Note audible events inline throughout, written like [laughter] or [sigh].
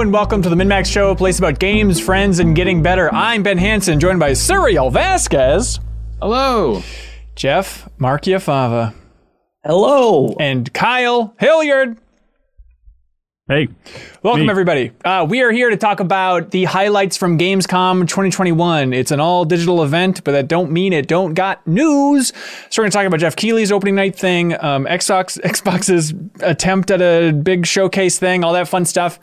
Hello and welcome to the MinnMax Show, a place about games, friends, and getting better. I'm Ben Hanson, joined by Suriel Vazquez, Hello. Jeff Marchiafava, Hello. and Kyle Hilliard. Hey, Welcome, Me. everybody. Uh, we are here to talk about the highlights from Gamescom 2021. It's an all digital event, but that don't mean it don't got news. So we're going to talk about Geoff Keighley's opening night thing, um, Xbox, [laughs] Xbox's attempt at a big showcase thing, all that fun stuff.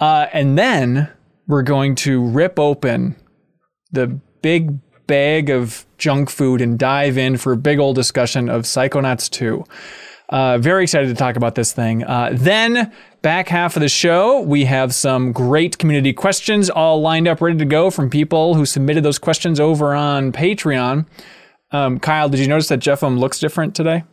Uh, and then we're going to rip open the big bag of junk food and dive in for a big old discussion of Psychonauts 2. Uh, very excited to talk about this thing. Uh, then, back half of the show, we have some great community questions all lined up, ready to go from people who submitted those questions over on Patreon. Um, Kyle, did you notice that Jeff um looks different today?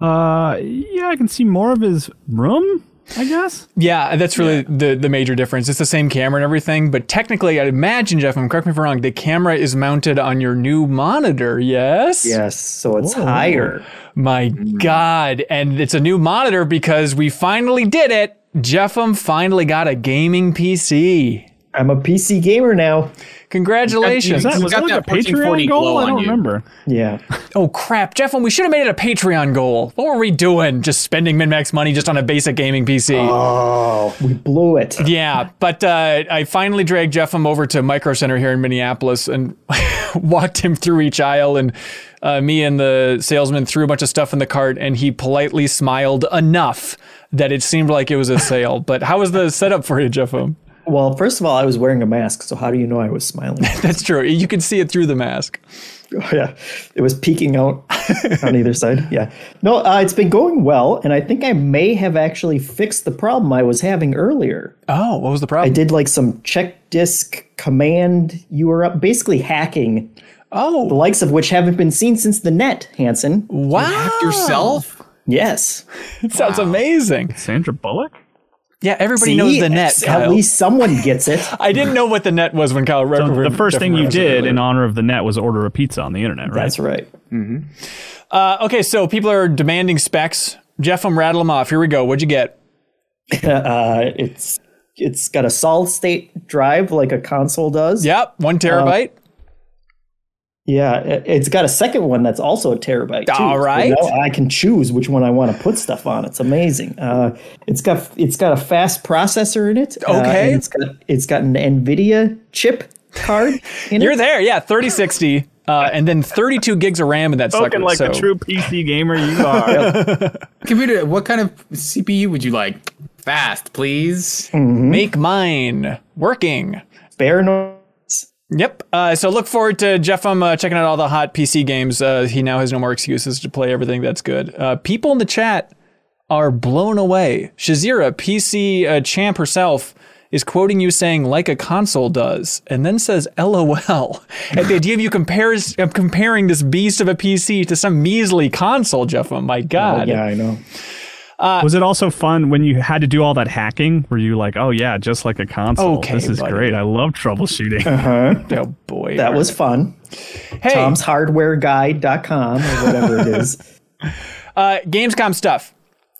uh, yeah, I can see more of his room. I guess. Yeah, that's really the the major difference. It's the same camera and everything, but technically, I'd imagine Jeff, um, correct me if I'm wrong. The camera is mounted on your new monitor. Yes. Yes, so it's higher. My God. And it's a new monitor because we finally did it. JeffM finally got a gaming PC. I'm a PC gamer now. Congratulations. Is that, was got that like a that 1440 Patreon goal? I don't remember. Yeah. oh, crap. JeffM, we should have made it a Patreon goal. What were we doing? Just spending MinnMax money just on a basic gaming PC. Oh, we blew it. Yeah, but uh, I finally dragged JeffM over to Micro Center here in Minneapolis and [laughs] walked him through each aisle. And uh, me and the salesman threw a bunch of stuff in the cart, and he politely smiled enough that it seemed like it was a sale. but how was the setup for you, JeffM? Well, first of all, I was wearing a mask, so how do you know I was smiling? [laughs] That's true. You could see it through the mask. Oh, yeah, it was peeking out [laughs] on either side. Yeah. No, uh, it's been going well, and I think I may have actually fixed the problem I was having earlier. Oh, what was the problem? I did like some check disk command You URL, basically hacking, Oh. the likes of which haven't been seen since the net, Hanson. wow. Hacked yourself? Yes. [laughs] It sounds amazing. Sandra Bullock. Yeah, everybody See, knows the net. at Kyle. least someone gets it. [laughs] I didn't know what the net was when Kyle read So the first thing you did in honor of the net was order a pizza on the internet, right? That's right. Uh, okay, so people are demanding specs. Jeff, I'm rattle them off. Here we go. What'd you get? [laughs] Uh, it's it's got a solid state drive like a console does. Yep, one terabyte. Yeah, it- it's got a second one that's also a terabyte. Too. All So right. now I can choose which one I want to put stuff on. It's amazing. Uh, it's got it's got a fast processor in it. uh, Okay. and it's got it's got an Nvidia chip card [laughs] in You're it. there, yeah, 3060, uh, and then 32 gigs of RAM in that sucker. Like so. a true PC gamer, you [laughs] are. Computer, what kind of CPU would you like? Fast, please. Make mine working. Spare no. Yep. Uh, so look forward to Jeff. I'm uh, checking out all the hot PC games. Uh, he now has no more excuses to play everything that's good. Uh, people in the chat are blown away. Shazira, PC uh, champ herself, is quoting you saying "like a console does," and then says "LOL" at the idea of you compares of comparing this beast of a PC to some measly console. Jeff, oh my God. Yeah, I know. Was it also fun when you had to do all that hacking? Were you like, oh yeah, just like a console? Okay, this is buddy. great. I love troubleshooting. [laughs] Oh boy. That was fun. hey. Tom'sHardwareGuide.com or whatever it is. [laughs] Uh, Gamescom stuff.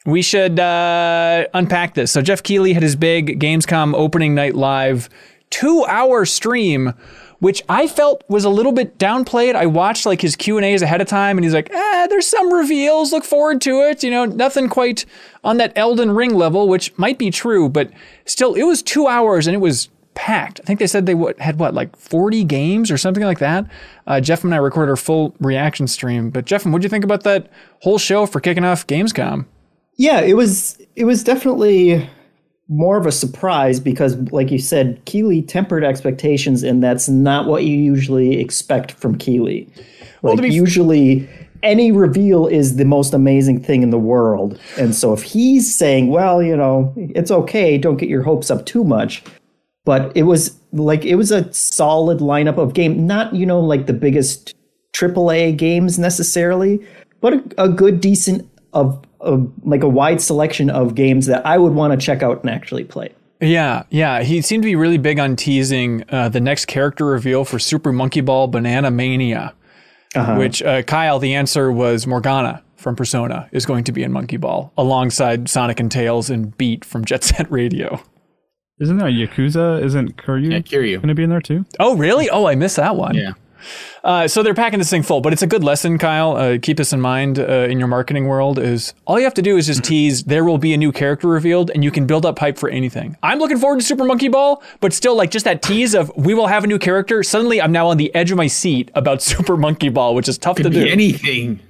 We should uh, unpack this. So Geoff Keighley had his big Gamescom opening night live two-hour stream, which I felt was a little bit downplayed. I watched like his Q and A's ahead of time, and he's like, "Ah, there's some reveals. Look forward to it. You know, nothing quite on that Elden Ring level, which might be true, but still, it was two hours and it was." Packed. I think they said they had what, like 40 games or something like that. Uh, Jeff and I recorded our full reaction stream. But Jeff, what do you think about that whole show for kicking off Gamescom? Yeah, it was it was definitely more of a surprise because, like you said, Keighley tempered expectations, and that's not what you usually expect from Keighley. Like to be usually, any reveal is the most amazing thing in the world, and so if he's saying, "Well, you know, it's okay, don't get your hopes up too much," but it was like it was a solid lineup of game, not you know like the biggest AAA games necessarily, but a, a good, decent of, of like a wide selection of games that I would want to check out and actually play. Yeah, yeah. He seemed to be really big on teasing uh, the next character reveal for Super Monkey Ball Banana Mania, which uh, Kyle, the answer was Morgana. from Persona is going to be in Monkey Ball alongside Sonic and Tails and Beat from Jet Set Radio. Isn't that Yakuza? Isn't Kiryu Yeah, Kiryu. going to be in there too? Oh, really? Oh, I missed that one. Yeah. Uh, so they're packing this thing full, but it's a good lesson, Kyle. Uh, keep this in mind uh, in your marketing world. Is all you have to do is just tease. There will be a new character revealed, and you can build up hype for anything. I'm looking forward to Super Monkey Ball, but still, like just that tease of we will have a new character. Suddenly, I'm now on the edge of my seat about [laughs] Super Monkey Ball, which is tough to Could do. anything.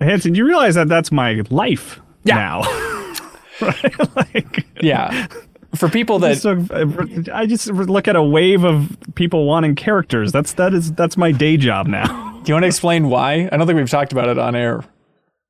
Hanson, you realize that that's my life Yeah. now. [laughs] [laughs] right? Like, yeah, for people that so, I just look at a wave of people wanting characters. That's that is that's my day job now. do you want to explain why? I don't think we've talked about it on air.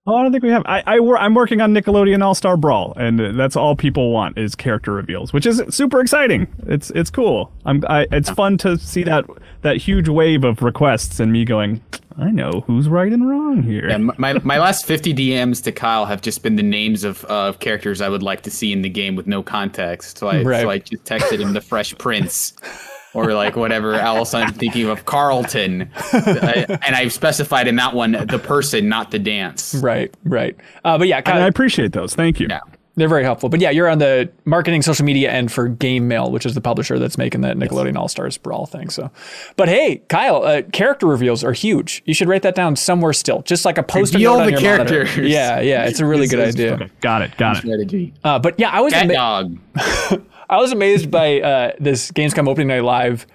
Oh, I don't think we have. I, I I'm working on Nickelodeon All Star Brawl, and that's all people want is character reveals, which is super exciting. It's it's cool. I'm I, it's fun to see that that huge wave of requests and me going. I know who's right and wrong here. And my my last 50 DMs to Kyle have just been the names of uh, of characters I would like to see in the game with no context. So I Right. so I just texted him the Fresh Prince. [laughs] Or like whatever else I'm thinking of, Carlton, I- and I've specified in that one the person, not the dance. Right, right. Uh, but yeah, and Kyle, I appreciate those. Thank you. Yeah. They're very helpful. But yeah, you're on the marketing social media end for GameMill, which is the publisher that's making that Nickelodeon All Stars Brawl thing. So, but hey, Kyle, uh, character reveals are huge. You should write that down somewhere still, just like a poster Reveal note on the your monitor. characters. Yeah, yeah, it's a really good idea. Okay, got it. Got it. Strategy. Uh, but yeah, I was Cat ama- dog. [laughs] I was amazed by uh, this Gamescom opening night live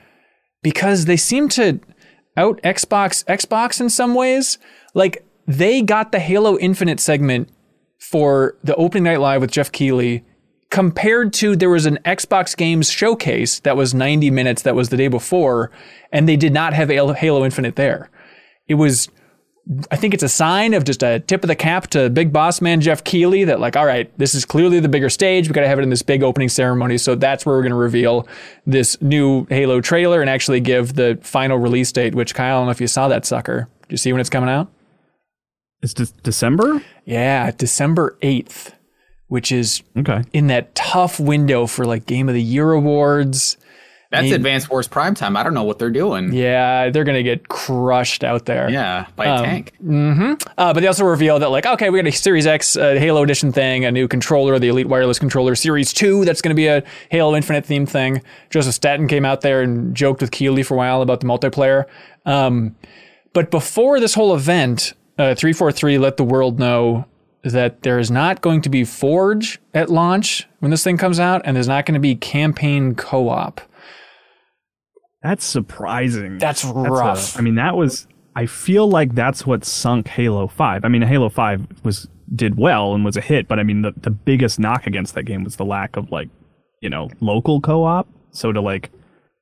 because they seem to out Xbox Xbox in some ways. Like they got the Halo Infinite segment for the opening night live with Geoff Keighley compared to there was an Xbox Games showcase that was 90 minutes that was the day before and they did not have Halo Halo Infinite there. It was I think it's a sign of just a tip of the cap to big boss man Geoff Keighley that like, all right, this is clearly the bigger stage. We got to have it in this big opening ceremony. So that's where we're going to reveal this new Halo trailer and actually give the final release date. Which Kyle, I don't know if you saw that sucker. Do you see when it's coming out? It's de- December. Yeah, December eighth, which is Okay. in that tough window for like Game of the Year awards. That's Maybe- Advanced Wars Prime Time. I don't know what they're doing. Yeah, they're gonna get crushed out there. Yeah, by a Um, tank. Uh, but they also revealed that, like, okay, we got a Series X uh, Halo Edition thing, a new controller, the Elite Wireless Controller Series 2, that's going to be a Halo Infinite themed thing. Joseph Staten came out there and joked with Keighley for a while about the multiplayer. Um, but before this whole event, uh, 343 let the world know that there is not going to be Forge at launch when this thing comes out, and there's not going to be campaign co op. That's surprising. That's a- rough. I mean, that was. I feel like that's what sunk Halo Five. I mean, Halo Five was did well and was a hit, but I mean, the the biggest knock against that game was the lack of like, you know, local co-op. So to like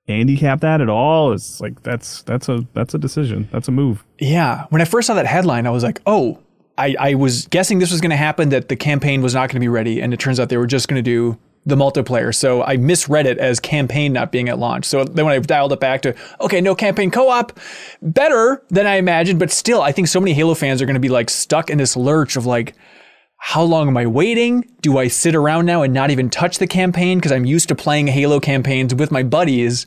handicap that at all is like that's that's a that's a decision. That's a move. Yeah. When I first saw that headline, I was like, oh, I, I was guessing this was going to happen, that the campaign was not going to be ready. And it turns out they were just going to do the multiplayer. So I misread it as campaign not being at launch. So then when I dialed it back to, okay, no campaign co op, better than I imagined. But still, I think so many Halo fans are going to be like stuck in this lurch of like, how long am I waiting? Do I sit around now and not even touch the campaign because I'm used to playing Halo campaigns with my buddies?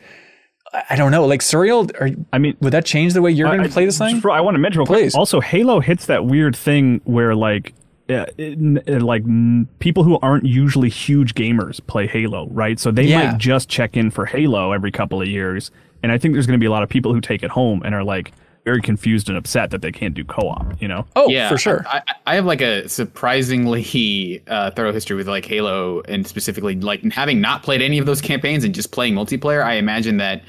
I- don't know. Like Suriel, are, I mean, would that change the way you're going to play this thing? I want to mention. Please. Also, Halo hits that weird thing where like. Uh, it- like n- people who aren't usually huge gamers play Halo, right? So they Yeah. might just check in for Halo every couple of years, and I think there's going to be a lot of people who take it home and are like very confused and upset that they can't do co-op. You know? Oh, yeah, for sure. I, I- I have like a surprisingly uh, thorough history with like Halo, and specifically like having not played any of those campaigns and just playing multiplayer. I imagine that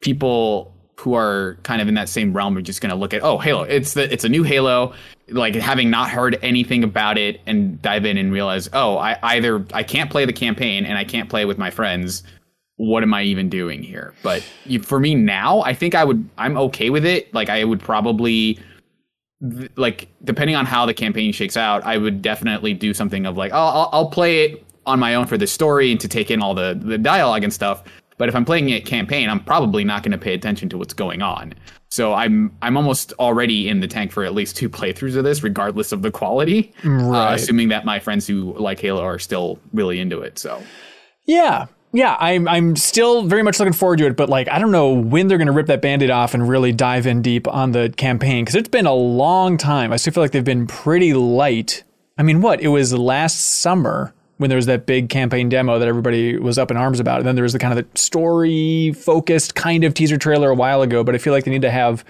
people who are kind of in that same realm are just going to look at oh Halo, it's the it's a new Halo. Like having not heard anything about it and dive in and realize oh I either I can't play the campaign and I can't play with my friends. What am I even doing here? But you, for me now, I think I would I'm okay with it. Like I would probably like depending on how the campaign shakes out, I would definitely do something of like, oh, I'll, I'll play it on my own for the story and to take in all the the dialogue and stuff. But if I'm playing a campaign, I'm probably not going to pay attention to what's going on. So I'm I'm almost already in the tank for at least two [laughs] playthroughs of this, regardless of the quality. Uh, Right. assuming that my friends who like Halo are still really into it. So Yeah. yeah, I'm I'm still very much looking forward to it, but like I don't know when they're going to rip that band-aid off and really dive in deep on the campaign because it's been a long time. I still feel like they've been pretty light. I mean, what it was last summer when there was that big campaign demo that everybody was up in arms about, and then there was the kind of the story-focused kind of teaser trailer a while ago. But I feel like they need to have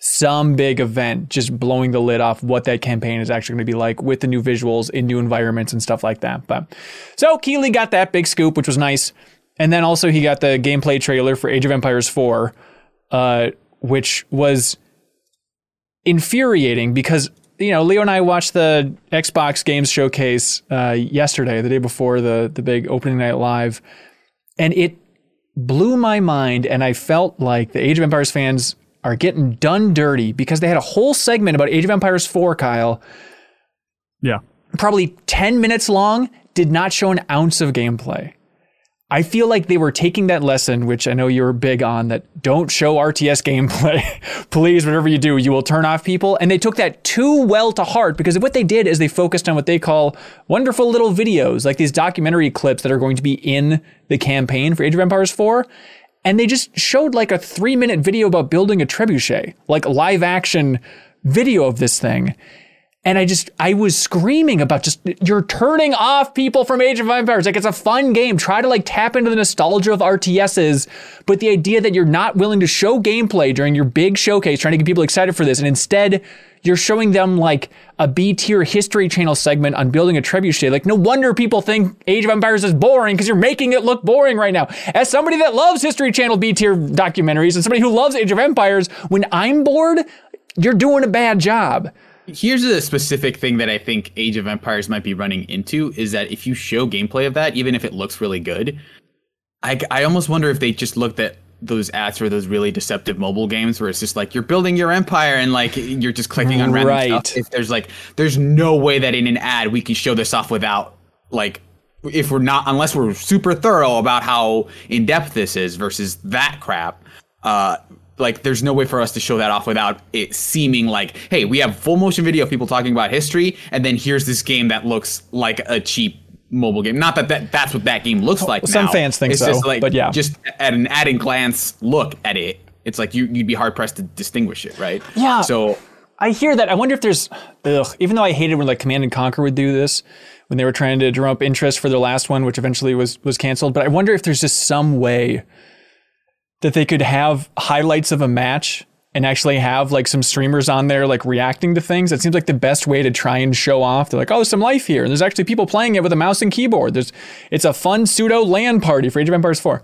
some big event just blowing the lid off what that campaign is actually going to be like with the new visuals in new environments and stuff like that. But so Keighley got that big scoop, which was nice. And then also he got the gameplay trailer for Age of Empires 4, uh, which was infuriating because you know Leo and I watched the Xbox Games Showcase uh, yesterday, the day before the the big opening night live, and it blew my mind. And I felt like the Age of Empires fans are getting done dirty because they had a whole segment about Age of Empires 4, Kyle, Yeah. probably 10 minutes long, did not show an ounce of gameplay. I feel like they were taking that lesson, which I know you're big on, that don't show RTS gameplay. [laughs] Please, whatever you do, you will turn off people. And they took that too well to heart because what they did is they focused on what they call wonderful little videos, like these documentary clips that are going to be in the campaign for Age of Empires 4 and they just showed like a three minute video about building a trebuchet, like live action video of this thing. And I just, I was screaming about just, you're turning off people from Age of Empires. Like, it's a fun game. Try to like tap into the nostalgia of RTSs. But the idea that you're not willing to show gameplay during your big showcase, trying to get people excited for this, and instead you're showing them like a B tier history channel segment on building a trebuchet. Like, no wonder people think Age of Empires is boring because you're making it look boring right now. As somebody that loves history channel B tier documentaries and somebody who loves Age of Empires, when I'm bored, you're doing a bad job. Here's a specific thing that I think Age of Empires might be running into is that if you show gameplay of that, even if it looks really good, I, I almost wonder if they just looked at those ads for those really deceptive mobile games where it's just like you're building your empire and like you're just clicking on random Right. stuff. If there's like there's no way that in an ad we can show this off without like if we're not unless we're super thorough about how in depth this is versus that crap. Uh like there's no way for us to show that off without it seeming like hey we have full motion video of people talking about history and then here's this game that looks like a cheap mobile game not that, that that's what that game looks like some now. fans think it's so, just like but yeah. just at an at a glance look at it it's like you, you'd be hard pressed to distinguish it right Yeah. so I hear that. I wonder if there's, ugh, even though I hated when like Command and Conquer would do this, when they were trying to drum up interest for their last one, which eventually was was canceled. But I wonder if there's just some way that they could have highlights of a match and actually have like some streamers on there like reacting to things. It seems like the best way to try and show off. They're like, oh, there's some life here, and there's actually people playing it with a mouse and keyboard. There's, it's a fun pseudo LAN party for Age of Empires 4.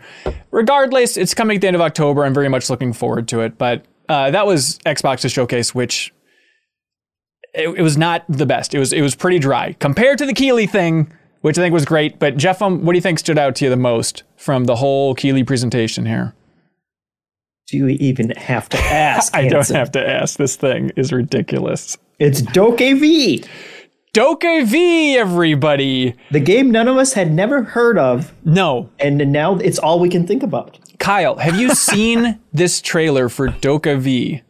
Regardless, it's coming at the end of October. I'm very much looking forward to it. But uh, that was Xbox's showcase, which it, it was not the best. It was it was pretty dry compared to the Keighley thing, which I think was great. But Jeff, um, what do you think stood out to you the most from the whole Keighley presentation here? Do you even have to ask? [laughs] I don't have to ask. This thing is ridiculous. It's DokeV, Doke V, everybody. the game none of us had never heard of, No, and now it's all we can think about. Kyle, have you [laughs] seen this trailer for DokeV?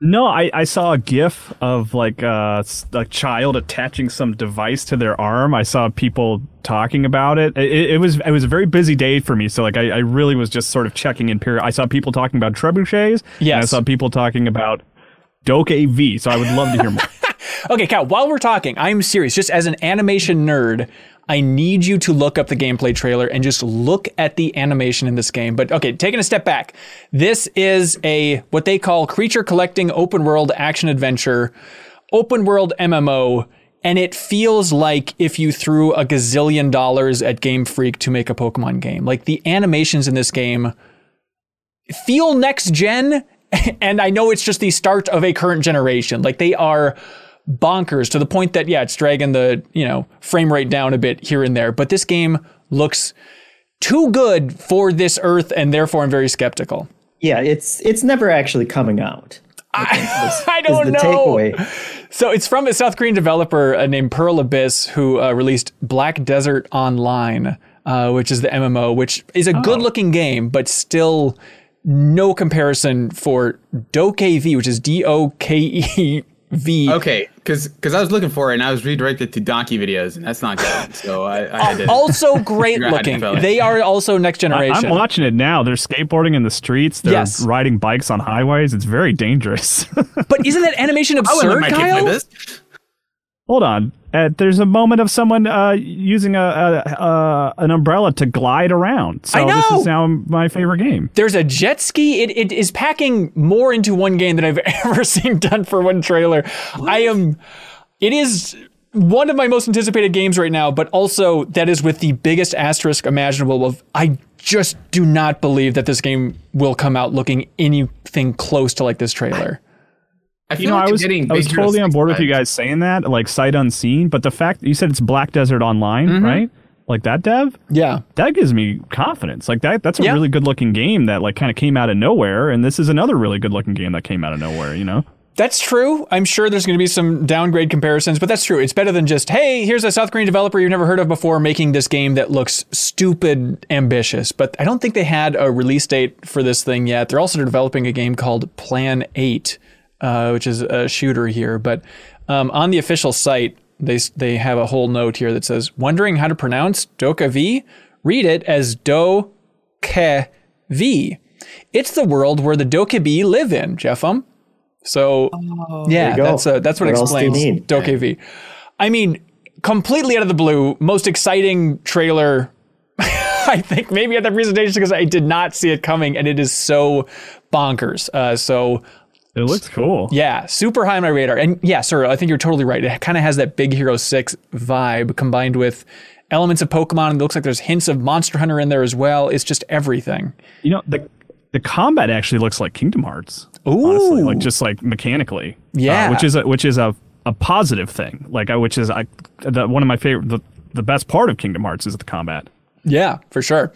No, I, I saw a GIF of like uh, a child attaching some device to their arm. I saw people talking about it. It, it was it was a very busy day for me, so like I, I really was just sort of checking in. Period. I saw people talking about trebuchets. and I saw people talking about DokeV. So I would love to hear more. [laughs] Okay, Cal, while we're talking, I'm serious. Just as an animation nerd, I need you to look up the gameplay trailer and just look at the animation in this game. But okay, taking a step back, this is a what they call creature collecting open world action adventure, open world MMO. And it feels like if you threw a gazillion dollars at Game Freak to make a Pokemon game. Like the animations in this game feel next gen [laughs] and I know it's just the start of a current generation. Like they are bonkers to the point that yeah, it's dragging the, you know, frame rate down a bit here and there, but this game looks too good for this earth and therefore I'm very skeptical. Yeah, it's it's never actually coming out. I, I [laughs] don't know. takeaway. So it's from a South Korean developer uh, named Pearl Abyss who uh, released Black Desert Online, uh, which is the MMO, which is a good looking game, but still no comparison for DokeV, which is D O K E V. Okay, because because I was looking for it and I was redirected to donkey videos and that's not good. So I, I had to. Also great Figure out how to looking. They are also next I- generation. I'm watching it now. They're skateboarding in the streets. They're Yes. riding bikes on highways. It's very dangerous. [laughs] but isn't that animation I wouldn't absurd, let my kid Kyle? play. Hold on. Uh, there's a moment of someone uh, using a, a, a an umbrella to glide around. So this is now my favorite game. There's a jet ski. It, it is packing more into one game than I've [laughs] ever seen done for one trailer. I am. It is one of my most anticipated games right now, but also that is with the biggest asterisk imaginable. Of I just do not believe that this game will come out looking anything close to like this trailer. I feel You know, like I was getting I was totally on board with you guys saying that, like sight unseen. But the fact that you said it's Black Desert Online, Mm-hmm. right? Like that dev, Yeah. that gives me confidence. Like that, that's a Yeah. really good looking game that like kind of came out of nowhere, and this is another really good looking game that came out of nowhere. You know, That's true. I'm sure there's going to be some downgrade comparisons, but that's true. It's better than just, hey, here's a South Korean developer you've never heard of before making this game that looks stupid ambitious. But I don't think they had a release date for this thing yet. They're also developing a game called Plan 8, uh, which is a shooter here. But um, on the official site, they, they have a whole note here that says, wondering how to pronounce DokeV? Read it as Do Ke V. It's the world where the Dokebi live in, JeffM. So yeah, that's uh, that's what, What else do explains need? Dokevi. I mean, completely out of the blue, most exciting trailer. [laughs] I think maybe at the presentation because I did not see it coming, and it is so bonkers. Uh, so it looks cool. yeah, super high on my radar. And yeah, sir, I think you're totally right. It kind of has that Big Hero 6 vibe combined with elements of Pokemon. And it looks like there's hints of Monster Hunter in there as well. It's just everything. You know the the combat actually looks like Kingdom Hearts. Ooh. honestly, like just like mechanically. Uh, Yeah. which is a, which is a, a positive thing. Like I, which is I the, one of my favorite. The, the best part of Kingdom Hearts is the combat. Yeah, for sure.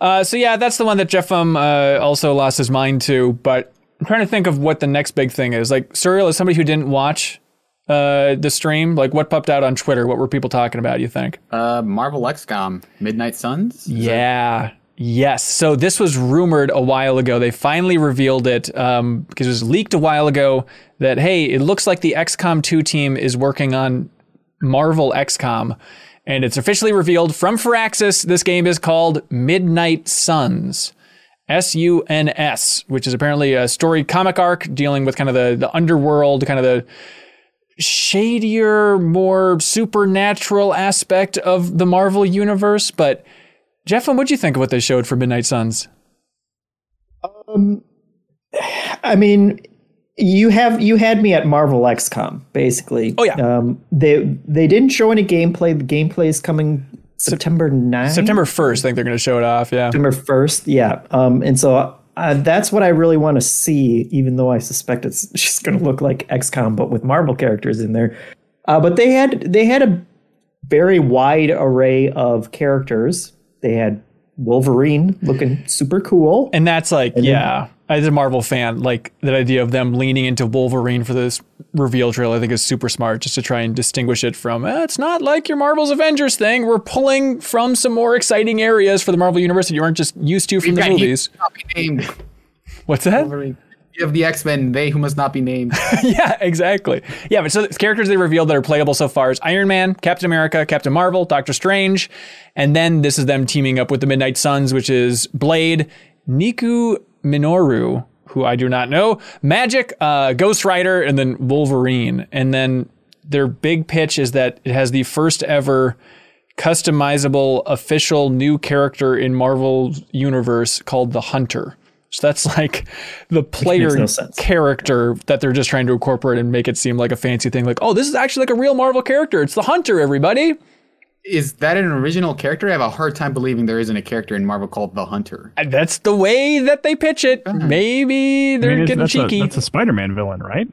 Uh, so yeah, that's the one that Jeff um, uh, also lost his mind to. But I'm trying to think of what the next big thing is. Like Suriel is somebody who didn't watch uh, the stream. Like what popped out on Twitter? What were people talking about? You think? Uh, Marvel XCOM, Midnight Suns. Yeah. Yes. So this was rumored a while ago. They finally revealed it um, because it was leaked a while ago that hey, it looks like the XCOM 2 team is working on Marvel XCOM, and it's officially revealed from Firaxis. This game is called Midnight Suns. S U N S, which is apparently a story comic arc dealing with kind of the, the underworld, kind of the shadier, more supernatural aspect of the Marvel universe. But Jeff, what'd you think of what they showed for Midnight Suns? Um, I mean, you have you had me at Marvel XCOM basically. Oh, yeah. Um, they they didn't show any gameplay. The gameplay is coming September 9th. September 1st, I think they're going to show it off. Yeah. September first. Yeah. Um, and so uh, that's what I really want to see, even though I suspect it's just going to look like XCOM, but with Marvel characters in there. Uh, but they had they had a very wide array of characters. They had Wolverine looking super cool. And that's like, yeah, as a Marvel fan, like that idea of them leaning into Wolverine for this reveal trail, I think is super smart just to try and distinguish it from, eh, it's not like your Marvel's Avengers thing. We're pulling from some more exciting areas for the Marvel Universe that you aren't just used to from We've the movies. who must not be named. [laughs] What's that? Wolverine. You have the X Men, they who must not be named. [laughs] yeah, exactly. Yeah, but so the characters they revealed that are playable so far is Iron Man, Captain America, Captain Marvel, Doctor Strange, and then this is them teaming up with the Midnight Suns, which is Blade, Nico Minoru, who I do not know, Magik, uh, Ghost Rider, and then Wolverine. And then their big pitch is that it has the first ever customizable official new character in Marvel's universe called the Hunter. So that's like the player no character that they're just trying to incorporate and make it seem like a fancy thing. Like, oh, this is actually like a real Marvel character. It's the Hunter, everybody. Is that an original character? I have a hard time believing there isn't a character in Marvel called the Hunter. And that's the way that they pitch it. Maybe they're mean, getting that's, cheeky. A, that's a Spider-Man villain, right?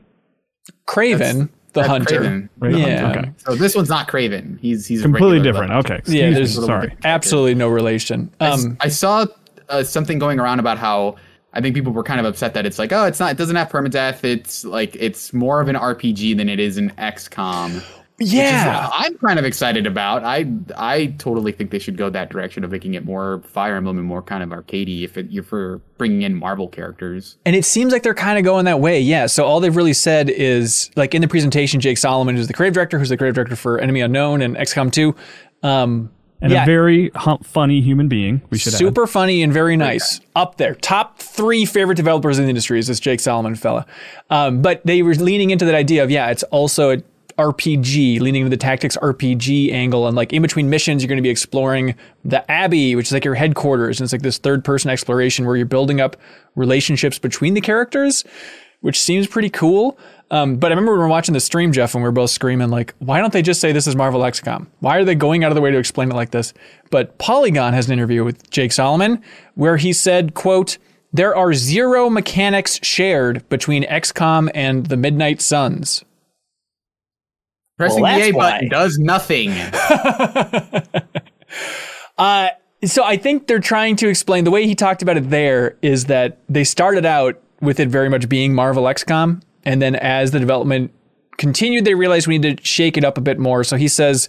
Kraven, the That's Hunter. Kraven. Right? Yeah. Okay. So this one's not Kraven. He's he's Completely regular different. villain. Okay. Excuse Yeah, me, there's sorry. absolutely no relation. I s- Um, I saw uh, something going around about how I think people were kind of upset that it's like, oh, it's not, it doesn't have permadeath. It's like it's more of an RPG than it is an XCOM. Yeah. I'm kind of excited about. I I totally think they should go that direction of making it more Fire Emblem and more kind of arcadey if it, you're for bringing in Marvel characters. And it seems like they're kind of going that way. Yeah. So all they've really said is like in the presentation, Jake Solomon, who's the creative director, who's the creative director for Enemy Unknown and XCOM 2. Um, And Yeah. a very hum- funny human being. We should add. super funny and very nice. Up there. Top three favorite developers in the industry is this Jake Solomon fella. Um, but they were leaning into that idea of, yeah, it's also a RPG, leaning into the tactics RPG angle. And like in between missions, you're going to be exploring the Abbey, which is like your headquarters. And it's like this third person exploration where you're building up relationships between the characters, which seems pretty cool. Um, but I remember when we were watching the stream, Jeff, and we were both screaming, like, why don't they just say this is Marvel XCOM? Why are they going out of the way to explain it like this? But Polygon has an interview with Jake Solomon where he said, quote, there are zero mechanics shared between XCOM and the Midnight Suns. Pressing Well, the that's A button does nothing. [laughs] Uh, so I think they're trying to explain the way he talked about it there is that they started out with it very much being Marvel XCOM, and then as the development continued, they realized we need to shake it up a bit more. So he says,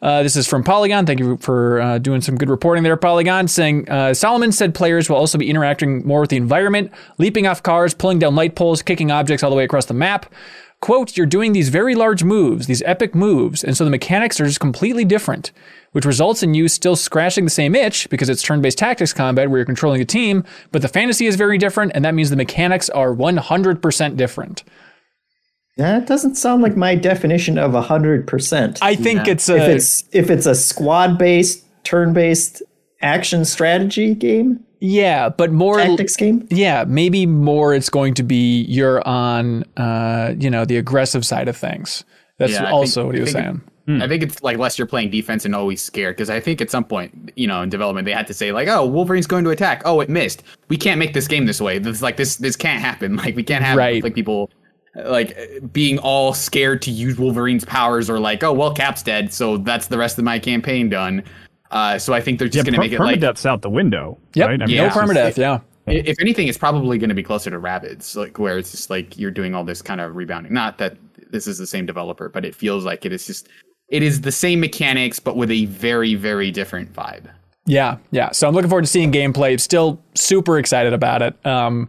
uh, this is from Polygon. Thank you for uh, doing some good reporting there, Polygon. Saying uh, Solomon said players will also be interacting more with the environment, leaping off cars, pulling down light poles, kicking objects all the way across the map. Quote, you're doing these very large moves, these epic moves, and so the mechanics are just completely different, which results in you still scratching the same itch because it's turn based tactics combat where you're controlling a team, but the fantasy is very different, and that means the mechanics are 100% different. That doesn't sound like my definition of hundred percent. I think it's a. If a. it's if it's a squad based, turn based action strategy game, yeah, but more. tactics game. Yeah, maybe more it's going to be you're on, uh, you know, the aggressive side of things. That's Yeah, also think- what he I was think saying. I think it's like less you're playing defense and always scared because I think at some point, you know, in development they had to say like, oh, Wolverine's going to attack. Oh, it missed. We can't make this game this way. This like this this can't happen. [laughs] Like we can't have Right. like people like being all scared to use Wolverine's powers or like, oh well, Cap's dead, so that's the rest of my campaign done. Uh, so I think they're Yeah, just going to per- make it like permadeath's out the window. Yep, Right? I mean, no yeah. it's just- permadeath, yeah. If anything, it's probably going to be closer to Rabbids, like where it's just like you're doing all this kind of rebounding. Not that this is the same developer, but it feels like it is just it is the same mechanics, but with a very very different vibe. Yeah, yeah. So I'm looking forward to seeing gameplay. Still super excited about it. Um,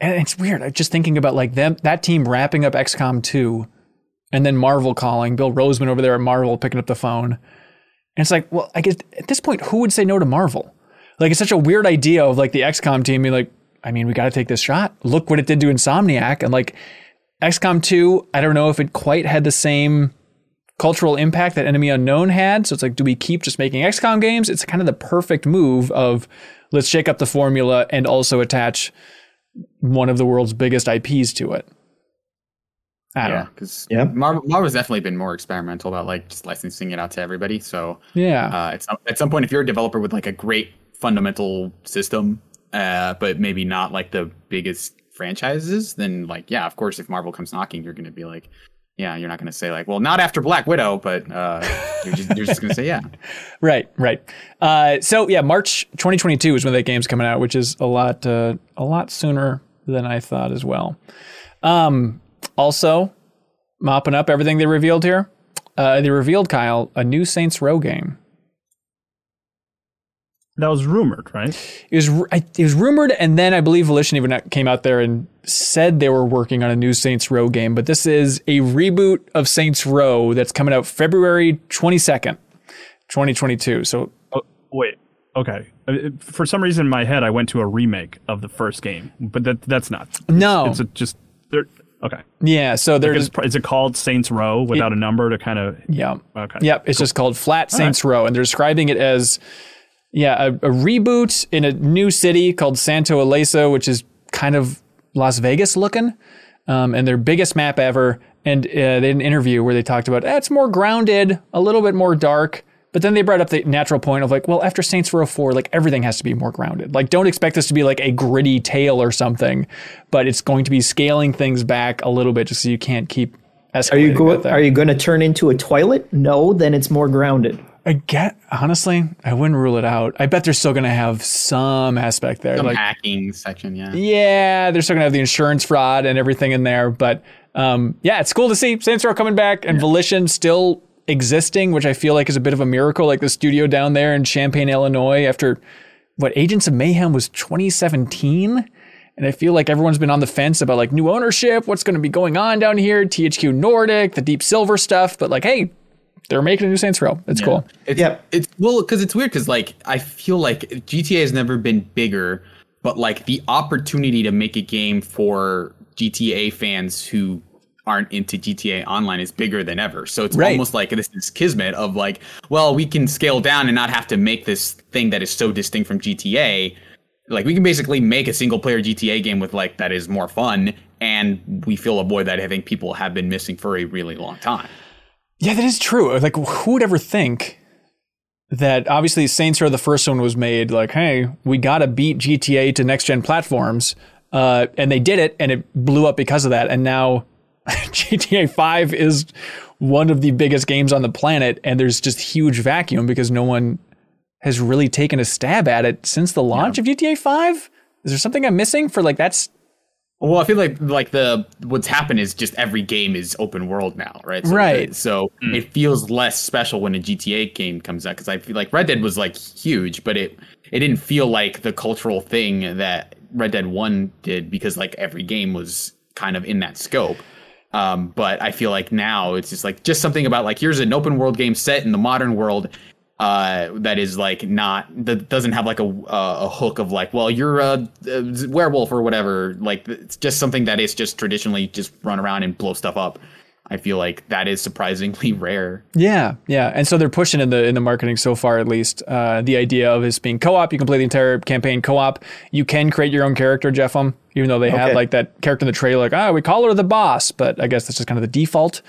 and it's weird. I'm just thinking about like them that team wrapping up XCOM 2 and then Marvel calling, Bill Rosemann over there at Marvel picking up the phone. And it's like, well, I guess at this point, who would say no to Marvel? Like it's such a weird idea of like the XCOM team being like, I mean, we got to take this shot. Look what it did to Insomniac. And like XCOM 2, I don't know if it quite had the same cultural impact that Enemy Unknown had. So it's like, do we keep just making XCOM games? It's kind of the perfect move of let's shake up the formula and also attach one of the world's biggest IPs to it. I Yeah, because Yeah. Marvel Marvel's definitely been more experimental about like just licensing it out to everybody. So Yeah. uh, at some at some point, if you're a developer with like a great fundamental system, uh, but maybe not like the biggest franchises, then like yeah, of course, if Marvel comes knocking, you're going to be like, yeah, you're not going to say like, well, not after Black Widow, but uh, you're just you're just going to say yeah. [laughs] Right, right. Uh, so yeah, March 2022 is when that game's coming out, which is a lot, uh, a lot sooner than I thought as well. Um, also, mopping up everything they revealed here. Uh, they revealed Kyle a new Saints Row game. That was rumored, right? It was I- it was rumored, and then I believe Volition even came out there and said they were working on a new Saints Row game. But this is a reboot of Saints Row that's coming out February 22nd, 2022. So Oh, wait. Okay. Uh, For some reason in my head, I went to a remake of the first game, but that that's not. It's- No. It's a, just. They're, okay. yeah, so there's Is, is it called Saints Row without a number to kind of. yeah. Okay. Yep, it's just called Flat Saints Row, and they're describing it as yeah a, a reboot in a new city called Santo Ileso, which is kind of Las Vegas looking, um, and their biggest map ever. And uh, they did an interview where they talked about eh, it's more grounded, a little bit more dark. But then they brought up the natural point of like, well, after Saints Row 4, like everything has to be more grounded. Like, don't expect this to be like a gritty tale or something, but it's going to be scaling things back a little bit just so you can't keep escalating. Are you that going? Are you going to turn into a toilet? No, then it's more grounded. I get honestly, I wouldn't rule it out. I bet they're still going to have some aspect there. Some like, hacking section, yeah. yeah, they're still going to have the insurance fraud and everything in there. But um, yeah, it's cool to see Saints Row coming back and Volition still existing, which I feel like is a bit of a miracle. Like the studio down there in Champaign, Illinois, after what Agents of Mayhem was 2017. And I feel like everyone's been on the fence about like new ownership, what's going to be going on down here, THQ Nordic, the Deep Silver stuff. But like, hey, they're making a new Saints Row. It's cool. It's, Yep. It's well because it's weird because like I feel like GTA has never been bigger, but like the opportunity to make a game for GTA fans who aren't into GTA Online is bigger than ever. So it's Right. almost like this is kismet of like, well, we can scale down and not have to make this thing that is so distinct from GTA. Like we can basically make a single player GTA game with like that is more fun and we feel a void that I think people have been missing for a really long time. Yeah, that is true. Like, who would ever think that obviously Saints Row, the first one was made like, hey, we got to beat GTA to next gen platforms. Uh, and they did it and it blew up because of that. And now [laughs] GTA 5 is one of the biggest games on the planet. And there's just huge vacuum because no one has really taken a stab at it since the launch of GTA 5. Is there something I'm missing for like that's Well, I feel like like the what's happened is just every game is open world now, right? So Right. the- so hmm. it feels less special when a GTA game comes out because I feel like Red Dead was like huge, but it it didn't feel like the cultural thing that Red Dead One did because like every game was kind of in that scope. Um, but I feel like now it's just like just something about like here's an open world game set in the modern world uh, that is like not that doesn't have like a uh, a hook of like well you're a, a werewolf or whatever like it's just something that is just traditionally just run around and blow stuff up. I feel like that is surprisingly [laughs] rare. Yeah, yeah, and so they're pushing in the in the marketing so far, at least uh, the idea of this being co-op. You can play the entire campaign co-op. You can create your own character, JeffM, even though they have Okay. like that character in the trailer, like ah, we call her the boss, but I guess that's just kind of the default.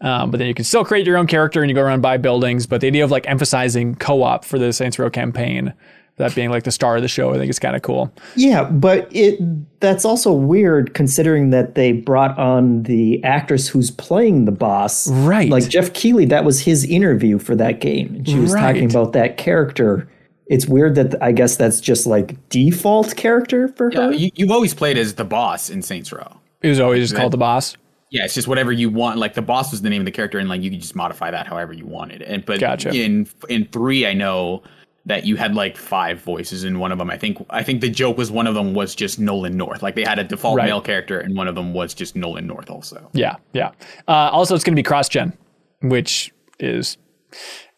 Um, but then you can still create your own character and you go around and buy buildings. But the idea of like emphasizing co-op for the Saints Row campaign, that being like the star of the show, I think it's kind of cool. Yeah, but it that's also weird considering that they brought on the actress who's playing the boss. Right. Like Geoff Keighley, that was his interview for that game. And she was talking about that character. It's weird that I guess that's just like default character for Yeah, her. you, you've always played as the boss in Saints Row. It was always just called the boss. Yeah, it's just whatever you want. Like the boss was the name of the character, and like you could just modify that however you wanted. And but Gotcha. in in three, I know that you had like five voices in one of them. I think I think the joke was one of them was just Nolan North. Like they had a default Right. male character, and one of them was just Nolan North also. Yeah, yeah. Uh, also, it's going to be cross-gen, which is,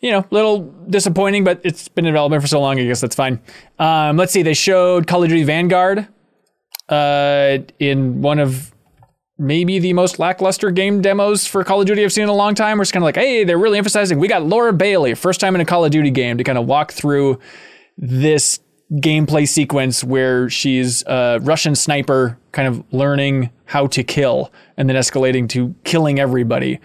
you know, a little disappointing, but it's been in development for so long. I guess that's fine. Um, let's see. They showed Call of Duty Vanguard uh, in one of maybe the most lackluster game demos for Call of Duty I've seen in a long time. We're just kind of like, hey, they're really emphasizing we got Laura Bailey, first time in a Call of Duty game, to kind of walk through this gameplay sequence where she's a Russian sniper kind of learning how to kill and then escalating to killing everybody.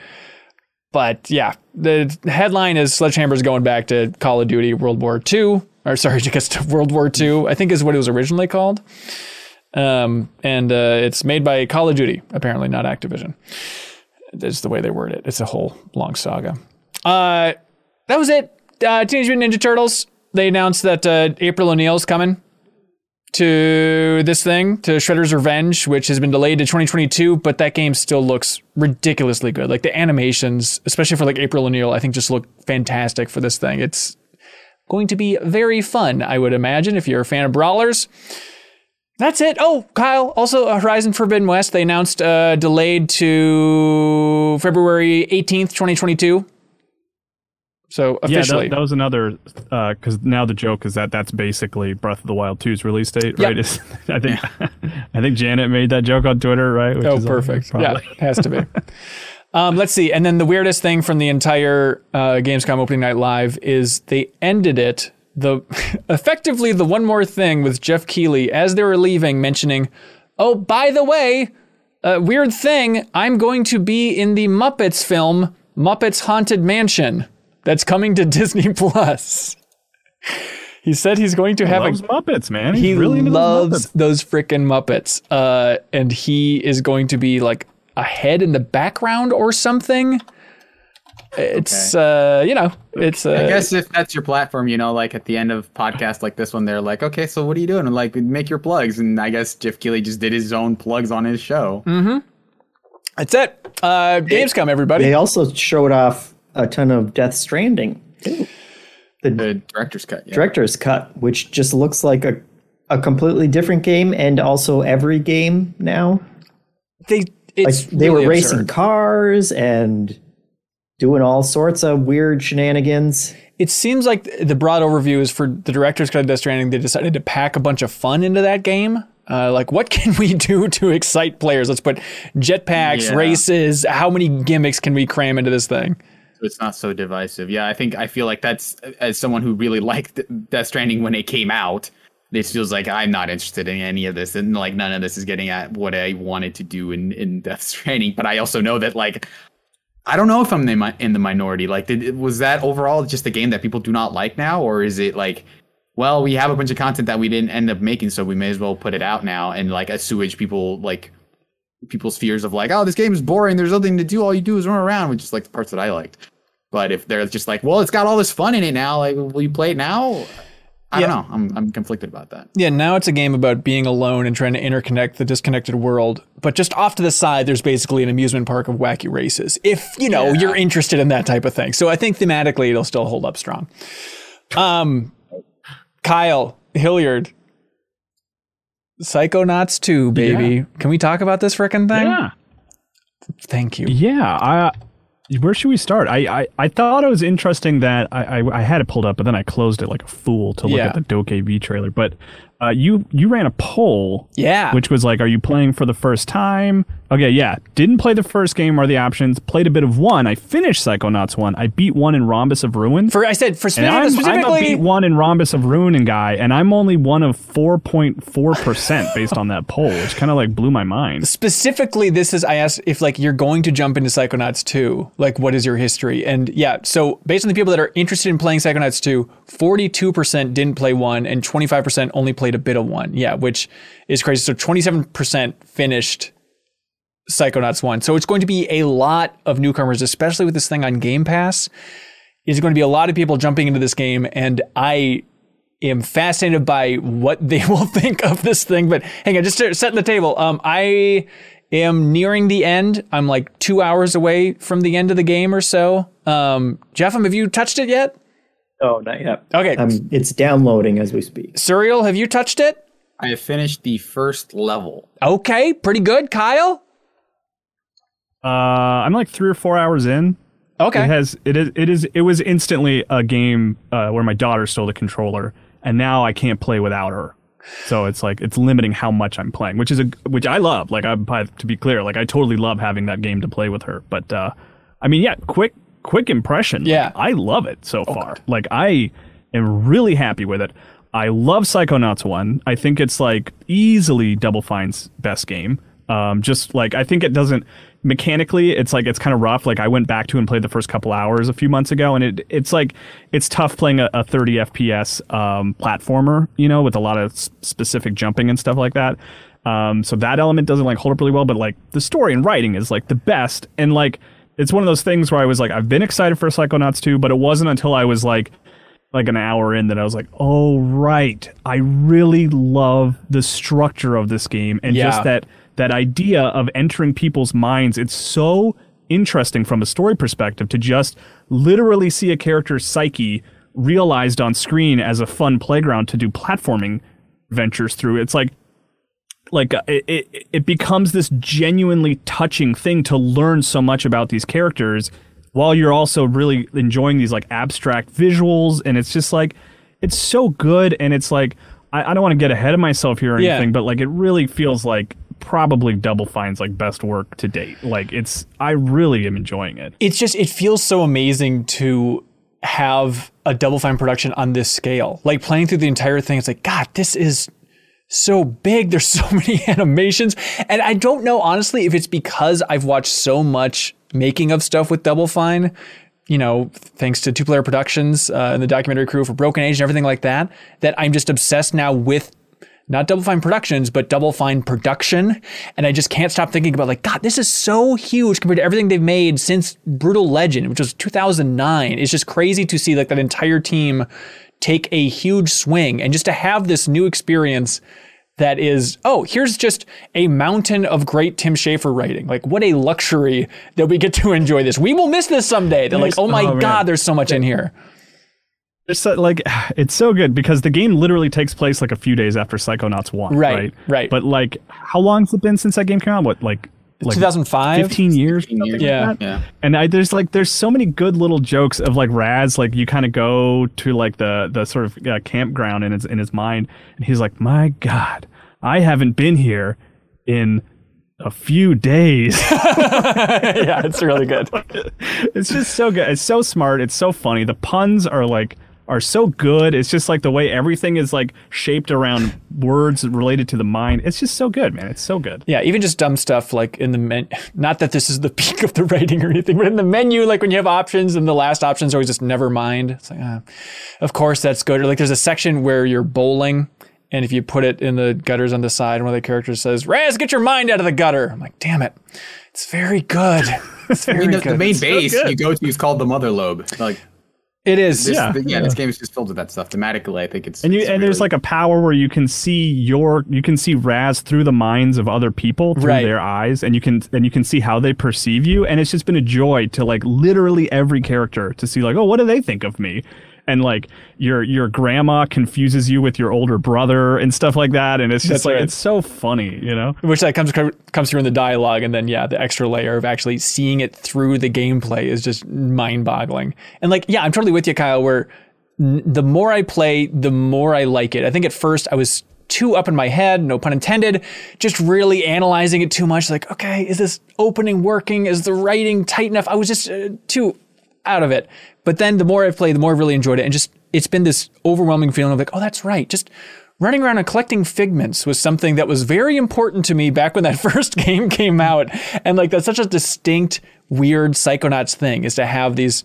But yeah, the headline is Sledgehammer's going back to Call of Duty World War II, or sorry, [laughs] guess to World War II, I think is what it was originally called. Um, and uh, it's made by Call of Duty, apparently not Activision. That's the way they word it. It's a whole long saga. Uh, that was it. Uh, Teenage Mutant Ninja Turtles. They announced that uh, April O'Neil's coming to this thing, to Shredder's Revenge, which has been delayed to 2022, but that game still looks ridiculously good. Like the animations, especially for like April O'Neil, I think just look fantastic for this thing. It's going to be very fun, I would imagine, if you're a fan of brawlers. That's it. Oh, Kyle, also Horizon Forbidden West, they announced uh, delayed to February 18th, 2022. So Yeah, officially. that, that was another because now the joke is that that's basically Breath of the Wild 2's release date, right? [laughs] Yep. I think [laughs] I think Janet made that joke on Twitter, right? Which Oh, is, uh, perfect. probably- Yeah, has to be. [laughs] um, let's see. And then the weirdest thing from the entire uh, Gamescom opening night live is they ended it the [laughs] effectively the one more thing with Geoff Keighley as they were leaving, mentioning, "Oh, by the way, a weird thing. I'm going to be in the Muppets film Muppets Haunted Mansion that's coming to [laughs] Disney Plus." He said he's going to have a loves Muppets, man. He's he really into those loves Muppets. those freaking Muppets. Uh, and he is going to be like a head in the background or something. It's uh, you know, it's uh, I guess if that's your platform, you know, like at the end of podcast like this one, they're like, okay, so what are you doing? And like, make your plugs. And I guess Geoff Keighley just did his own plugs on his show. Mm-hmm. That's it. Uh, Gamescom, everybody. They also showed off a ton of Death Stranding too. The director's cut. Yeah. Director's cut, which just looks like a a completely different game, and also every game now. They it's Like they really were racing cars and doing all sorts of weird shenanigans. It seems like the broad overview is for the director's cut of Death Stranding. They decided to pack a bunch of fun into that game. Uh, like, what can we do to excite players? Let's put jetpacks, Yeah. races. How many gimmicks can we cram into this thing? So it's not so divisive. Yeah, I think I feel like that's as someone who really liked Death Stranding when it came out. This feels like I'm not interested in any of this, and like none of this is getting at what I wanted to do in in Death Stranding. But I also know that like I don't know if I'm in, the minority. Like, did, was that overall just a game that people do not like now, or is it like, well, we have a bunch of content that we didn't end up making, so we may as well put it out now and like assuage people like people's fears of like, oh, this game is boring. There's nothing to do. All you do is run around, which is like the parts that I liked. But if they're just like, well, it's got all this fun in it now, like, will you play it now? I Yeah. don't know. I'm I'm conflicted about that. Yeah, now it's a game about being alone and trying to interconnect the disconnected world. But just off to the side, there's basically an amusement park of wacky races. If you know Yeah. you're interested in that type of thing, so I think thematically it'll still hold up strong. Um, Kyle Hilliard, Psychonauts 2, baby. Can we talk about this frickin' thing? Yeah. Thank you. Yeah. I, where should we start? I, I, I thought it was interesting that I, I, I had it pulled up, but then I closed it like a fool to look Yeah. at the DokeV trailer. But uh, you you ran a poll, Yeah. which was like, are you playing for the first time? Okay, yeah. Didn't play the first game or the options. Played a bit of one. I finished Psychonauts one. I beat one in Rhombus of Ruin. for I said for and I'm, I'm a beat one in Rhombus of Ruin and guy, and I'm only one of 4.4% [laughs] based on that poll, which kind of like blew my mind. specifically this is i asked if like you're going to jump into psychonauts 2 like what is your history and yeah so based on the people that are interested in playing psychonauts 2 42% didn't play one and 25% only played a bit of one yeah which is crazy so 27% finished psychonauts 1 so it's going to be a lot of newcomers especially with this thing on game pass is going to be a lot of people jumping into this game and i am fascinated by what [laughs] they will think of this thing. But hang on, just setting the table. Um, I am nearing the end. I'm like two hours away from the end of the game or so. Um, Jeff, have you touched it yet? Oh, not yet. Okay. Um, it's downloading as we speak. Suriel, have you touched it? I have finished the first level. Okay, pretty good. Kyle? Uh, I'm like three or four hours in. Okay. It has it is it is it was instantly a game uh, where my daughter stole the controller, and now I can't play without her. So it's like it's limiting how much I'm playing, which is a which I love. Like I to be clear, like I totally love having that game to play with her. But uh, I mean, yeah, quick quick impression. Like, Yeah. I love it so far. Like I am really happy with it. I love Psychonauts one. I think it's like easily Double Fine's best game. Um, just like I think it doesn't mechanically, it's like it's kind of rough. Like I went back to and played the first couple hours a few months ago, and it it's like it's tough playing a, a 30 FPS um, platformer, you know, with a lot of s- specific jumping and stuff like that. Um, so that element doesn't like hold up really well, but like the story and writing is like the best, and like it's one of those things where I was like, I've been excited for Psychonauts 2, but it wasn't until I was like like an hour in that I was like, oh right, I really love the structure of this game and Yeah. just that that idea of entering people's minds. It's so interesting from a story perspective to just literally see a character's psyche realized on screen as a fun playground to do platforming ventures through. It's like like uh, it, it, it becomes this genuinely touching thing to learn so much about these characters while you're also really enjoying these like abstract visuals and it's just like it's so good and it's like i, I don't want to get ahead of myself here or Yeah. anything but like it really feels like probably double fine's like best work to date. Like it's i really am enjoying it. It's just it feels so amazing to have a double fine production on this scale. Like playing through the entire thing it's like god this is so big. There's so [laughs] many animations. And i don't know honestly if it's because i've watched so much making of stuff with double fine you know thanks to two player productions uh, and the documentary crew for broken age and everything like that that i'm just obsessed now with not Double Fine Productions, but Double Fine Production. And I just can't stop thinking about like, God, this is so huge compared to everything they've made since Brutal Legend, which was 2009. It's just crazy to see like that entire team take a huge swing and just to have this new experience that is, oh, here's just a mountain of great Tim Schafer writing. Like, what a luxury that we get to enjoy this. We will miss this someday. They're like, oh my oh. God, there's so much in here. It's so, like [sighs] it's so good because the game literally takes place like a few days after Psychonauts one, Right, right? right. But like, how long has it been since that game came out? What like like 2005? fifteen years? 15 years. Yeah. like? Yeah. And I, there's like there's so many good little jokes of like Raz like you kind of go to like the the sort of uh, campground in his in his mind and he's like my God I haven't been here in a few days. [laughs] [laughs] yeah, it's really good. it's just so good. It's so smart. It's so funny. The puns are like are so good. It's just like the way everything is like shaped around words related to the mind. It's just so good, man. It's so good. Yeah, even just dumb stuff like in the men. [laughs] Not that this is the [laughs] peak of the writing or anything, but in the menu, like when you have options and the last options are always just never mind. It's like, ah, of course that's good. Or like there's a section where you're bowling, and if you put it in the gutters on the side, one of the characters says, "Raz, get your mind out of the gutter." I'm like, damn it, it's very good. It's I very mean, the, good. the main so base good. you go to is called the Mother Lobe. Like, it is. this, Yeah. yeah, yeah, this game is just filled with that stuff. Thematically, I think it's And you it's and there's like a power where you can see your you can see Raz through the minds of other people through Right. their eyes and you can and you can see how they perceive you and it's just been a joy to like literally every character to see like oh what do they think of me and like your your grandma confuses you with your older brother and stuff like that and it's just That's like right. it's so funny you know which that comes comes through in the dialogue, and then yeah, the extra layer of actually seeing it through the gameplay is just mind-boggling. And like, yeah, I'm totally with you, Kyle. Where n- the more I play, the more I like it. I think at first I was too up in my head, no pun intended, just really analyzing it too much. Like, okay, is this opening working? Is the writing tight enough? I was just uh, too out of it. But then the more I've played, the more I've really enjoyed it, and just it's been this overwhelming feeling of like, oh, that's right, just running around and collecting figments was something that was very important to me back when that [laughs] first game came out. And like that's such a distinct, weird Psychonauts thing is to have these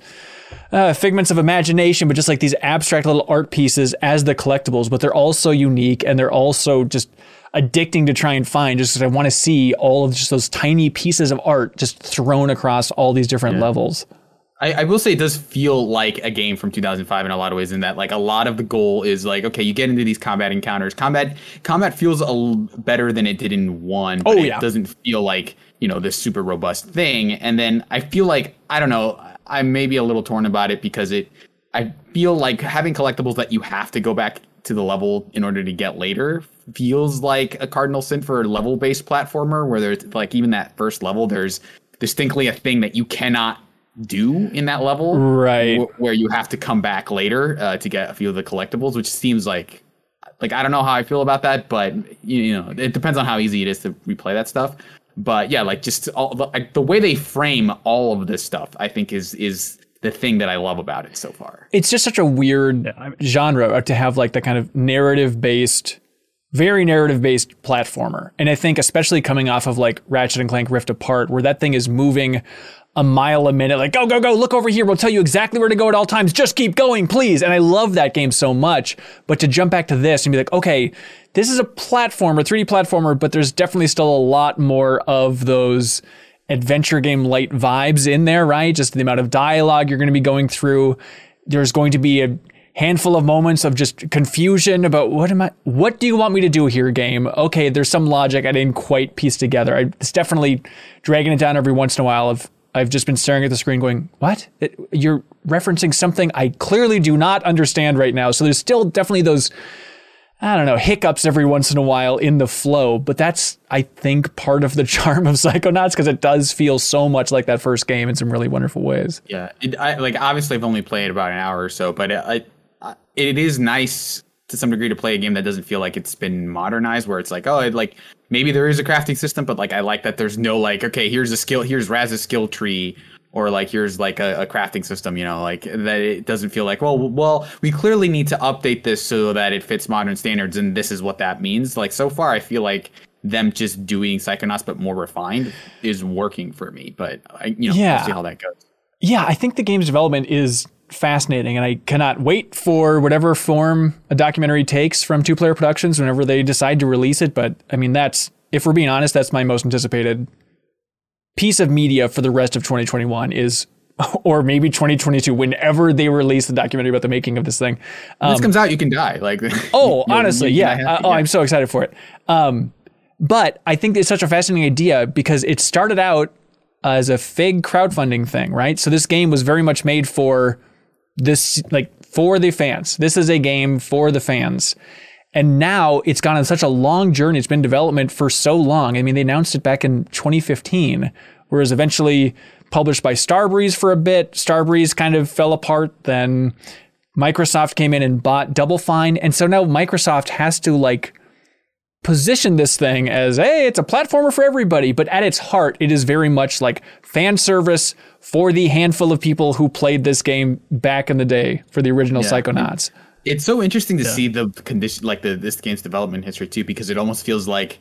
uh, figments of imagination, but just like these abstract little art pieces as the collectibles, but they're also unique and they're also just addicting to try and find just because I want to see all of just those tiny pieces of art just thrown across all these different levels. I, I will say it does feel like a game from 2005 in a lot of ways in that like a lot of the goal is like okay you get into these combat encounters combat combat feels a l- better than it did in one but Oh, it yeah. doesn't feel like you know this super robust thing and then I feel like I don't know I may be a little torn about it because it I feel like having collectibles that you have to go back to the level in order to get later feels like a cardinal sin for a level based platformer where there's like even that first level there's distinctly a thing that you cannot do in that level Right. wh- where you have to come back later uh, to get a few of the collectibles which seems like like i don't know how i feel about that but you, you know it depends on how easy it is to replay that stuff. But yeah like just all the, like, the way they frame all of this stuff i think is is the thing that i love about it so far. It's just such a weird genre to have like the kind of narrative based very narrative based platformer. And i think especially coming off of like ratchet and clank rift apart where that thing is moving a mile a minute like go go go look over here. We'll tell you exactly where to go at all times. Just keep going please. And i love that game so much. But to jump back to this and be like okay this is a platformer 3d platformer but there's definitely still a lot more of those adventure game light vibes in there, right? Just the amount of dialogue you're going to be going through. There's going to be a handful of moments of just confusion about what am I what do you want me to do here game? Okay there's some logic i didn't quite piece together. I, it's definitely dragging it down every once in a while of i've just been staring at the screen going what It- you're referencing something i clearly do not understand right now so there's still definitely those I don't know, hiccups every once in a while in the flow, but that's, I think, part of the [laughs] charm of Psychonauts because it does feel so much like that first game in some really wonderful ways. Yeah, it, I, like obviously I've only played about an hour or so, but it, it is nice to some degree to play a game that doesn't feel like it's been modernized, where it's like, oh, it, like maybe there is a crafting system, but like I like that there's no like, okay, here's a skill, here's Raz's skill tree, or like here's like a, a crafting system, you know, like that it doesn't feel like, well, well, we clearly need to update this so that it fits modern standards, and this is what that means. Like so far, I feel like them just doing Psychonauts but more refined is working for me, but I, you know, Yeah. we'll see how that goes. Yeah, I think the game's development is fascinating, and I cannot wait for whatever form a documentary takes from Two Player Productions whenever they decide to release it. But I mean, that's, if we're being honest, that's my most anticipated piece of media for the rest of 2021 is [laughs] or maybe 2022, whenever they release the documentary about the making of this thing. When this comes out, you can die. Like, [laughs] Oh, honestly, yeah. Uh, oh, I'm so excited for it. Um, but I think it's such a fascinating idea because it started out as a fig crowdfunding thing, right? So this game was very much made for this, like for the fans. This is a game for the fans. And now it's gone on such a long journey. It's been development for so long. I mean, they announced it back in 2015, whereas eventually published by Starbreeze for a bit. Starbreeze kind of fell apart. Then Microsoft came in and bought Double Fine. And so now Microsoft has to like position this thing as, hey, it's a platformer for everybody. But at its heart, it is very much like fan service for the handful of people who played this game back in the day for the original Psychonauts. It's so interesting to see the condition, like the this game's development history too, because it almost feels like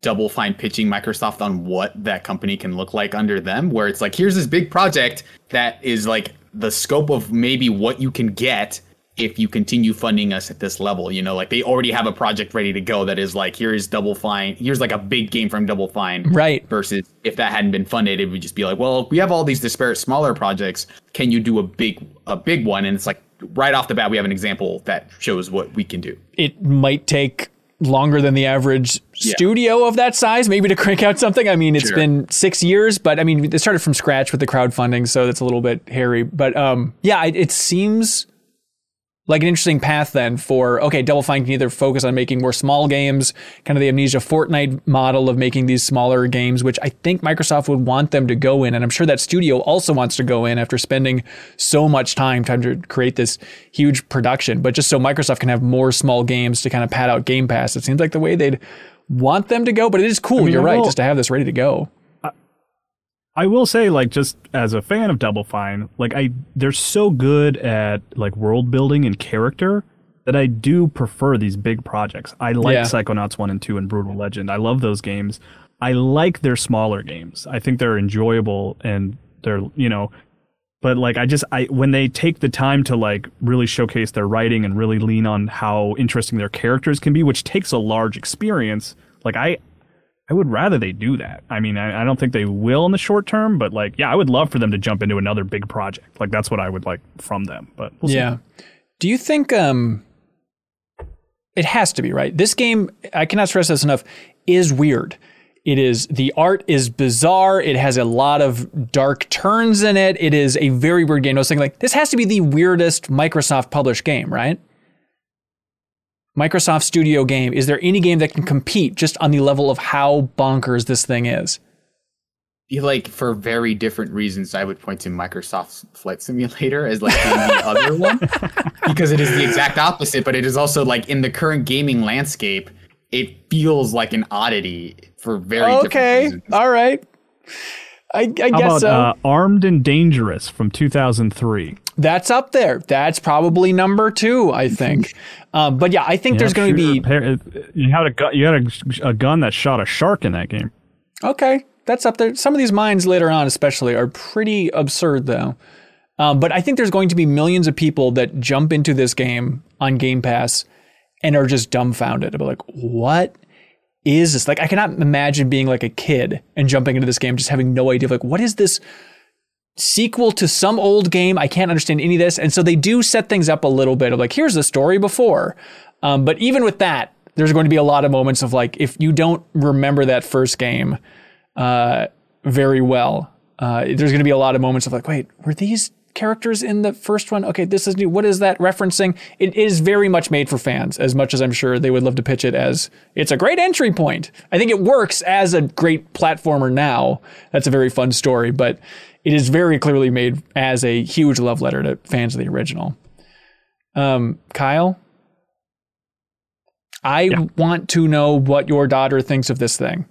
Double Fine pitching Microsoft on what that company can look like under them. Where it's like, here's this big project that is like the scope of maybe what you can get if you continue funding us at this level. You know, like they already have a project ready to go that is like, here is Double Fine, here's like a big game from Double Fine, Right. Versus if that hadn't been funded, it would just be like, well, we have all these disparate smaller projects. Can you do a big a big one? And it's like right off the bat, we have an example that shows what we can do. it might take longer than the average studio of that size maybe to crank out something i mean it's Sure. been six years but i mean it started from scratch with the crowdfunding so that's a little bit hairy but um yeah it, it seems like an interesting path then for okay double fine can either focus on making more small games kind of the Amnesia Fortnight model of making these smaller games which i think microsoft would want them to go in and i'm sure that studio also wants to go in after spending so much time trying to create this huge production but just so microsoft can have more small games to kind of pad out game pass it seems like the way they'd want them to go but it is cool mean, you're right just to have this ready to go I will say, like, just as a fan of Double Fine, like, I they're so good at like world building and character that I do prefer these big projects. I like Yeah. Psychonauts one and two and Brutal Legend. I love those games. I like their smaller games. I think they're enjoyable and they're you know, but like I just I when they take the time to like really showcase their writing and really lean on how interesting their characters can be, which takes a large experience. Like I I would rather they do that. I mean, I, I don't think they will in the short term, but like, yeah, I would love for them to jump into another big project. Like that's what I would like from them. But we'll see. Yeah. Do you think um it has to be, right? This game, I cannot stress this enough, is weird. It is the art is bizarre. It has a lot of dark turns in it. It is a very weird game. I was thinking like this has to be the weirdest Microsoft published game, right? Microsoft Studio game. Is there any game that can compete just on the level of how bonkers this thing is? like for very different reasons, I would point to Microsoft's Flight Simulator as like being the other [laughs] one because it is the exact opposite. But it is also like in the current gaming landscape, it feels like an oddity for very different Okay. reasons. All right. I, I How guess about so. uh, Armed and Dangerous from 2003? That's up there. That's probably number two, I think. um, [laughs] but yeah, I think there's going to be pair- You had a gun. You had a, a gun that shot a shark in that game. okay. That's up there. Some of these mines later on, especially, are pretty absurd, though. Um, but I think there's going to be millions of people that jump into this game on Game Pass and are just dumbfounded like, what is this? Like, I cannot imagine being like a kid and jumping into this game, just having no idea. Like, what is this? Sequel to some old game. I can't understand any of this. And so they do set things up a little bit of like, here's the story before. Um, but even with that, there's going to be a lot of moments of like, if you don't remember that first game uh, very well, uh, there's going to be a lot of moments of like, wait, were these characters in the first one? Okay, this is new. What is that referencing? It is very much made for fans, as much as I'm sure they would love to pitch it as it's a great entry point. I think it works as a great platformer now. That's a very fun story, but it is very clearly made as a huge love letter to fans of the original. Um, Kyle, I want to know what your daughter thinks of this thing.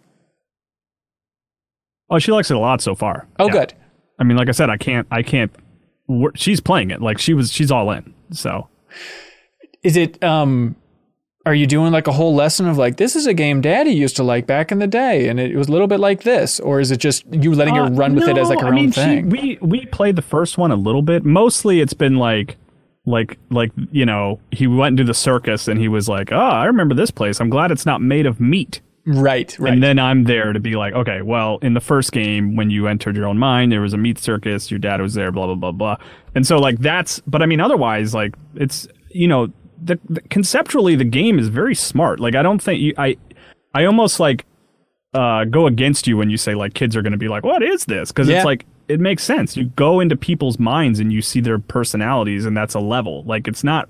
Oh, she likes it a lot so far. Oh, Yeah. good. I mean, like I said, I can't. I can't. She's playing it. Like she was. She's all in. So Is it um are you doing like a whole lesson of like this is a game daddy used to like back in the day and it was a little bit like this or is it just you letting her Uh, run with it as like no, her I mean, own she- thing? we we played the first one a little bit. Mostly, it's been like, like, like you know, he went into the circus and he was like, "Oh, I remember this place. I'm glad it's not made of meat." Right, right. And then I'm there to be like, okay, well, in the first game, when you entered your own mind, there was a meat circus, your dad was there, blah, blah, blah, blah. And so, like, that's, but I mean, otherwise, like, it's, you know, the, the conceptually, the game is very smart. Like, I don't think you, I, I almost like, uh, go against you when you say, like, kids are going to be like, what is this? Because Yeah. it's like, it makes sense. You go into people's minds and you see their personalities, and that's a level. Like, it's not,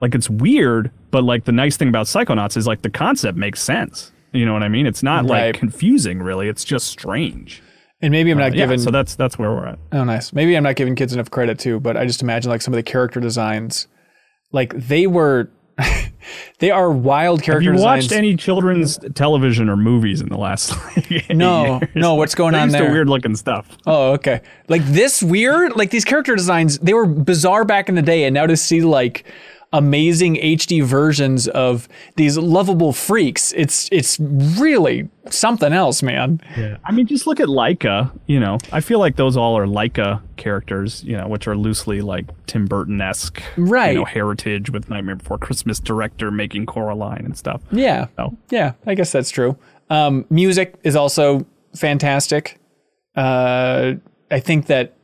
like, it's weird, but like, the nice thing about Psychonauts is, like, the concept makes sense. You know what I mean? It's not Right. like confusing, really. It's just strange. and maybe I'm not Uh, yeah, giving. so that's that's where we're at. Oh, nice. Maybe I'm not giving kids enough credit too, but I just imagine like some of the character designs, like they were, [laughs] they are wild characters. Have you designs. watched any children's television or movies in the last [laughs] like, No, years? no, what's going They're on used there? weird looking stuff. Oh, okay. Like this weird, like these character designs, they were bizarre back in the day, and now to see like amazing HD versions of these lovable freaks, it's it's really something else, man. Yeah. I mean, just look at Laika. You know, I feel like those all are Laika characters. You know, which are loosely like Tim Burton esque, Right. You know, heritage with Nightmare Before Christmas director making Coraline and stuff. Yeah. So Yeah, I guess that's true. Um, music is also fantastic. Uh, I think that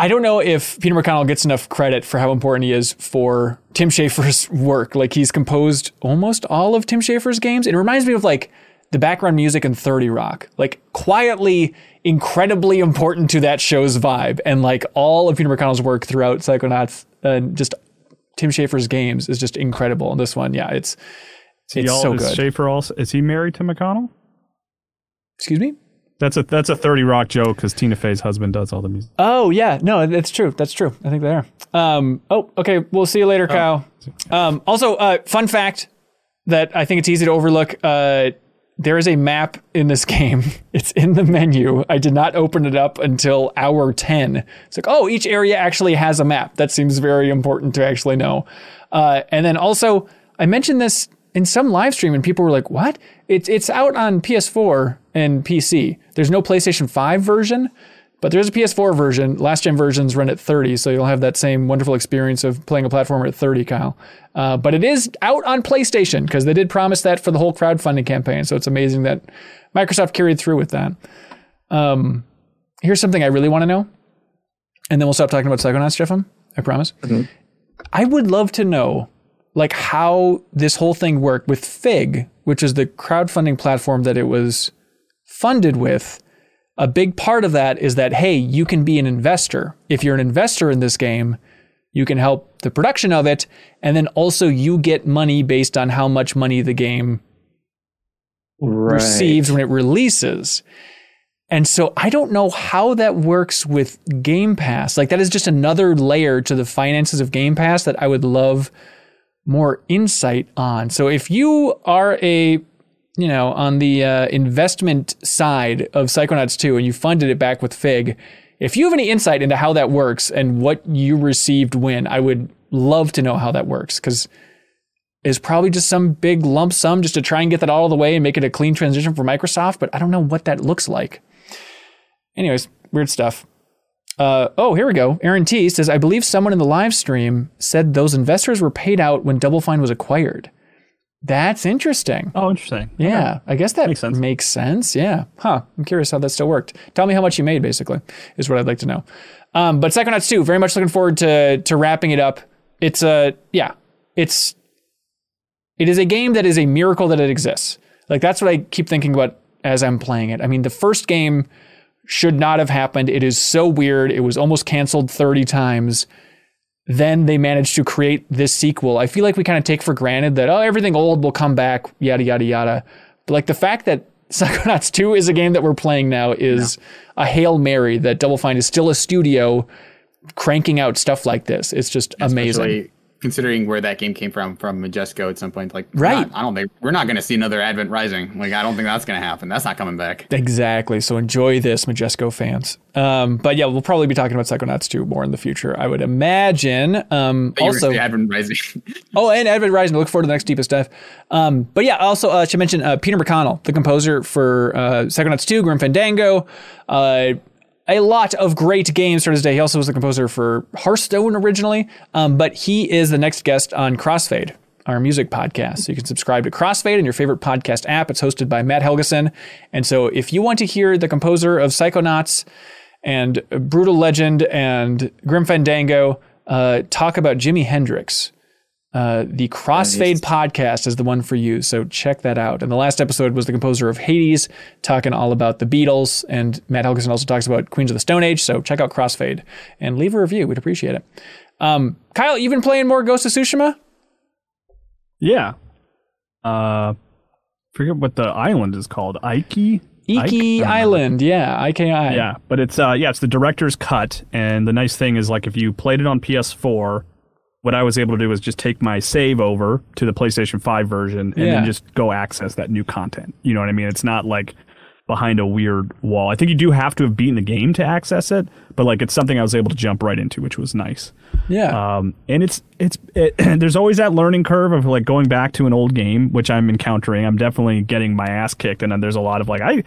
I don't know if Peter McConnell gets enough credit for how important he is for Tim Schafer's [laughs] work. Like he's composed almost all of Tim Schafer's games. It reminds me of like the background music in 30 Rock, like quietly incredibly important to that show's vibe. And like all of Peter McConnell's work throughout Psychonauts and just Tim Schafer's games is just incredible. And this one, yeah, it's it's so is good. Schafer also is he married to McConnell? Excuse me? That's a that's a Thirty Rock joke because Tina Fey's husband does all the music. Oh yeah, no, that's true. That's true. I think they are. Um, oh, okay. We'll see you later, Kyle. Um, also, uh, fun fact that I think it's easy to overlook. Uh, there is a map in this [laughs] game. It's in the menu. I did not open it up until hour ten. It's like, oh, each area actually has a map. That seems very important to actually know. Uh, and then also, I mentioned this in some live stream, and people were like, "What? It's it's out on PS4 and PC. There's no PlayStation 5 version." But there's a PS4 version. Last gen versions run at 30, so you'll have that same wonderful experience of playing a platformer at 30, Kyle. Uh, but it is out on PlayStation because they did promise that for the whole crowdfunding campaign. So it's amazing that Microsoft carried through with that. Um, here's something I really want to know, and then we'll stop talking about Psychonauts, JeffM. I promise. I would love to know like how this whole thing worked with Fig, which is the crowdfunding platform that it was funded with a big part of that is that hey you can be an investor. If you're an investor in this game you can help the production of it and then also you get money based on how much money the game Right. receives when it releases. And so i don't know how that works with game pass. Like that is just another layer to the finances of game pass that i would love more insight on. So if you are a you know, on the uh, investment side of Psychonauts 2 and you funded it back with Fig, if you have any insight into how that works and what you received when, I would love to know how that works because it's probably just some big lump sum just to try and get that all the way and make it a clean transition for Microsoft, but I don't know what that looks like. Anyways, weird stuff. Uh, oh, here we go. Aaron T says, I believe someone in the live stream said those investors were paid out when Double Fine was acquired. That's interesting. Oh, interesting. Yeah, I guess that Makes sense. Makes sense. Yeah. Huh. I'm curious how that still worked. Tell me how much you made, basically, is what I'd like to know. Um, but Psychonauts 2, very much looking forward to to wrapping it up. It's a yeah, it's it is a game that is a miracle that it exists. Like that's what I keep thinking about as I'm playing it. I mean, the first game should not have happened. It is so weird. It was almost canceled 30 times then they managed to create this sequel. I feel like we kind of take for granted that oh everything old will come back, yada yada yada. But like the fact that [laughs] Psychonauts 2 is a game that we're playing now is a hail mary that Double Fine is still a studio cranking out stuff like this. It's just amazing. Considering where that game came from, from Majesco at some point. Like, Right. not- I don't think we're not going to see another Advent Rising. Like, I don't think that's going to happen. That's not coming back. Exactly. So enjoy this, Majesco fans. Um, but yeah, we'll probably be talking about Psychonauts 2 more in the future, I would imagine. Um, also, Advent Rising. [laughs] Oh, and Advent Rising. Look forward to the next deepest dive. Um, but yeah, also uh, I should mention uh, Peter McConnell, the composer for uh, Psychonauts 2, Grim Fandango, uh, a lot of great games for his day. He also was the composer for Hearthstone originally, um, but he is the next guest on Crossfade our music podcast. So you can subscribe to Crossfade in your favorite podcast app. It's hosted by Matt Helgeson. And so if you want to hear the composer of Psychonauts and Brutal Legend and Grim Fandango uh, talk about Jimi Hendrix, uh, the Crossfade podcast is the one for you. So check that out. And the last episode was the composer of Hades, talking all about the Beatles. And Matt Helgeson also talks about Queens of the Stone Age. So check out Crossfade and leave a review. We'd appreciate it. Um, Kyle, you've been playing more Ghost of Tsushima? Yeah. Uh, forget what the island is called. Iki. Iki Ike? Island, yeah, IKI. Yeah, but it's uh yeah, it's the director's cut, and the nice thing is like if you played it on PS4, what I was able to do was just take my save over to the PlayStation 5 version and Yeah. then just go access that new content. You know what I mean? It's not like behind a weird wall. I think you do have to have beaten the game to access it, but like it's something I was able to jump right into, which was nice. yeah. Um, and it's it's it, [clears throat] there's always that learning curve of like going back to an old game, which I'm encountering. I'm definitely getting my ass kicked, and then there's a lot of like I,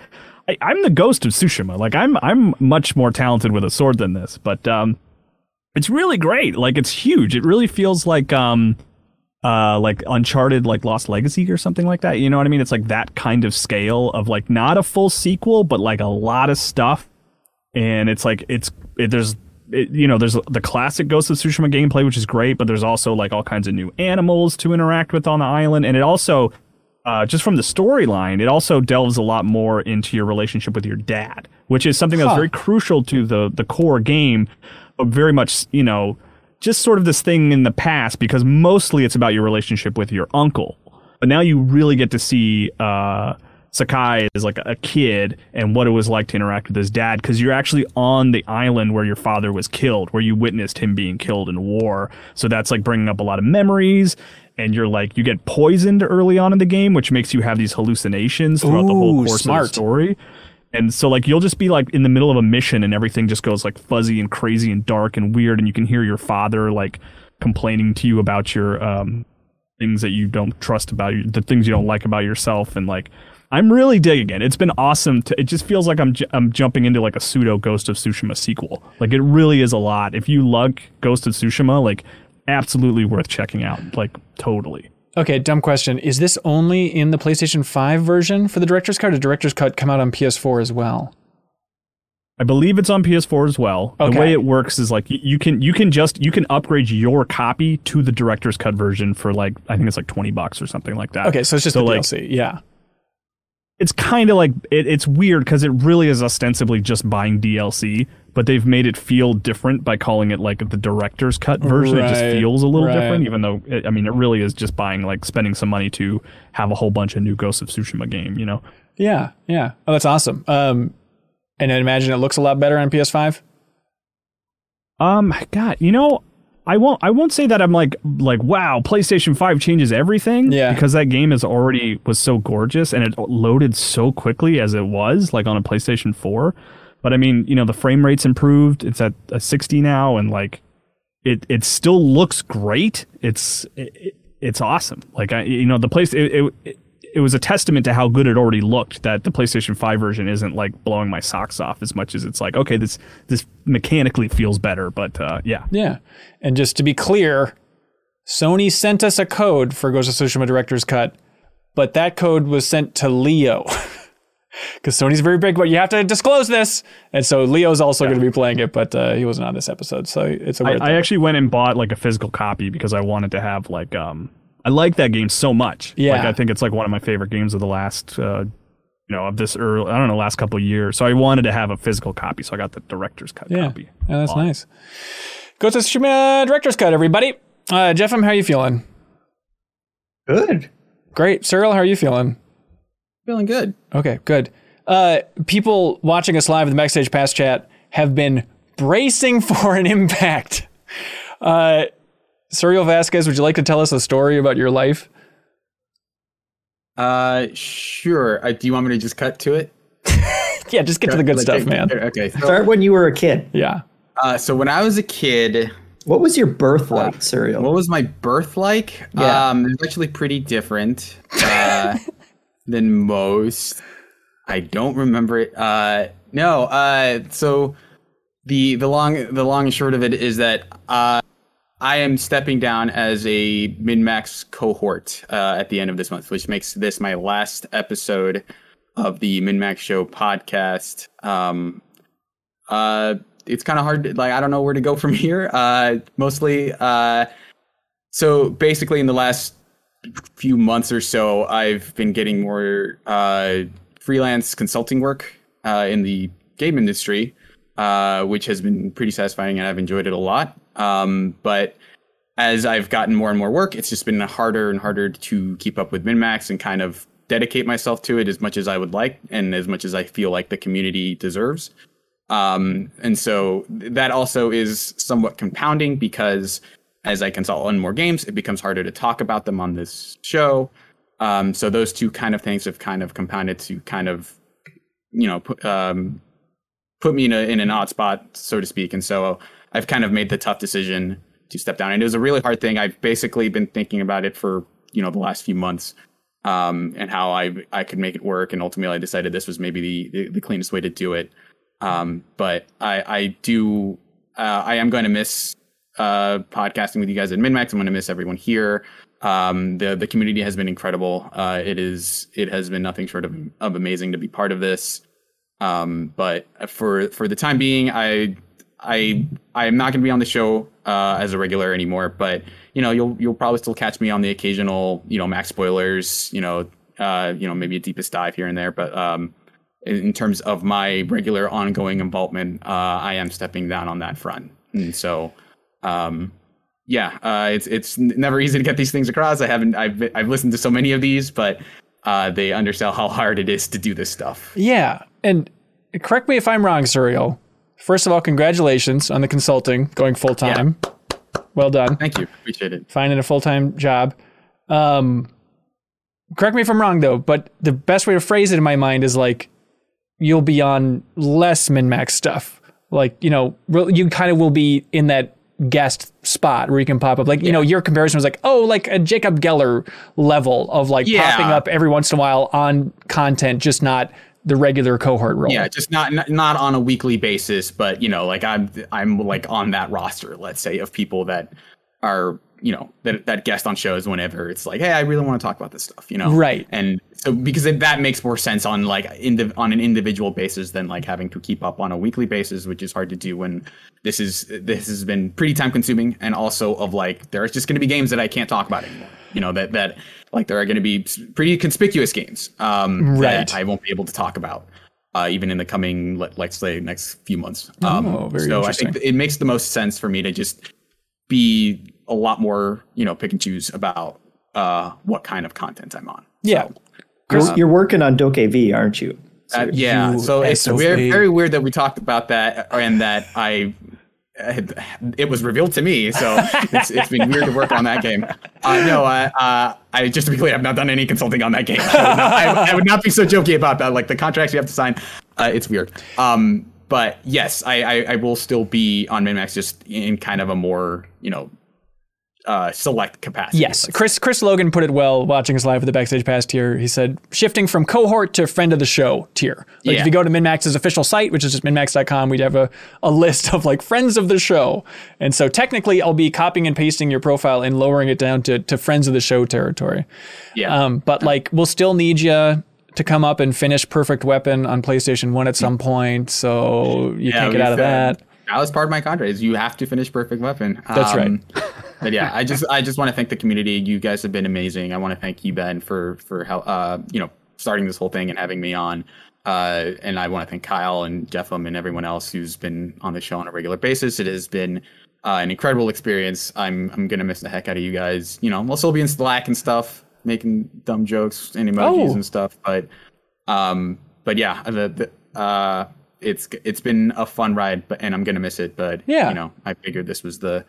I I'm the ghost of Tsushima. Like I'm I'm much more talented with a sword than this, but um, it's really great. Like it's huge. It really feels like um. Uh, like Uncharted, like Lost Legacy or something like that. You know what I mean? It's like that kind of scale of like not a full sequel, but like a lot of stuff and it's like it's it, there's it, you know there's the classic Ghost of Tsushima gameplay which is great, but there's also like all kinds of new animals to interact with on the island, and it also uh, just from the storyline, it also delves a lot more into your relationship with your dad, which is something that's Huh. very crucial to the the core game, but very much you know just sort of this thing in the past because mostly it's about your relationship with your uncle, but now you really get to see. Uh, Sakai as like a kid and what it was like to interact with his dad because you're actually on the island where your father was killed, where you witnessed him being killed in war. So that's like bringing up a lot of memories. And you're like, you get poisoned early on in the game, which makes you have these hallucinations throughout the whole Ooh, course of the story. And so like you'll just be like in the middle of a mission and everything just goes like fuzzy and crazy and dark and weird and you can hear your father like complaining to you about your um things that you don't trust about you, the things you don't like about yourself and like I'm really digging it. It's been awesome. To, it just feels like I'm I'm jumping into like a pseudo Ghost of Tsushima sequel. Like it really is a lot. If you lug Ghost of Tsushima, like absolutely worth checking out. Like totally. Okay, dumb question. Is this only in the PlayStation 5 version for the director's cut? Or did director's cut come out on PS4 as well? I believe it's on PS4 as well. Okay. The way it works is like you can you can just you can upgrade your copy to the director's cut version for like I think it's like 20 bucks or something like that. Okay, so it's just So, like, DLC. Yeah. it's kind of like it, it's weird because it really is ostensibly just buying DLC, but they've made it feel different by calling it like the director's cut version. It just feels a little right. different, even though it, I mean it really is just buying like spending some money to have a whole bunch of new Ghost of Tsushima game. You know, Yeah. Yeah. Oh, that's awesome. Um, and I imagine it looks a lot better on PS5. um, God, you know. I won't. I won't say that I'm like like wow. PlayStation Five changes everything. Yeah. Because that game is already was so gorgeous and it loaded so quickly as it was like on a PlayStation Four. But I mean, you know, the frame rate's improved. It's at a 60 now, and like it it still looks great. It's it, it's awesome. Like I, you know, the place it, it it was a testament to how good it already looked that the PlayStation 5 version isn't like blowing my socks off as much as it's like okay, this this mechanically feels better. But uh, yeah, Yeah. And just to be clear, Sony sent us a code for Ghost of Tsushima Director's Cut, but that code was sent to Leo. [laughs] Because Sony's very big, but you have to disclose this. And so Leo's also going to be playing it, but uh, he wasn't on this episode. So it's a weird I thing. actually went and bought like a physical copy because I wanted to have like um I like that game so much. Yeah. Like I think it's like one of my favorite games of the last uh you know of this early I don't know last couple of years. So I wanted to have a physical copy, so I got the director's cut yeah. copy. yeah, that's nice. Ghost of Tsushima Director's Cut, everybody. Uh, Jeff, how are you feeling? Good. Great. Suriel, how are you feeling? Feeling good. Okay, good. Uh, people watching us live in the Backstage Pass chat have been bracing [laughs] for an impact. Uh, Suriel Vazquez, would you like to tell us a story about your life? Uh, sure. Uh, do you want me to just cut to it? [laughs] Yeah, just get to the good Like, stuff, man. Okay. So, Start when you were a kid. Yeah. uh, so when I was a kid, What was your birth like, Suriel? what was my birth like? Yeah. Um, it's actually pretty different uh, [laughs] than most. I don't remember it. Uh, no. Uh, so the the long the long and short of it is that uh, I am stepping down as a MinnMax cohort uh, at the end of this month, which makes this my last episode of the MinnMax Show podcast. Um, uh, it's kind of hard. Like I don't know where to go from [laughs] here. Uh, mostly, uh, so basically, in the last few months or so, I've been getting more uh, freelance consulting work uh, in the game industry, uh, which has been pretty satisfying, and I've enjoyed it a lot. Um, but as I've gotten more and more work, it's just been harder and harder to keep up with MinnMax and kind of dedicate myself to it as much as I would like and as much as I feel like the community deserves. Um, and so that also is somewhat compounding because as I consult on more games, it becomes harder to talk about them on this show. Um, so those two kind of things have kind of compounded to kind of, you know, put, um, put me in, a, in an odd spot, so to speak. And so I've kind of made the tough decision to step down. And it was a really hard thing. I've basically been thinking about it for, you know, the last few months um, and how I I could make it work. And ultimately, I decided this was maybe the the, the cleanest way to do it. Um, but I I do uh, I am going to miss uh, podcasting with you guys at MinnMax. I'm going to miss everyone here. Um, the the community has been incredible. Uh, it is it has been nothing short of, of amazing to be part of this. Um, but for for the time being, I I I am not going to be on the show uh, as a regular anymore. But you know, you'll you'll probably still catch me on the occasional you know max spoilers. You know, uh, you know maybe a deepest dive here and there. But um, in terms of my regular ongoing involvement, uh, I am stepping down on that front. And so, um, yeah, uh, it's it's never easy to get these things across. I haven't I've I've listened to so many of these, but uh, they undersell how hard it is to do this stuff. Yeah, and correct me if I'm wrong, Suriel. First of all, congratulations on the consulting going full time. Yeah. Well done. Thank you. Appreciate it. Finding a full time job. Um, correct me if I'm wrong though, but the best way to phrase it in my mind is like you'll be on less MinnMax stuff. Like you know, you kind of will be in that guest spot where you can pop up. Like, you know, your comparison was like, oh, like a Jacob Geller level of like yeah. popping up every once in a while on content, just not the regular cohort role. Yeah, just not, not not on a weekly basis, but you know, like I'm I'm like on that roster, let's say, of people that are you know that that guest on shows whenever it's like, hey, I really want to talk about this stuff, you know, right? And so because it, that makes more sense on like in the, on an individual basis than like having to keep up on a weekly basis, which is hard to do when this is this has been pretty time consuming, and also of like there's just going to be games that I can't talk about anymore, you know, that that like there are going to be pretty conspicuous games um, right. that I won't be able to talk about. Uh, even in the coming, let, us say, next few months. Um, oh, very so I think it makes the most sense for me to just be a lot more, you know, pick and choose about uh, what kind of content I'm on. Yeah, so, Chris, um, you're working on DokeV, aren't you? So uh, yeah, so it's very, very weird that we talked about that and that I it was revealed to me, so it's, it's been weird to work on that game. Uh, no, I, uh, I just to be clear, I've not done any consulting on that game. I would not, I, I would not be so jokey about that. Like the contracts you have to sign, uh, it's weird. Um, but yes, I, I, I will still be on MinnMax just in kind of a more you know uh, select capacity. Yes, Chris Chris Logan put it well watching us live at the backstage pass tier. He said shifting from cohort to friend of the show tier. Like yeah. if you go to MinnMax's official site, which is just minnmax.com, we'd have a, a list of like friends of the show. And so technically I'll be copying and pasting your profile and lowering it down to, to friends of the show territory. Yeah. Um, but like we'll still need you to come up and finish Perfect Weapon on PlayStation 1 at some point. So you yeah, can't get out of that. That was part of my contract is you have to finish Perfect Weapon. That's um, right. but yeah, I just I just want to thank the community. You guys have been amazing. I want to thank you, Ben, for for how uh you know starting this whole thing and having me on. Uh, and I want to thank Kyle and JeffM and everyone else who's been on the show on a regular basis. It has been uh, an incredible experience. I'm I'm gonna miss the heck out of you guys. You know, we'll still be in Slack and stuff, making dumb jokes and emojis oh. and stuff. But um, but yeah, the, the uh, it's it's been a fun ride, but and I'm gonna miss it. But yeah, you know, I figured this was the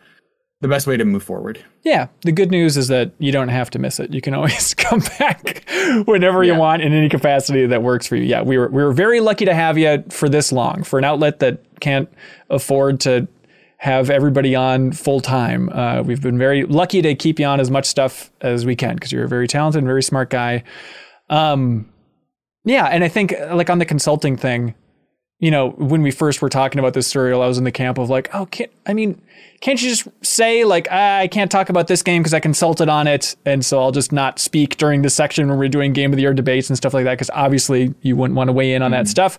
the best way to move forward. Yeah. The good news is that you don't have to miss it. You can always [laughs] come back whenever yeah. you want in any capacity that works for you. Yeah, we were we were very lucky to have you for this long for an outlet that can't afford to have everybody on full time. Uh, we've been very lucky to keep you on as much stuff as we can because you're a very talented, very smart guy. Um, yeah, and I think like on the consulting thing, you know, when we first were talking about this Suriel, I was in the camp of like, oh, can't, I mean, can't you just say like, ah, I can't talk about this game because I consulted on it, and so I'll just not speak during this section when we're doing game of the year debates and stuff like that because obviously you wouldn't want to weigh in on that stuff.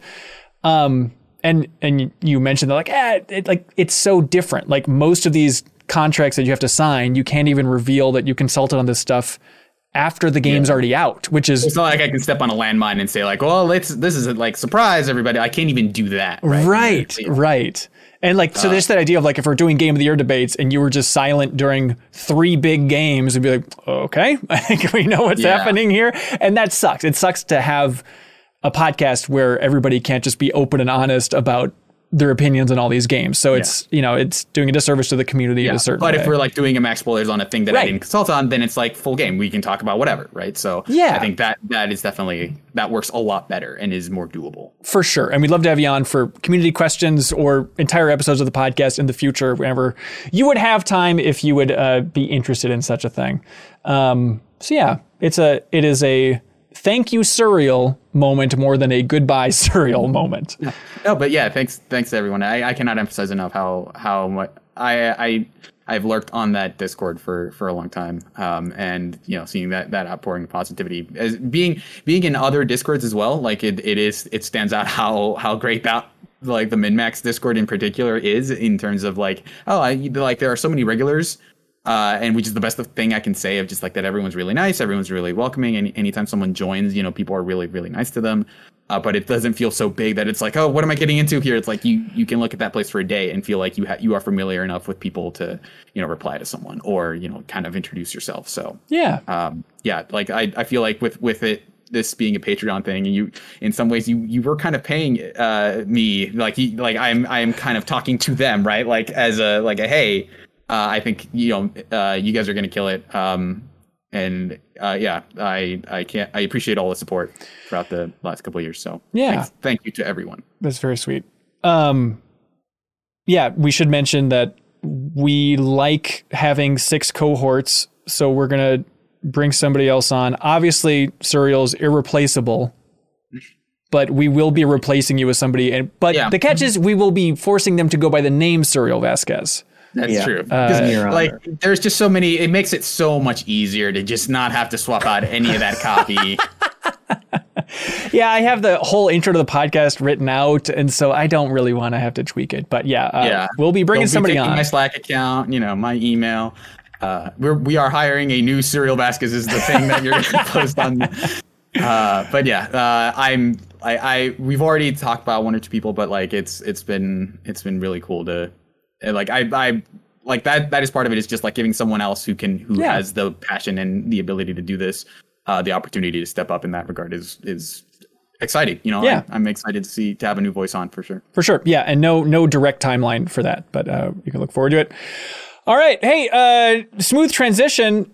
Um, and and you mentioned that like, ah, it, like it's so different. Like most of these contracts that you have to sign, you can't even reveal that you consulted on this stuff after the game's already out, which is It's not like I can step on a landmine and say like, "Well, let's this is a, like surprise everybody." I can't even do that. Right. Right, right. And like, so uh, there's that idea of like, if we're doing game of the year debates and you were just silent during three big games, and be like, okay, [laughs] I think we know what's Yeah. happening here. And that sucks. It sucks to have a podcast where everybody can't just be open and honest about their opinions on all these games. So it's, you know, it's doing a disservice to the community in Yeah. a certain But way. if we're like doing a max spoilers on a thing that Right. I didn't consult on, then it's like full game. We can talk about whatever, right? So Yeah. I think that that is definitely that works a lot better and is more doable. for sure. And we'd love to have you on for community questions or entire episodes of the podcast in the future, whenever you would have time if you would uh, be interested in such a thing. Um, so yeah, it's a it is a thank you surreal moment more than a goodbye [laughs] surreal moment. No, but yeah, thanks thanks everyone. I, I cannot emphasize enough how how much I I I've lurked on that Discord for for a long time, um, and you know, seeing that that outpouring of positivity as being being in other Discords as well, like it, it is it stands out how how great that like the MinnMax Discord in particular is in terms of like oh I like there are so many regulars uh, and which is the best thing I can say of just like that everyone's really nice, everyone's really welcoming, and anytime someone joins, you know, people are really really nice to them. Uh, but it doesn't feel so big that it's like, oh, what am I getting into here? It's like you you can look at that place for a day and feel like you ha- you are familiar enough with people to you know reply to someone or you know kind of introduce yourself. So Yeah. um, yeah, like I, I feel like with with it this being a Patreon thing, and you in some ways you you were kind of paying uh, me like you, like I'm I'm kind of talking to them right like as a like a hey uh, I think you know uh, you guys are gonna kill it um, and uh, yeah I I can't I appreciate all the support throughout the last couple of years so Yeah. thanks- thank you to everyone That's very sweet. Um, yeah, we should mention that we like having six cohorts, so we're gonna bring somebody else on. Obviously, Suriel's irreplaceable, but we will be replacing you with somebody. And but Yeah. the catch is, we will be forcing them to go by the name Suriel Vazquez. That's Yeah. true. Uh, 'Cause, Your like, honor. there's just so many. It makes it so much easier to just not have to swap out any of that copy. [laughs] Yeah, I have the whole intro to the podcast written out, and so I don't really want to have to tweak it. But yeah, uh, yeah, we'll be bringing Don't somebody taking on. My Slack account, you know, my email. Uh, we're we are hiring a new Suriel Vazquez is the thing that you're going [laughs] to post on. Uh, but yeah, uh, I'm I, I we've already talked about one or two people, but like it's it's been it's been really cool to and, like I I like that that is part of it is just like giving someone else who can who Yeah. has the passion and the ability to do this uh, the opportunity to step up in that regard is is exciting. You know, Yeah. I, I'm excited to see to have a new voice on for sure. For sure. Yeah, and no no direct timeline for that, but uh, you can look forward to it. All right. Hey, uh, smooth transition.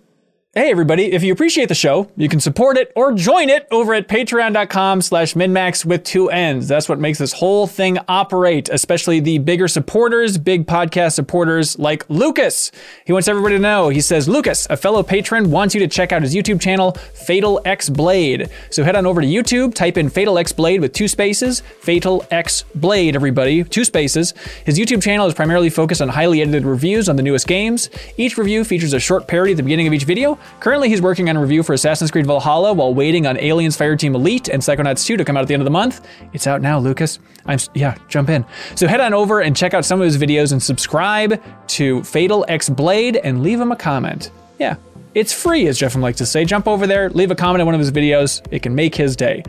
Hey, everybody, if you appreciate the show, you can support it or join it over at patreon.com slash minnmax with two N's. That's what makes this whole thing operate, especially the bigger supporters, big podcast supporters like Lucas. He wants everybody to know. He says, Lucas, a fellow patron, wants you to check out his YouTube channel, Fatal X Blade. So head on over to YouTube, type in Fatal X Blade with two spaces, Fatal X Blade, everybody, two spaces. His YouTube channel is primarily focused on highly edited reviews on the newest games. Each review features a short parody at the beginning of each video. Currently, he's working on a review for Assassin's Creed Valhalla while waiting on Aliens Fireteam Elite and Psychonauts 2 to come out at the end of the month. It's out now, Lucas. I'm yeah, jump in. So head on over and check out some of his videos and subscribe to Fatal X Blade and leave him a comment. Yeah, it's free, as Jeff likes to say. Jump over there, leave a comment on one of his videos. It can make his day.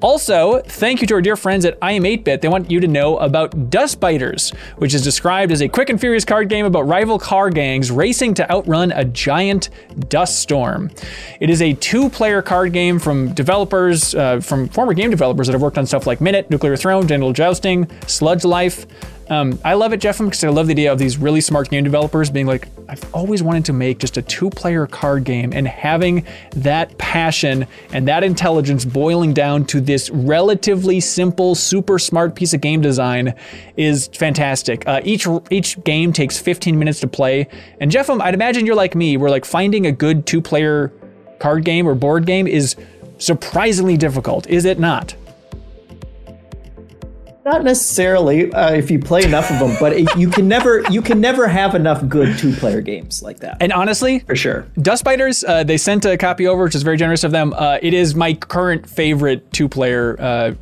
Also, thank you to our dear friends at iam8bit. They want you to know about Dustbiters, which is described as a quick and furious card game about rival car gangs racing to outrun a giant dust storm. It is a two-player card game from developers, uh, from former game developers that have worked on stuff like Minit, Nuclear Throne, Genital Jousting, Sludge Life. Um, I love it, Jeff, because I love the idea of these really smart game developers being like, I've always wanted to make just a two player card game and having that passion and that intelligence boiling down to this relatively simple, super smart piece of game design is fantastic. Uh, each each game takes 15 minutes to play. And Jeff, I'd imagine you're like me, where like finding a good two player card game or board game is surprisingly difficult, is it not? Not necessarily uh, if you play enough of them, but it, you can never you can never have enough good two player games like that. And honestly, for sure. Dustbiters, uh, they sent a copy over, which is very generous of them. Uh, it is my current favorite two player uh,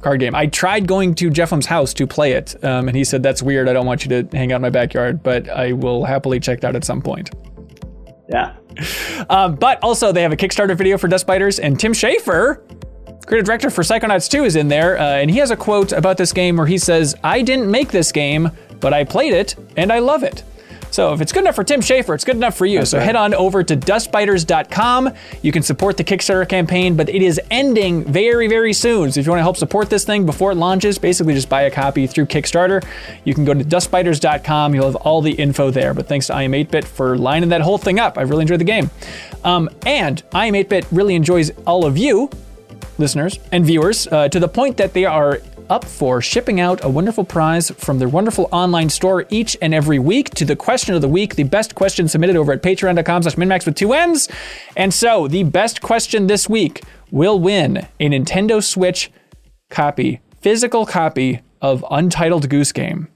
card game. I tried going to JeffM's house to play it, um, and he said, That's weird. I don't want you to hang out in my backyard, but I will happily check it out at some point. Yeah. Um, but also, they have a Kickstarter video for Dust Dustbiters, and Tim Schafer, creative director for Psychonauts 2, is in there, uh, and he has a quote about this game where he says, I didn't make this game, but I played it, and I love it. So if it's good enough for Tim Schafer, it's good enough for you. so head on over to dustbiters.com. You can support the Kickstarter campaign, but it is ending very, very soon. So if you want to help support this thing before it launches, basically just buy a copy through Kickstarter. You can go to dustbiters.com. You'll have all the info there. But thanks to iam8bit for lining that whole thing up. I really enjoyed the game. Um, and iam8bit really enjoys all of you listeners and viewers uh, to the point that they are up for shipping out a wonderful prize from their wonderful online store each and every week to the question of the week, the best question submitted over at patreon.com slash minnmax with two N's. And so the best question this week will win a Nintendo Switch copy, physical copy of Untitled Goose Game.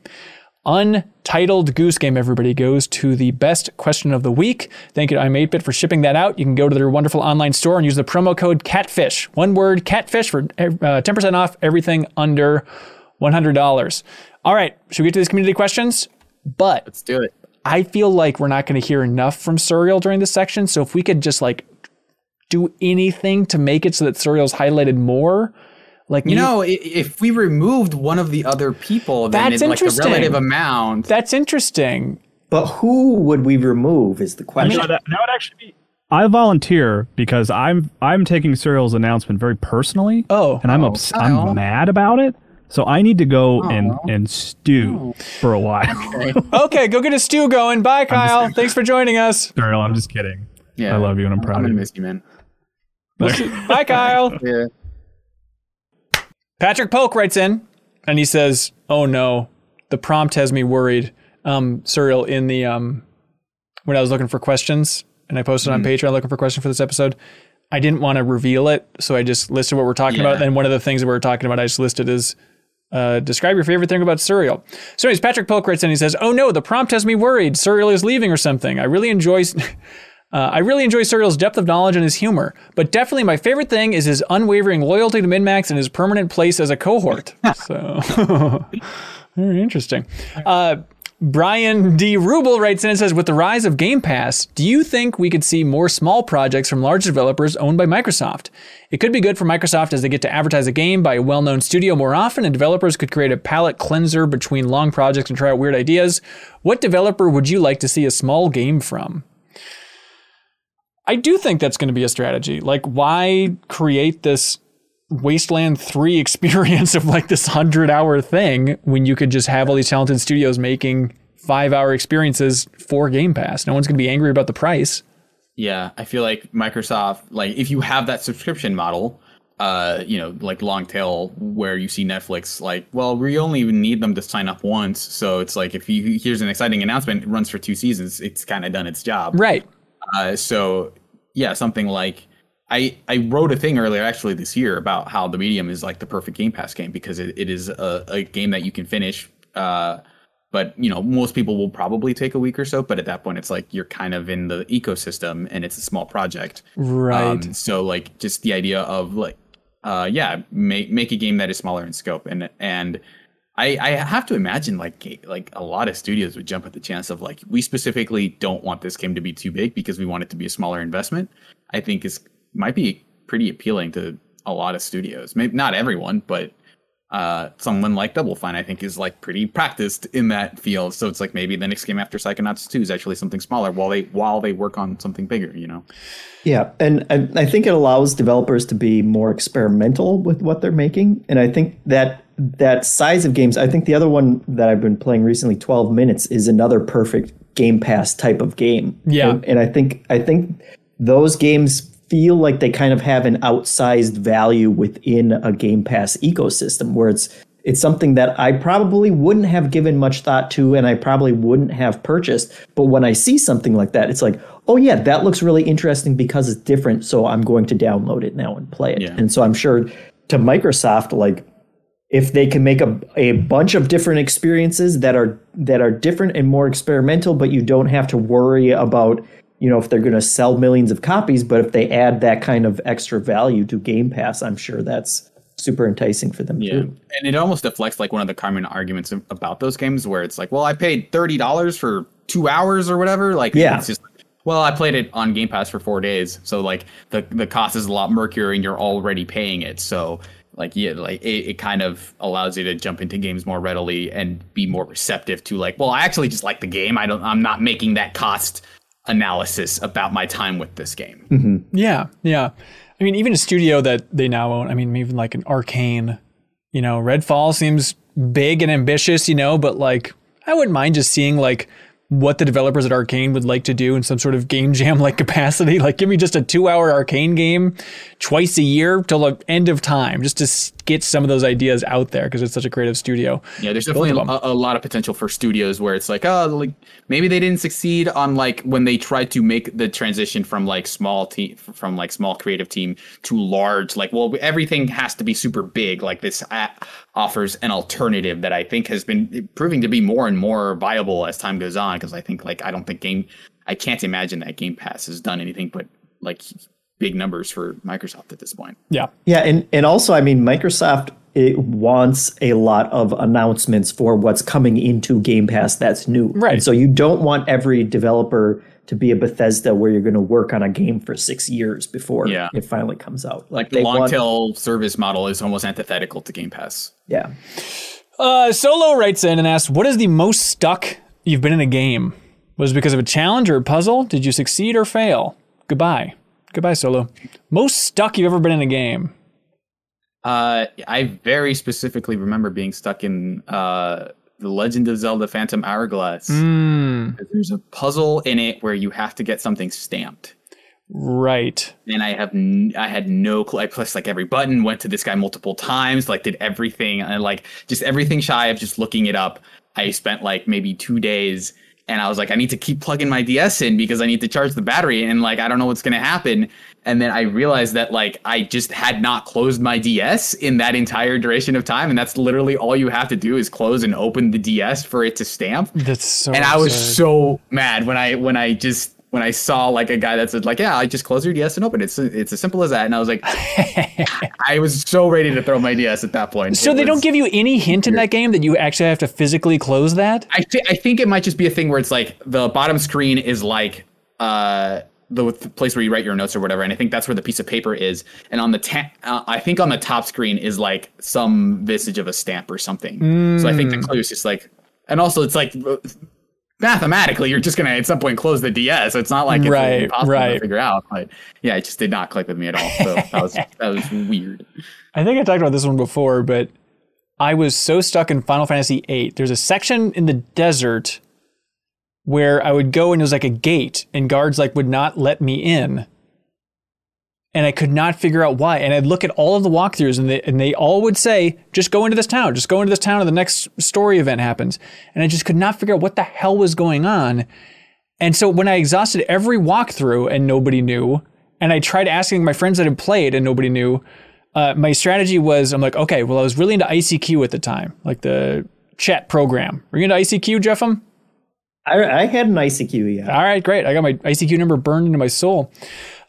Untitled Goose Game, everybody, goes to the best question of the week. Thank you to iam8bit for shipping that out. You can go to their wonderful online store and use the promo code CATFISH. One word, CATFISH, for uh, 10% off everything under $100. All right, should we get to these community questions? But Let's do it. I feel like we're not going to hear enough from Suriel during this section. So if we could just like do anything to make it so that Suriel's highlighted more, like You know, if we removed one of the other people, then That's it's like the relative amount. that's interesting. But who would we remove is the question. No, that, that would actually be. I volunteer because I'm I'm taking Suriel's announcement very personally. Oh. and I'm ups- Oh. I'm oh. mad about it. So I need to go oh. and and stew oh. for a while. [laughs] Okay, go get a stew going. Bye, Kyle. Thanks for joining us. Serial, I'm just kidding. Yeah, I love you and I'm proud I'm of gonna you. miss you, man. Bye, Kyle. [laughs] Yeah. Patrick Polk writes in and he says, "Oh no, the prompt has me worried." Um, Suriel in the um, when I was looking for questions and I posted on Patreon looking for questions for this episode, I didn't want to reveal it, so I just listed what we're talking about. And one of the things that we are talking about, I just listed as uh, describe your favorite thing about Suriel. So, anyways, Patrick Polk writes in. He says, "Oh no, the prompt has me worried. Suriel is leaving or something. I really enjoy." [laughs] Uh, I really enjoy Suriel's depth of knowledge and his humor, but definitely my favorite thing is his unwavering loyalty to MinnMax and his permanent place as a cohort. [laughs] so, [laughs] very interesting. Uh, Brian D. Rubel writes in and says, With the rise of Game Pass, do you think we could see more small projects from large developers owned by Microsoft? It could be good for Microsoft as they get to advertise a game by a well known studio more often, and developers could create a palate cleanser between long projects and try out weird ideas. What developer would you like to see a small game from? I do think that's going to be a strategy. Like, why create this Wasteland 3 [laughs] experience of like this 100 hour thing when you could just have all these talented studios making five hour experiences for Game Pass? No one's going to be angry about the price. Yeah, I feel like Microsoft, like if you have that subscription model, uh, you know, like long tail where you see Netflix, like, well, we only need them to sign up once. So it's like if you here's an exciting announcement, it runs for two seasons, it's kind of done its job. Right. Uh, so yeah, something like I I wrote a thing earlier actually this year about how the medium is like the perfect Game Pass game because it, it is a, a game that you can finish. Uh, but you know, most people will probably take a week or so. But at that point, it's like you're kind of in the ecosystem, and it's a small project. Right. Um, so like just the idea of like, uh, yeah, make make a game that is smaller in scope, and and I I have to imagine like like a lot of studios would jump at the chance of like we specifically don't want this game to be too big because we want it to be a smaller investment. I think is might be pretty appealing to a lot of studios. Maybe not everyone, but uh, someone like Double Fine, I think, is like pretty practiced in that field. So it's like maybe the next game after Psychonauts 2 is actually something smaller while they while they work on something bigger, you know? Yeah, and I, I think it allows developers to be more experimental with what they're making, and I think that that size of games. I think the other one that I've been playing recently, Twelve Minutes, is another perfect Game Pass type of game. Yeah. and, and I think I think those games feel like they kind of have an outsized value within a Game Pass ecosystem, where it's it's something that I probably wouldn't have given much thought to, and I probably wouldn't have purchased. But when I see something like that, it's like, oh yeah, that looks really interesting because it's different. So I'm going to download it now and play it. Yeah. And so I'm sure to Microsoft, like if they can make a, a bunch of different experiences that are that are different and more experimental, but you don't have to worry about you know if they're going to sell millions of copies. But if they add that kind of extra value to Game Pass, I'm sure that's super enticing for them Yeah, too. and it almost deflects like one of the common arguments about those games, where it's like, well, I paid thirty dollars for two hours or whatever. Like, Yeah. it's just well, I played it on Game Pass for four days, so like the the cost is a lot murkier, and you're already paying it. So like yeah, like it, it kind of allows you to jump into games more readily and be more receptive to like, well, I actually just like the game. I don't, I'm not making that cost analysis about my time with this game. Mm-hmm. Yeah, yeah. I mean, even a studio that they now own. I mean, even like an Arkane. You know, Redfall seems big and ambitious. You know, but like I wouldn't mind just seeing like what the developers at Arkane would like to do in some sort of game [laughs] jam like capacity. Like, give me just a two-hour Arkane game twice a year till the end of time, just to get some of those ideas out there because it's such a creative studio. Yeah, there's definitely a, a lot of potential for studios where it's like, oh, like maybe they didn't succeed on like when they tried to make the transition from like small team from like small creative team to large. Like, well, everything has to be super big. Like this app offers an alternative that I think has been proving to be more and more viable as time goes on. Because I think like I don't think game, I can't imagine that Game Pass has done anything but like big numbers for Microsoft at this point. Yeah, Yeah, and and also, I mean, Microsoft it wants a lot of announcements for what's coming into Game Pass that's new. Right. And so you don't want every developer to be a Bethesda where you're going to work on a game for six years before Yeah. it finally comes out. Like the long want- tail service model is almost antithetical to Game Pass. Yeah. Uh, Solo writes in and asks, "What is the most stuck you've been in a game? Was it because of a challenge or a puzzle? Did you succeed or fail? Goodbye, goodbye, Solo. Most stuck you've ever been in a game? Uh, I very specifically remember being stuck in uh, The Legend of Zelda Phantom Hourglass. Hmm. There's a puzzle in it where you have to get something stamped. Right. And I have n- I had no clue. I pressed like every button, went to this guy multiple times, like did everything, and like just everything shy of just looking it up. I spent like maybe two days, and I was like, I need to keep plugging my DS in because I need to charge the battery, and like I don't know what's gonna happen. And then I realized that like I just had not closed my DS in that entire duration of time, and that's literally all you have to do is close and open the DS for it to stamp That's so. and I was absurd. so mad when I when I just when I saw like a guy that said like yeah I just close your DS and open it. it's it's as simple as that and I was like [laughs] I was so ready to throw my DS at that point. So It they don't give you any hint in that game that you actually have to physically close that. I thi- I think it might just be a thing where it's like the bottom screen is like uh the, the place where you write your notes or whatever, and I think that's where the piece of paper is. And on the ta- uh, I think on the top screen is like some visage of a stamp or something. So I think the clue is just like, and also it's like mathematically you're just gonna at some point close the DS. It's not like it's Right, impossible right. to figure out. But yeah, it just did not click with me at all. So that was [laughs] that was weird. I think I talked about this one before, but I was so stuck in Final Fantasy VIII. There's a section in the desert where I would go and it was like a gate, and guards like would not let me in, and I could not figure out why. And I'd look at all of the walkthroughs, and they and they all would say, "Just go into this town. Just go into this town, and the next story event happens." And I just could not figure out what the hell was going on. And so when I exhausted every walkthrough and nobody knew, and I tried asking my friends that had played and nobody knew, uh, my strategy was I'm like, okay, well, I was really into ICQ at the time, like the chat program. Were you into ICQ, JeffM? I, I had an ICQ, yeah. All right, great. I got my ICQ number burned into my soul.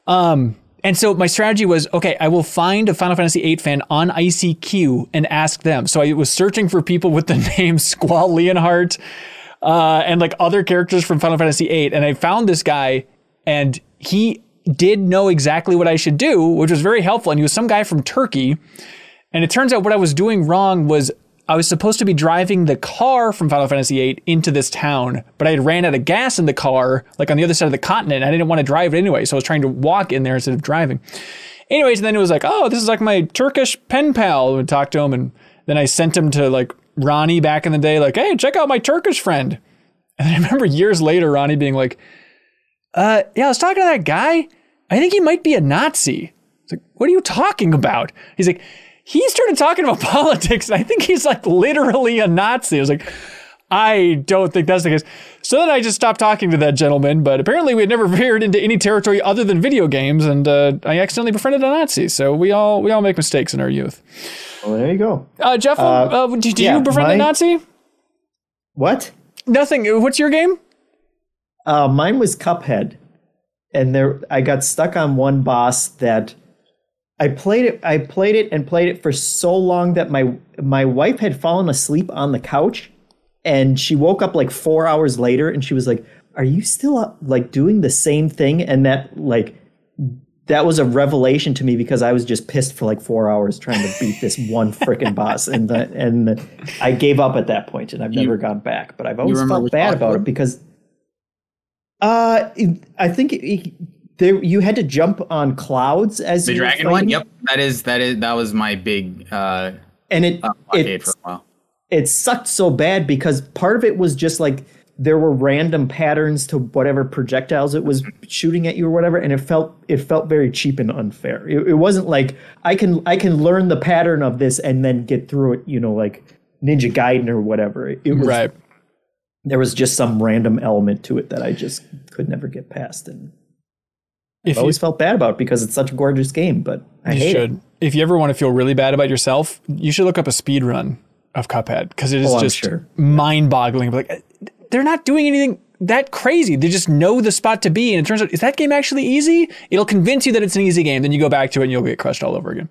Um, and so my strategy was okay, I will find a Final Fantasy VIII fan on ICQ and ask them. So I was searching for people with the [laughs] name Squall Leonhart uh, and like other characters from Final Fantasy VIII. And I found this guy and he did know exactly what I should do, which was very helpful. And he was some guy from Turkey. And it turns out what I was doing wrong was I was supposed to be driving the car from Final Fantasy VIII into this town, but I had ran out of gas in the car, like on the other side of the continent. I didn't want to drive it anyway, so I was trying to walk in there instead of driving. Anyways, and then it was like, oh, this is like my Turkish pen pal. I would talk to him, and then I sent him to like Ronnie back in the day, like, hey, check out my Turkish friend. And I remember years later, Ronnie being like, uh, yeah, I was talking to that guy. I think he might be a Nazi. It's like, what are you talking about? He's like, he started talking about [laughs] politics. And I think he's like literally a Nazi. I was like, I don't think that's the case. So then I just stopped talking to that gentleman, but apparently we had never [laughs] veered into any territory other than video games, and uh, I accidentally befriended a Nazi. So we all we all make mistakes in our youth. Well, there you go. Uh, Jeff, uh, do, do yeah, you befriend a Nazi? What? Nothing. What's your game? Uh, mine was Cuphead, and there I got stuck on one boss that I played it. I played it and played it for so long that my my wife had fallen asleep on the couch, and she woke up like four hours later, and she was like, "Are you still up, like doing the same thing?" And that like that was a revelation to me because I was just pissed for like four hours trying to beat this one freaking boss, and the, and I gave up at that point, and I've never gone back. But I've always felt bad about it it? because uh, I think it, it- there you had to jump on clouds as The you dragon one. Yep, that is that is that was my big uh, and it arcade it for a while. it sucked so bad because part of it was just like there were random patterns to whatever projectiles it was shooting at you or whatever and it felt it felt very cheap and unfair it, it wasn't like i can i can learn the pattern of this and then get through it you know like ninja gaiden or whatever it, it was Right. there was just some random element to it that i just could never get past and If i always felt bad about it because it's such a gorgeous game but i you hate should, it if you ever want to feel really bad about yourself, you should look up a speed run of Cuphead because it is Oh, just sure. mind-boggling. Like they're not doing anything that crazy. They just know the spot to be, and it turns out is that game actually easy? It'll convince you that it's an easy game. Then you go back to it and you'll get crushed all over again.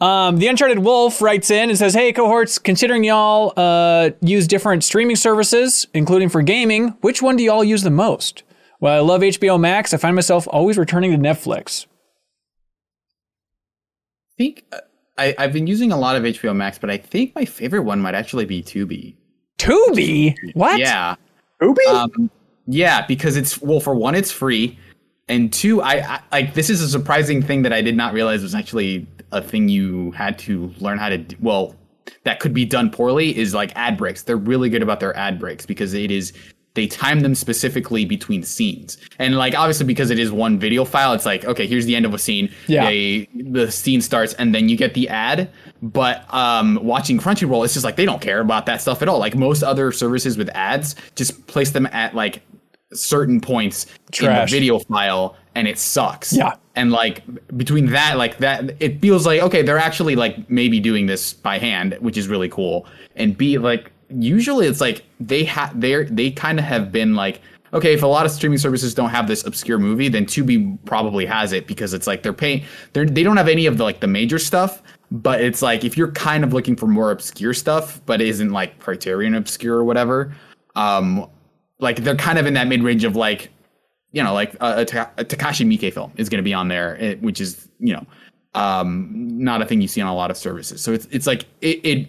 Um, the Uncharted Wolf writes in and says, "Hey cohorts, considering y'all uh, use different streaming services, including for gaming, which one do y'all use the most?" Well, I love HBO Max. I find myself always returning to Netflix. I think uh, I, I've been using a lot of HBO Max, but I think my favorite one might actually be Tubi. Tubi? What? Yeah, Ubi? um, yeah, because it's well, for one, it's free, and two, I, I like this is a surprising thing that I did not realize was actually a thing you had to learn how to. Do, well, that could be done poorly is like ad breaks. They're really good about their ad breaks because it is they time them specifically between scenes. And like obviously because it is one video file, it's like, okay, here's the end of a scene. Yeah. They the scene starts and then you get the ad. But um watching Crunchyroll, it's just like they don't care about that stuff at all. Like most other services with ads, just place them at like certain points Trash. in the video file and it sucks. Yeah. And like between that, like that, it feels like okay, they're actually like maybe doing this by hand, which is really cool. And B, like usually it's like they have they're they kind of have been like okay, if a lot of streaming services don't have this obscure movie, then Tubi probably has it because it's like they're paying they're they don't have any of the like the major stuff. But it's like if you're kind of looking for more obscure stuff, but isn't like Criterion obscure or whatever, um, like they're kind of in that mid range of like you know, like a, a, a Takashi Miike film is going to be on there, eh, which is you know, um, not a thing you see on a lot of services. So it's it's like it, it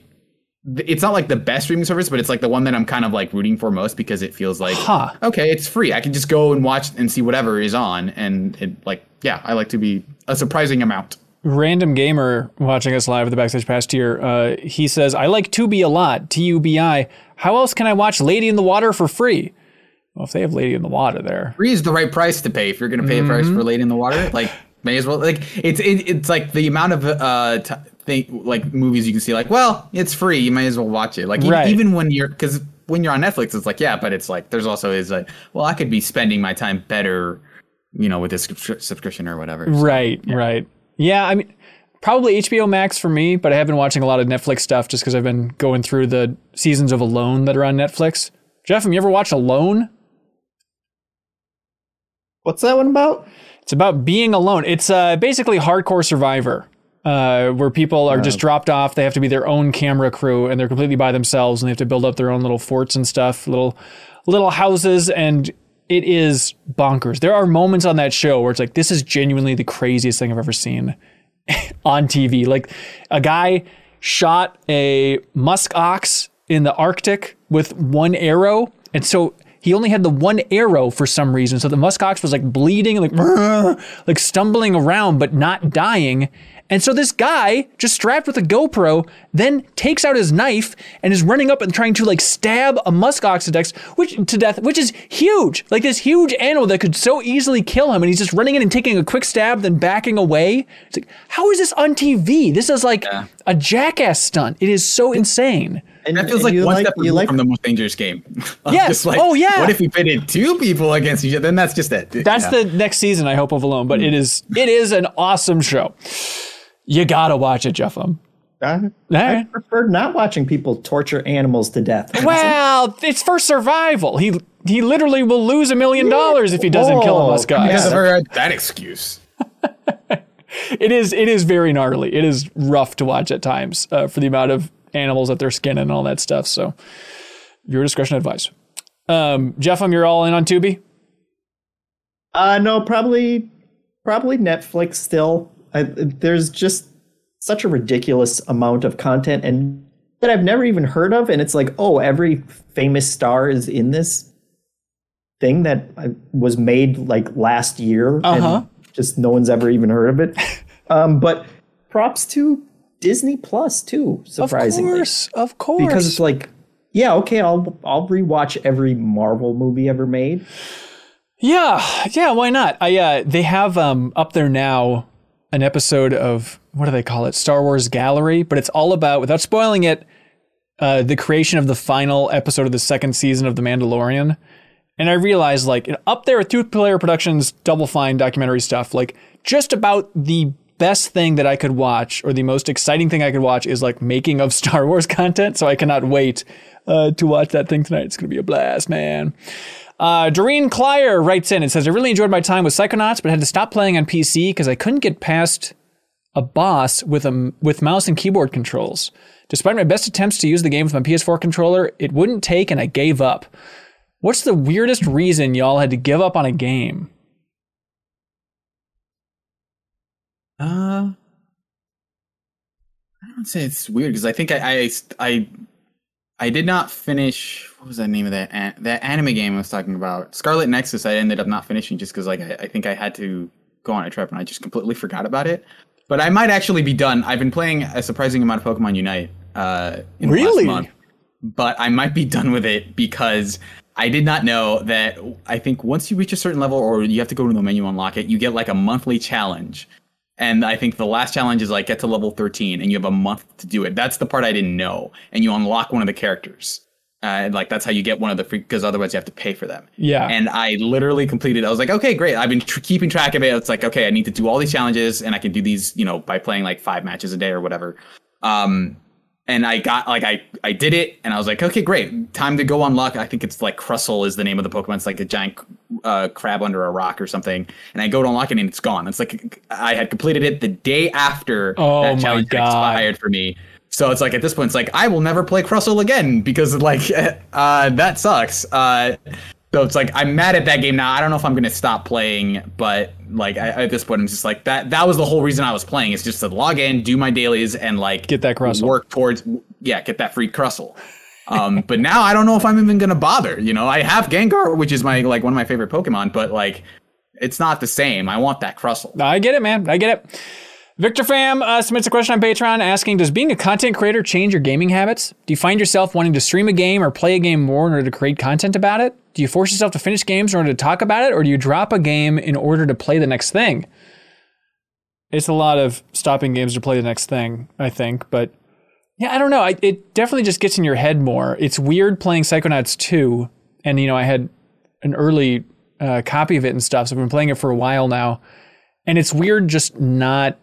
it's not like the best streaming service, but it's like the one that I'm kind of like rooting for most because it feels like Huh. okay, it's free. I can just go and watch and see whatever is on, and it like yeah, I like to be a surprising amount. Random gamer watching us live at the Backstage past tier, uh, he says, I like Tubi a lot, T U B I. How else can I watch Lady in the Water for free? Well, if they have Lady in the Water there. Free is the right price to pay if you're going to pay a price for Lady in the Water. Like may as well like it's it, it's like the amount of uh t- thing, like movies you can see. Like well, it's free. You might as well watch it. Like e- Right. even when you're because when you're on Netflix, it's like yeah, but it's like there's also is like well, I could be spending my time better, you know, with this subscription or whatever. So, Right, right. Yeah, I mean, probably HBO Max for me, but I have been watching a lot of Netflix stuff just because I've been going through the seasons of Alone that are on Netflix. Jeff, have you ever watched Alone? What's that one about? It's about being alone. It's uh, basically hardcore survivor, uh, where people are just dropped off. They have to be their own camera crew, and they're completely by themselves, and they have to build up their own little forts and stuff, little little houses, and it is bonkers. There are moments on that show where it's like, this is genuinely the craziest thing I've ever seen [laughs] on TV. Like a guy shot a musk ox in the Arctic with one arrow, and so he only had the one arrow for some reason. So the musk ox was like bleeding, like [laughs] like stumbling around, but not dying. And so this guy, just strapped with a GoPro, then takes out his knife and is running up and trying to like stab a musk ox to death, which to death, which is huge. Like this huge animal that could so easily kill him, and he's just running in and taking a quick stab, then backing away. It's like, how is this on TV? This is like a jackass stunt. It is so insane. And, That feels and like one like step you removed like from the most dangerous game. [laughs] Yes. like, Oh, yeah. What if we pitted two people against each other? Then that's just it. That's Yeah. the next season, I hope, of Alone. But hmm. it is it is an awesome show. You gotta watch it, Jeff. Um, I, All I prefer not watching people torture animals to death. Well, it's for survival. He he literally will lose a million dollars if he doesn't kill a musk I've never heard that excuse. [laughs] It is it is very gnarly. It is rough to watch at times uh, for the amount of animals that they're skinning and all that stuff. So, your discretion advice. Um, Jeff, um, you're all in on Tubi. Uh, no, probably, probably Netflix still. I, there's just such a ridiculous amount of content and that I've never even heard of, and it's like, oh, every famous star is in this thing that I, was made like last year, Uh-huh. and just no one's ever even heard of it. [laughs] um, but props to Disney Plus too, surprisingly, Of course, of course. because it's like, yeah, okay, I'll I'll rewatch every Marvel movie ever made. Yeah, yeah, why not? I uh they have um up there now an episode of what do they call it? Star Wars Gallery, but it's all about without spoiling it, uh the creation of the final episode of the second season of The Mandalorian. And I realized like up there with Two Player Productions Double Fine documentary stuff, like just about the best thing that I could watch or the most exciting thing I could watch is like making of [laughs] Star Wars content. So I cannot wait uh, to watch that thing tonight. It's gonna be a blast, man. Uh, Doreen Klyer writes in and says, I really enjoyed my time with Psychonauts, but had to stop playing on PC because I couldn't get past a boss with a with mouse and keyboard controls. Despite my best attempts to use the game with my PS4 controller, it wouldn't take and I gave up. What's the weirdest reason y'all had to give up on a game? Uh, I don't say it's weird because I think I, I I I did not finish. What was the name of that an- that anime game I was talking about? Scarlet Nexus. I ended up not finishing just because like I, I think I had to go on a trip and I just completely forgot about it. But I might actually be done. I've been playing a surprising amount of Pokemon Unite. Uh, in the Really? last month, but I might be done with it because I did not know that. I think once you reach a certain level, or you have to go to the menu unlock it, you get like a monthly challenge. And I think the last challenge is like get to level 13 and you have a month to do it. That's the part I didn't know. And you unlock one of the characters. Uh, and like that's how you get one of the free, because otherwise you have to pay for them. Yeah. And I literally completed, I was like, okay, great. I've been tr- keeping track of it. It's like, okay, I need to do all these challenges and I can do these, you know, by playing like five matches a day or whatever. Um, and I got like I I did it, and I was like, okay, great, time to go unlock. I think it's like Crustle is the name of the Pokemon. It's like a giant uh, crab under a rock or something. And I go to unlock it, and it's gone. It's like I had completed it the day after Oh that challenge God. expired for me. So it's like at this point, it's like I will never play Crustle again because like [laughs] uh, that sucks. Uh, so it's like I'm mad at that game now. I don't know if I'm gonna stop playing, but like I, at this point, I'm just like that. That was the whole reason I was playing. It's just to log in, do my dailies, and like Get that Crustle. work towards yeah, get that free Crustle. Um, but now I don't know if I'm even gonna bother. You know, I have Gengar, which is my like one of my favorite Pokemon, but like it's not the same. I want that Crustle. I get it, man. I get it. Victor Fam uh, submits a question on Patreon asking Does being a content creator change your gaming habits? Do you find yourself wanting to stream a game or play a game more in order to create content about it? Do you force yourself to finish games in order to talk about it, or do you drop a game in order to play the next thing? It's a lot of stopping games to play the next thing, I think, but yeah, I don't know. I, it definitely just gets in your head more. It's weird playing Psychonauts 2, and you know, I had an early uh, copy of it and stuff, so I've been playing it for a while now. And it's weird just not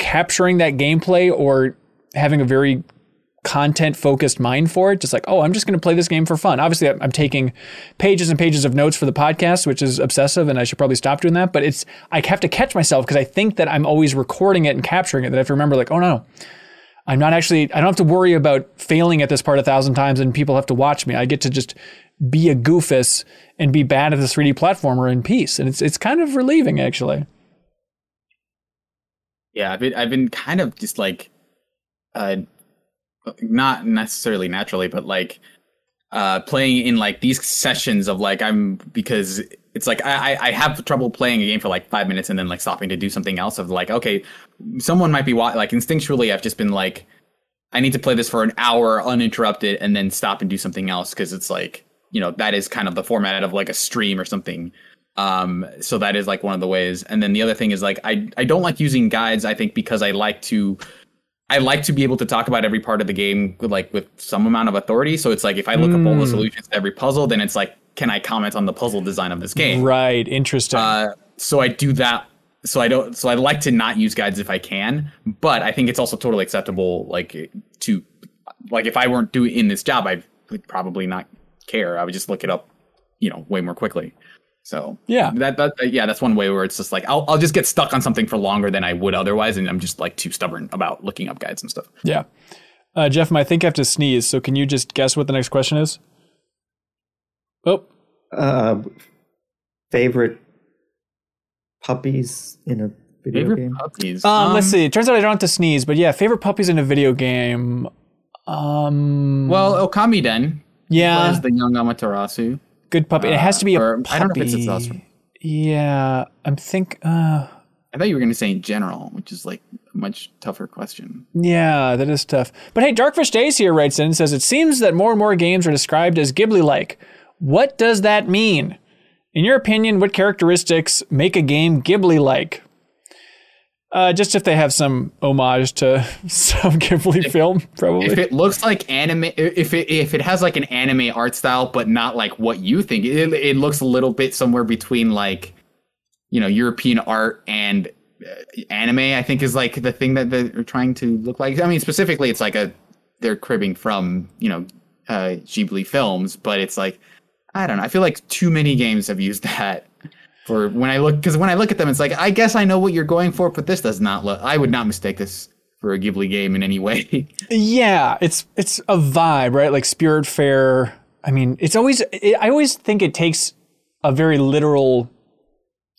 capturing that gameplay or having a very content focused mind for it. Just like, oh, I'm just going to play this game for fun. Obviously, I'm, taking pages and pages of notes for the podcast, which is obsessive, and I should probably stop doing that. But it's I have to catch myself because I think that I'm always recording it and capturing it. That I have to remember, like, oh no, I'm not actually. I don't have to worry about failing at this part a thousand times and people have to watch me. I get to just be a goofus and be bad at the 3D platformer in peace, and it's it's kind of relieving actually. Yeah, I've been I've been kind of just like uh not necessarily naturally, but like uh playing in like these sessions of like I'm because it's like I I have trouble playing a game for like five minutes and then like stopping to do something else of like okay someone might be wa- like instinctually I've just been like I need to play this for an hour uninterrupted and then stop and do something else because it's like you know that is kind of the format of like a stream or something um so that is like one of the ways and then the other thing is like i i don't like using guides i think because i like to I like to be able to talk about every part of the game with like with some amount of authority. So it's like if I look up all the solutions to every puzzle, then it's like, can I comment on the puzzle design of this game? Right. Interesting. Uh, so I do that. So I don't. So I like to not use guides if I can, but I think it's also totally acceptable. Like to, like if I weren't doing in this job, I would probably not care. I would just look it up, you know, way more quickly. So Yeah. that, that yeah, that's one way where it's just like I'll I'll just get stuck on something for longer than I would otherwise, and I'm just like too stubborn about looking up guides and stuff. yeah. Uh, Jeff, I think I have to sneeze. So can you just guess what the next question is? Oh, Uh, favorite puppies in a video Favorite game? puppies. um, let's see. It turns out I don't have to sneeze, but yeah, favorite puppies in a video game. Um, Well, Okamiden yeah, was the young Amaterasu. Good puppy. it has to be a or- puppy. I don't know if it's. Yeah, I'm think. Uh, I thought you were going to say in general, which is like a much tougher question. Yeah, that is tough. But hey, Darkfish Days here writes in and says it seems that more and more games are described as Ghibli-like. What does that mean? In your opinion, what characteristics make a game Ghibli-like? Uh, just if they have some homage to [laughs] some Ghibli film, probably. If it looks like anime, if it if it has like an anime art style, but not like what you think, it, it looks a little bit somewhere between like, you know, European art and uh, anime. I think is like the thing that they're trying to look like. I mean, specifically, it's like a they're cribbing from you know uh, Ghibli films, but it's like I don't know. I feel like too many games have used [laughs] that for when I look because when I look at them, it's like I guess I know what you're going for, but this does not look. I would not mistake this for a Ghibli game in any way. [laughs] Yeah, it's it's a vibe, right? Like Spiritfarer. I mean, it's always. It, I always think it takes a very literal.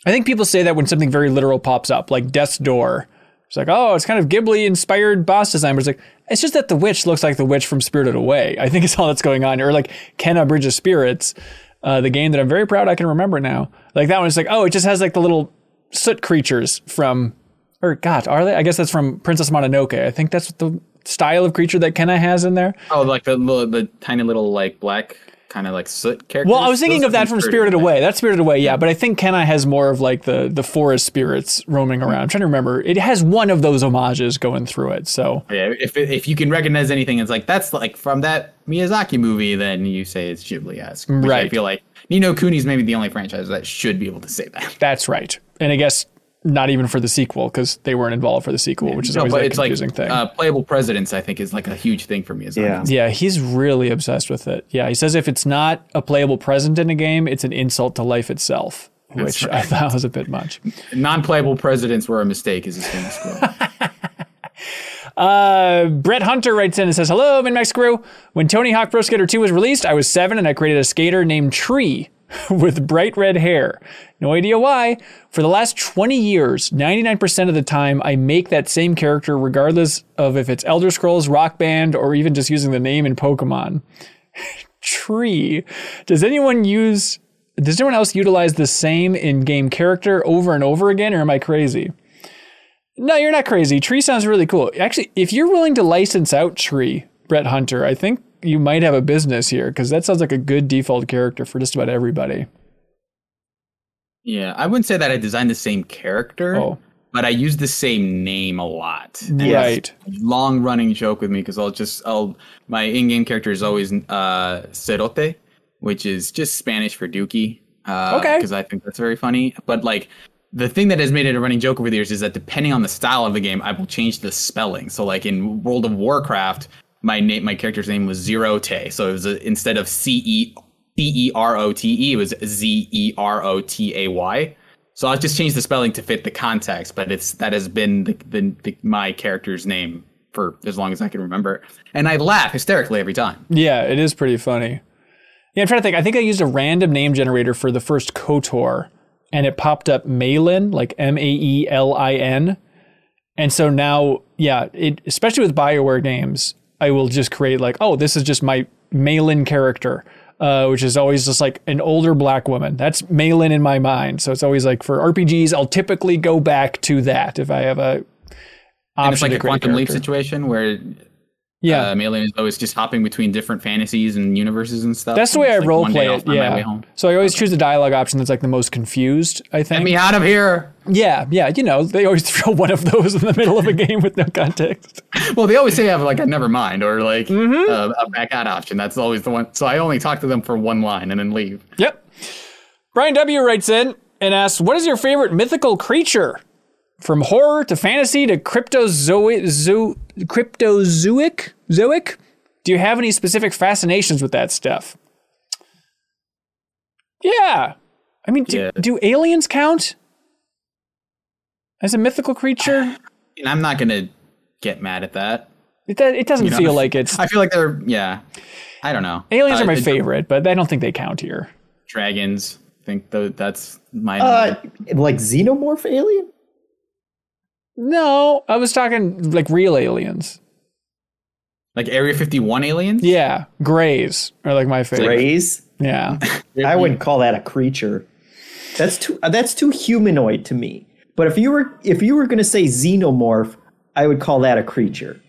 I think people say that when something very literal pops up, like Death's Door. It's like, oh, it's kind of Ghibli inspired boss design. But it's like, it's just that the witch looks like the witch from Spirited Away. I think it's all that's going on. Or like Kena Bridge of Spirits, uh, the game that I'm very proud I can remember now. Like that one is like, oh, it just has like the little soot creatures from, or God, are they? I guess that's from Princess Mononoke. I think that's the style of creature that Kena has in there. Oh, like the little, the tiny little like black kind of like soot characters. Well, I was thinking Those of that from Spirited. Away. That's Spirited Away, yeah. But I think Kena has more of like the the forest spirits roaming around. I'm trying to remember. It has one of those homages going through it. So Yeah, if if you can recognize anything, it's like that's like from that Miyazaki movie, then you say it's Ghibli-esque. which I Right. feel like Ni no Kuni's maybe the only franchise that should be able to say that. that's right. And I guess not even for the sequel because they weren't involved for the sequel, which is No, always a it's like confusing thing. uh, playable presidents. I think is like a huge thing for Miyazaki. Yeah. yeah, he's really obsessed with it. Yeah, he says if it's not a playable present in a game, it's an insult to life itself, which I thought was a bit much. Non-playable presidents were a mistake. Is his famous quote. [laughs] Uh, Brett Hunter writes in and says, Hello, MinnMax crew. When Tony Hawk Pro Skater 2 was released, I was seven and I created a skater named Tree [laughs] with bright red hair. No idea why. For the last 20 years, 99% of the time, I make that same character regardless of if it's Elder Scrolls, Rock Band, or even just using the name in Pokemon. [laughs] Tree. Does anyone use. Does anyone else utilize the same in game character over and over again, or am I crazy? No, you're not crazy. Tree sounds really cool. Actually, if you're willing to license out Tree, Brett Hunter, I think you might have a business here because that sounds like a good default character for just about everybody. yeah, I wouldn't say that I designed the same character, Oh. but I use the same name a lot. And Right. long running joke with me because I'll just I'll my in-game character is always uh Cerote, which is just Spanish for Dookie. Uh, Okay. Because I think that's very funny. But like the thing that has made it a running joke over the years is that depending on the style of the game, I will change the spelling. So like in World of Warcraft, my name my character's name was Zerote. So it was a, instead of C E C E R O T E, it was Z E R O T A Y. So I'll just changed the spelling to fit the context, but it's that has been the, the, the my character's name for as long as I can remember, and I laugh hysterically every time. Yeah, it is pretty funny. Yeah, I'm trying to think. I think I used a random name generator for the first KOTOR, and it popped up Maelin, like M A E L I N. And so now, yeah, it especially with Bioware games, I will just create like, oh, this is just my Maelin character, uh, which is always just like an older black woman. That's Maelin in my mind. So it's always like for RPGs, I'll typically go back to that if I have a option And it's like a quantum leap situation where Yeah, uh, Maelin is always just hopping between different fantasies and universes and stuff. That's the way I it's like role play it. find my way Yeah. So I always choose the dialogue option that's like the most confused. I think. Get me out of here! Yeah, yeah. You know, they always [laughs] throw one of those in the middle of a game with no context. [laughs] Well, they always say have like a never mind or like Mm-hmm. uh, a back out option. That's always the one. So I only talk to them for one line and then leave. Yep. Brian W. writes in and asks, "What is your favorite mythical creature? From horror to fantasy to cryptozoic, zo- cryptozoic, zoic? Do you have any specific fascinations with that stuff?" Yeah. I mean, do, Yeah. do aliens count as a mythical creature? [sighs] And I'm not gonna get mad at that. It, do- it doesn't You know, feel like it's. I feel like they're yeah. I don't know. Aliens Uh, are my favorite, but I don't think they count here. Dragons. I think tho- that's my. Uh, like xenomorph alien? No, I was talking like real aliens. like Area 51 aliens. Yeah, grays are like my favorite. Grays? Yeah. [laughs] I wouldn't call that a creature. That's too uh, that's too humanoid to me. But if you were if you were going to say xenomorph, I would call that a creature.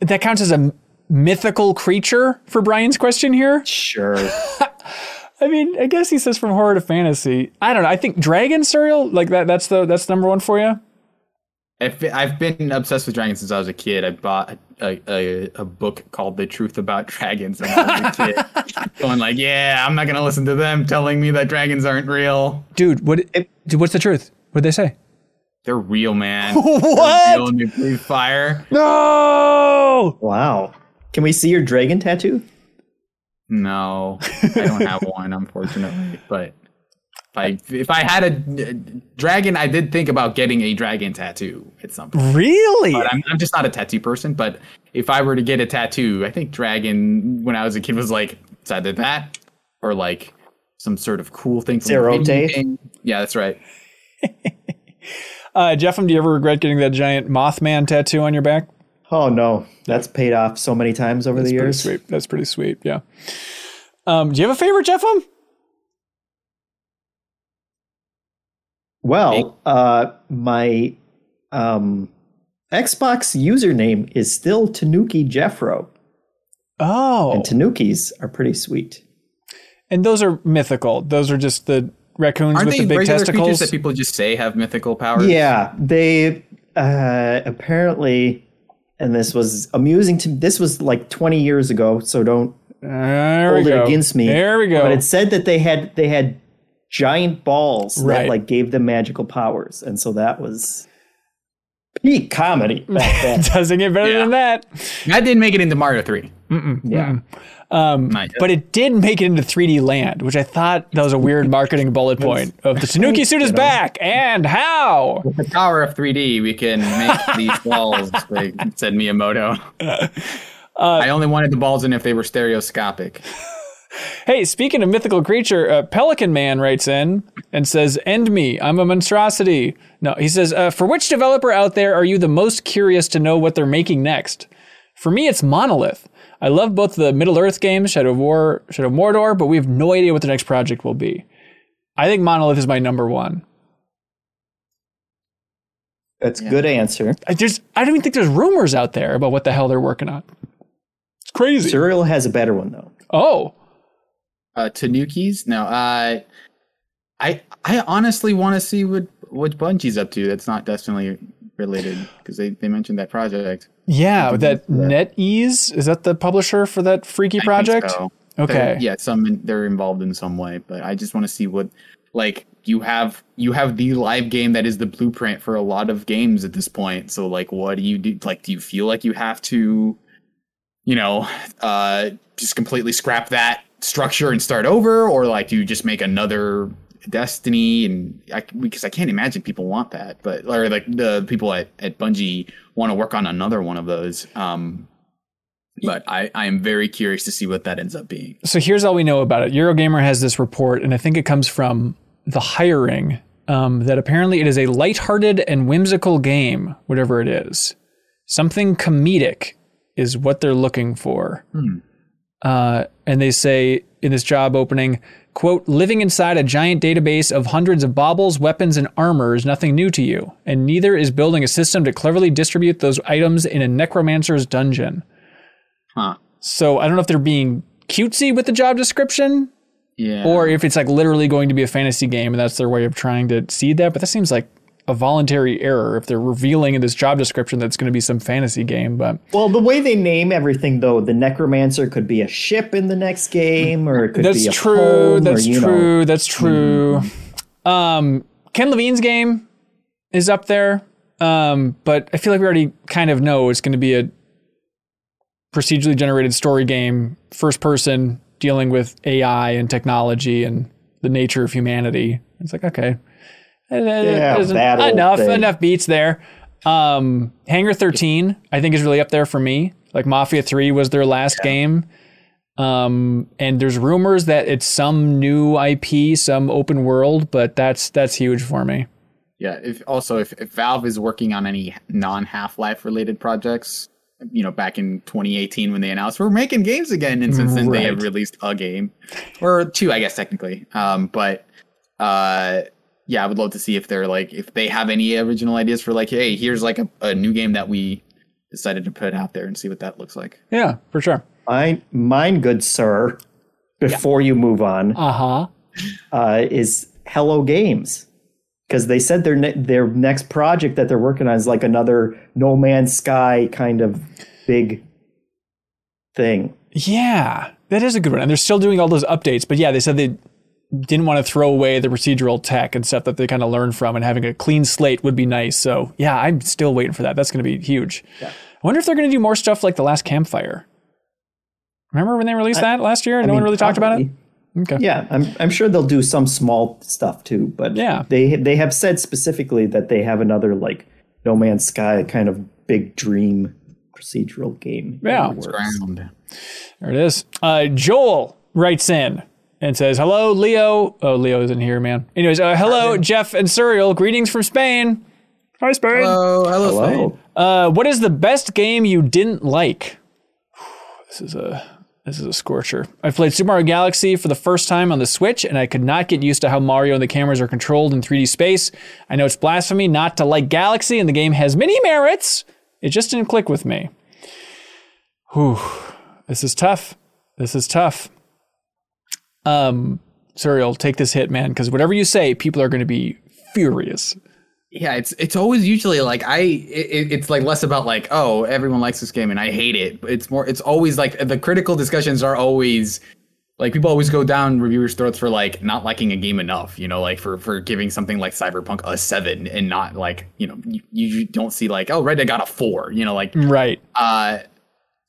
that counts as a mythical creature for Brian's question here. Sure. [laughs] I mean, I guess he says from horror to fantasy. I don't know. I think dragon cereal like that. That's the that's number one for you. I've, I've been obsessed with dragons since I was a kid. I bought a, a, a book called The Truth About Dragons when I was a kid. [laughs] Going like, yeah, I'm not gonna listen to them telling me that dragons aren't real. Dude, what? dude, what's the truth? What'd they say? They're real, man. What? [laughs] They're real and they fire. No. wow. Can we see your dragon tattoo? No, I don't have one, unfortunately. But if I if I had a dragon, I did think about getting a dragon tattoo at some point. Really? But I'm, I'm just not a tattoo person. But if I were to get a tattoo, I think dragon when I was a kid was like it's either that or like some sort of cool thing. From a Zerote? video. Yeah, that's right. [laughs] Uh, JeffM, do you ever regret getting that giant Mothman tattoo on your back? Oh no, that's paid off so many times over the years. sweet. That's pretty sweet. Yeah. Um, do you have a favorite, JeffM? Well, uh, my um, Xbox username is still Tanuki Jeffro, Oh, and Tanukis are pretty sweet. and those are mythical. Those are just the raccoons Aren't with they the big regular testicles. creatures that people just say have mythical powers? Yeah, they uh, apparently, and this was amusing to. This was like 20 years ago, so don't there hold it go. against me. There we go. But it said that they had they had giant balls Right. that like gave them magical powers, and so that was peak comedy back [laughs] then. Doesn't get better Yeah. than that. that didn't make it into Mario Three. yeah, Um, Not yet. but it did make it into 3D Land, which I thought that was a weird marketing bullet point of the Tanuki suit is back and how. With the power of 3D, we can make these [laughs] balls. Like said Miyamoto. Uh, I only wanted the balls in if they were stereoscopic. Hey, speaking of mythical creature, uh, Pelican Man writes in and says, "End me. I'm a monstrosity." No, he says, uh, "For which developer out there are you the most curious to know what they're making next?" For me, it's Monolith. I love both the Middle Earth games, Shadow of War, Shadow of Mordor, but we have no idea what the next project will be. I think Monolith is my number one. that's a good answer. I just I don't even think there's rumors out there about what the hell they're working on. It's crazy. Suriel has a better one though. Oh, Uh, Tanukis? No. Uh, I I honestly want to see what what Bungie's up to. That's not Destiny related because they, they mentioned that project. yeah, that Yeah. NetEase is that the publisher for that freaky I project? so. Okay. They're- yeah, some they're involved in some way, but I just want to see what like you have you have the live game that is the blueprint for a lot of games at this point. So like what do you do like do you feel like you have to you know, uh just completely scrap that structure and start over or like do you just make another Destiny and I because I can't imagine people want that, but or like the people at at Bungie want to work on another one of those. Um but I, I am very curious to see what that ends up being. so here's all we know about it. Eurogamer has this report, and I think it comes from the hiring. Um, that apparently it is a lighthearted and whimsical game, whatever it is. Something comedic is what they're looking for. Uh, and they say in this job opening, quote, living inside a giant database of hundreds of baubles, weapons, and armor is nothing new to you, and neither is building a system to cleverly distribute those items in a necromancer's dungeon. Huh. So I don't know if they're being cutesy with the job description Yeah. or if it's like literally going to be a fantasy game and that's their way of trying to seed that. But that seems like a voluntary error if they're revealing in this job description that's going to be some fantasy game. But Well, the way they name everything, though, the necromancer could be a ship in the next game, or it could that's be a true. poem, that's or, true. Know, That's true. Um, Ken Levine's game is up there, um, but I feel like we already kind of know it's going to be a procedurally generated story game, first person, dealing with AI and technology and the nature of humanity. It's like okay, Yeah, enough thing. enough beats there. Um, Hangar 13, I think, is really up there for me. Like Mafia 3 was their last game. Um, and there's rumors that it's some new IP, some open world, but that's that's huge for me. Yeah. If also if, if Valve is working on any non Half Life related projects, you know, back in 2018 when they announced we're making games again, and since then they have released a game or two, I guess technically. Um, but uh, yeah, I would love to see if they're like if they have any original ideas for like, hey, here's like a, a new game that we decided to put out there and see what that looks like. Yeah, for sure. Mine, mine, good sir. Before you move on, Uh huh. uh, is Hello Games because they said their ne- their next project that they're working on is like another No Man's Sky kind of big thing. Yeah, that is a good one. And they're still doing all those updates, but yeah, they said they didn't want to throw away the procedural tech and stuff that they kind of learned from, and having a clean slate would be nice. So yeah, I'm still waiting for that. That's going to be huge. I wonder if they're going to do more stuff like the last campfire. Remember when they released that last year and no one mean, really talked about it? Okay. Yeah, I'm I'm sure they'll do some small stuff too, but Yeah. they they have said specifically that they have another like No Man's Sky kind of big dream procedural game. Yeah. the There it is. Uh, Joel writes in and says, "Hello, Leo. Oh, Leo isn't here, man. Anyways, uh, hello, Jeff and Suriel. Greetings from Spain. Hi, Spain. Hello, hello, Hello. Uh, what is the best game you didn't like? This is a this is a scorcher. I played Super Mario Galaxy for the first time on the Switch, and I could not get used to how Mario and the cameras are controlled in 3D space. I know it's blasphemy not to like Galaxy, and the game has many merits. It just didn't click with me. Whew. This is tough. This is tough. Um, Suriel, take this hit, man, because whatever you say, people are going to be furious. Yeah, it's it's always usually like I it, it's like less about like oh everyone likes this game and I hate it. It's more it's always like the critical discussions are always like people always go down reviewers' throats for like not liking a game enough. You know, like for for giving something like Cyberpunk a seven and not like you know you, you don't see like oh Red Dead got a four. You know like Right. uh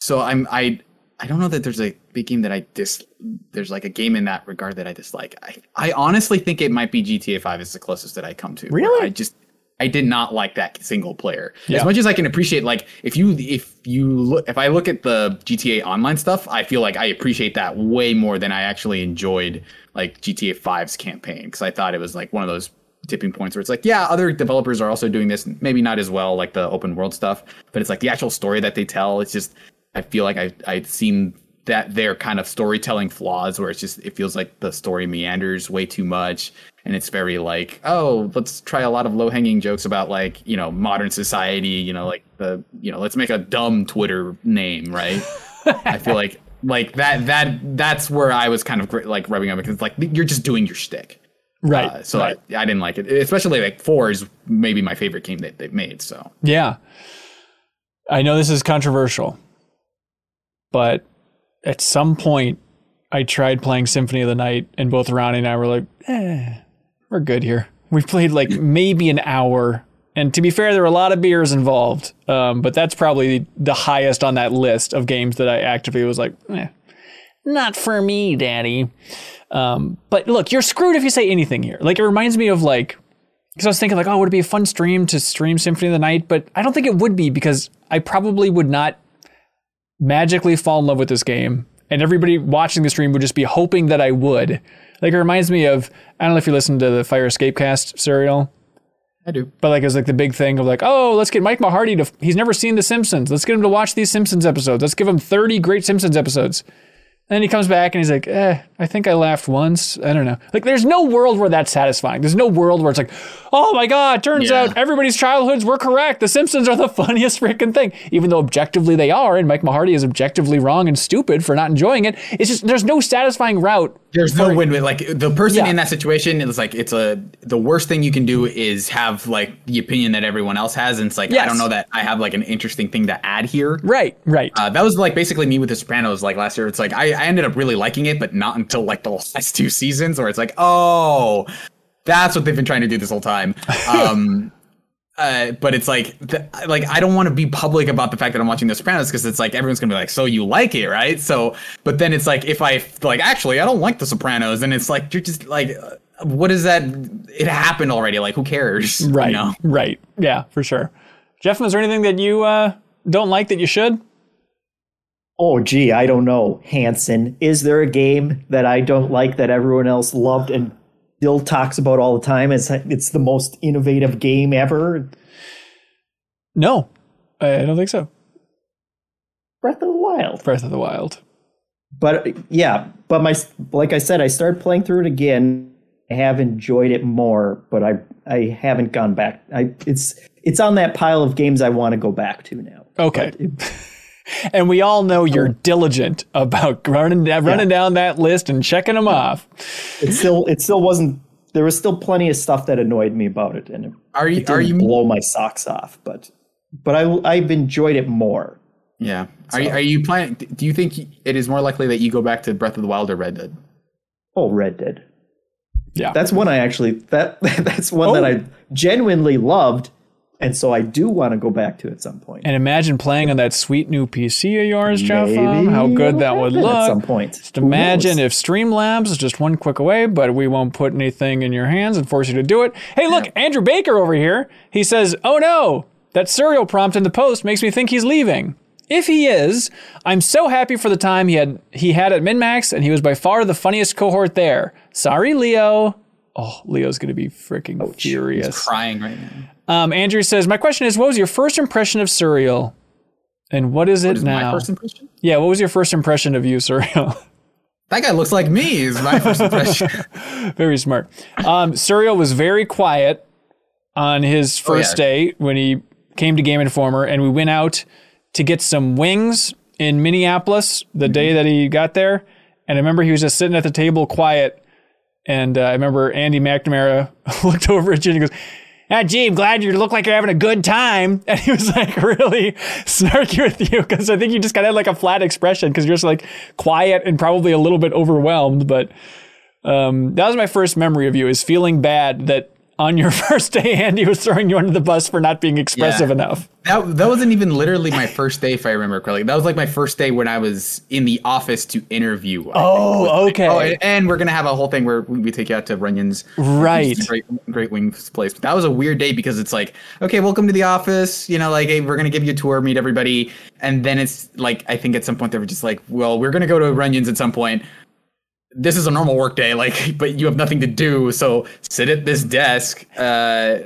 so I'm I I don't know that there's a big game that I dis there's like a game in that regard that I dislike. I I honestly think it might be GTA 5 is the closest that I come to. Really? I just I did not like that single player. Yeah. As much as I can appreciate like if you if you look if I look at the GTA online stuff, I feel like I appreciate that way more than I actually enjoyed like GTA 5's campaign because I thought it was like one of those tipping points where it's like, yeah, other developers are also doing this, maybe not as well like the open world stuff, but it's like the actual story that they tell. It's just I feel like I I've seen that their kind of storytelling flaws where it's just it feels like the story meanders way too much and it's very like oh let's try a lot of low hanging jokes about like you know modern society you know like the you know let's make a dumb twitter name right i feel like [laughs] like that that that's where i was kind of like rubbing up because like you're just doing your shtick Right. uh, so right. I, I didn't like it especially like four is maybe my favorite game that they've made so Yeah. I know this is controversial, but at some point I tried playing Symphony of the Night and both Ronnie and I were like, eh, we're good here. We played like maybe an hour. And to be fair, there were a lot of beers involved. Um, but that's probably the highest on that list of games that I actively was like, eh, not for me, daddy. Um, but look, you're screwed if you say anything here. Like, it reminds me of like, because I was thinking like, oh, would it be a fun stream to stream Symphony of the Night? But I don't think it would be because I probably would not magically fall in love with this game, and everybody watching the stream would just be hoping that I would. Like it reminds me of I don't know if you listen to the Fire Escape Cast Suriel, i do but like it was like the big thing of like, oh, let's get Mike Mahardy to he's never seen The Simpsons. Let's get him to watch these Simpsons episodes. Let's give him 30 great Simpsons episodes. And then he comes back and he's like, eh, I think I laughed once. I don't know. Like, there's no world where that's satisfying. There's no world where it's like, oh my God, turns Yeah. out everybody's childhoods were correct. The Simpsons are the [laughs] funniest freaking thing. Even though objectively they are, and Mike Mahardy is objectively wrong and stupid for not enjoying it. It's just, there's no satisfying route There's no win-win. Like the person Yeah. in that situation, it's like it's a the worst thing you can do is have like the opinion that everyone else has, and it's like I don't know that I have like an interesting thing to add here. Right, right. Uh, that was like basically me with The Sopranos like last year. It's like I, I ended up really liking it, but not until like the last two seasons, where it's like, oh, that's what they've been trying to do this whole time. [laughs] Um, uh, but it's like, th- like I don't want to be public about the fact that I'm watching The Sopranos because it's like everyone's gonna be like, so you like it, right? So, but then it's like if I like actually I don't like The Sopranos, and it's like you're just like, uh, what is that? It happened already. Like who cares? you right, know? right. Yeah, for sure. Jeff, is there anything that you uh, don't like that you should? Oh, gee, I don't know. Hanson, is there a game that I don't like that everyone else loved and still talks about all the time? It's it's the most innovative game ever. No, I don't think so. Breath of the Wild. Breath of the Wild. But yeah, but my like I said, I started playing through it again. I have enjoyed it more, but I I haven't gone back. I it's it's on that pile of games I want to go back to now. Okay. It- And we all know you're diligent about running running down that list and checking them off. it still it still wasn't. There was still plenty of stuff that annoyed me about it, and it, Are you it didn't you blow my socks off. But but I I've enjoyed it more. Yeah. Are you, are you planning? Do you think it is more likely that you go back to Breath of the Wild or Red Dead? Oh, Red Dead. Yeah. That's one I actually that [laughs] that's one that Oh. I genuinely loved, and so I do want to go back to at some point. and imagine playing on that sweet new PC of yours, Jeff. Um, how good that would look. at some point. Just imagine if Streamlabs is just one click away, but we won't put anything in your hands and force you to do it. Hey, look, Andrew Baker over here. He says, "Oh no, that Suriel prompt in the post makes me think he's leaving." If he is, I'm so happy for the time he had he had at MinnMax, and he was by far the funniest cohort there. Sorry, Leo. Oh, Leo's gonna be freaking furious. Crying right now. Um, Andrew says, "My question is, what was your first impression of Suriel, and what is it Is now?" my first impression? yeah, what was your first impression of you, Suriel? [laughs] That guy looks like me. Is my first impression. [laughs] very smart. Um, Suriel was very quiet on his first yeah. day when he came to Game Informer, and we went out to get some wings in Minneapolis the day that he got there. And I remember he was just sitting at the table quiet. And uh, I remember Andy McNamara [laughs] looked over at you and he goes, Ah, gee, I'm glad you look like you're having a good time. [laughs] And he was like really snarky with you because I think you just kind of had like a flat expression because you're just like quiet and probably a little bit overwhelmed. But um, that was my first memory of you is feeling bad that on your [laughs] first day, Andy was throwing you under the bus for not being expressive Yeah. enough. That that wasn't even literally my first day, if I remember correctly. That was like my first day when I was in the office to interview. I. Oh, okay. Oh, and, and we're gonna have a whole thing where we take you out to Runyon's Right. Great, Great Wings place. But that was a weird day because it's like, okay, welcome to the office. You know, like, hey, we're gonna give you a tour, meet everybody, and then it's like, I think at some point they were just like, well, we're gonna go to Runyon's at some point. This is a normal work day, like, [laughs] but you have nothing to do, so sit at this desk. Uh,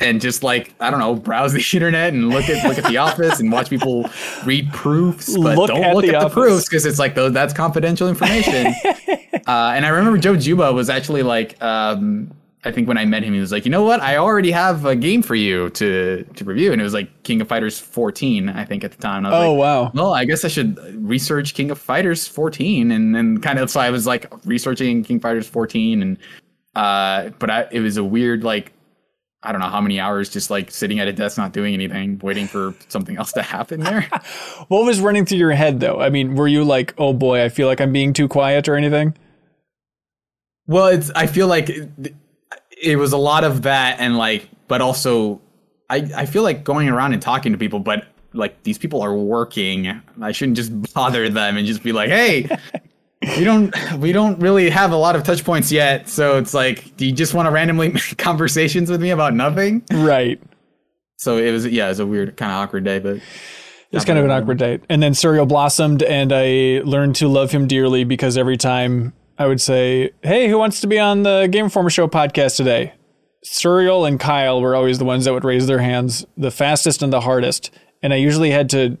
and just like I don't know, browse the [laughs] internet and look at look at the office and watch people [laughs] read proofs, but Look don't at look the at the proofs because it's like that's confidential information. uh, and I remember Joe Juba was actually like, um, I think when I met him, he was like, you know what, I already have a game for you to to review, and it was like King of Fighters 14, I think at the time. And I was Oh, like, wow. Well, I guess I should research King of Fighters 14, and then kind of so I was like researching King of Fighters 14, and uh, but I, it was a weird like. I don't know how many hours just like sitting at a desk not doing anything, waiting for [laughs] something else to happen there. [laughs] What was running through your head though? I mean, were you like, oh boy, I feel like I'm being too quiet or anything? Well, it's. I feel like it, it was a lot of that, and like, but also, I I feel like going around and talking to people, but like these people are working. I shouldn't just bother them and just be like, hey. We don't we don't really have a lot of touch points yet, so it's like, do you just want to randomly [laughs] make conversations with me about nothing? Right. So it was yeah, it was a weird kind of awkward day, but It's kind of an awkward date. And then Suriel blossomed, and I learned to love him dearly because every time I would say, Hey, who wants to be on the Game Informer Show podcast today? Suriel and Kyle were always the ones that would raise their hands the fastest and the hardest. And I usually had to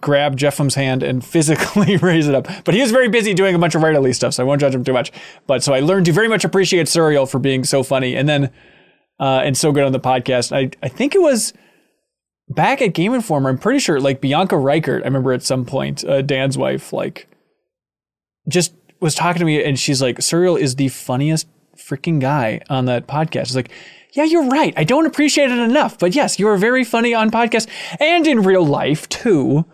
grab JeffM's hand and [laughs] physically [laughs] raise it up. But he was very busy doing a bunch of writerly stuff, so I won't judge him too much. But so I learned to very much appreciate Suriel for being so funny and then uh, and so good on the podcast. I, I think it was back at Game Informer, I'm pretty sure like Bianca Reichert, I remember at some point, uh, Dan's wife, like just was talking to me and she's like, Suriel is the funniest freaking guy on that podcast. It's like, yeah, you're right. I don't appreciate it enough. But yes, you are very funny on podcast and in real life too.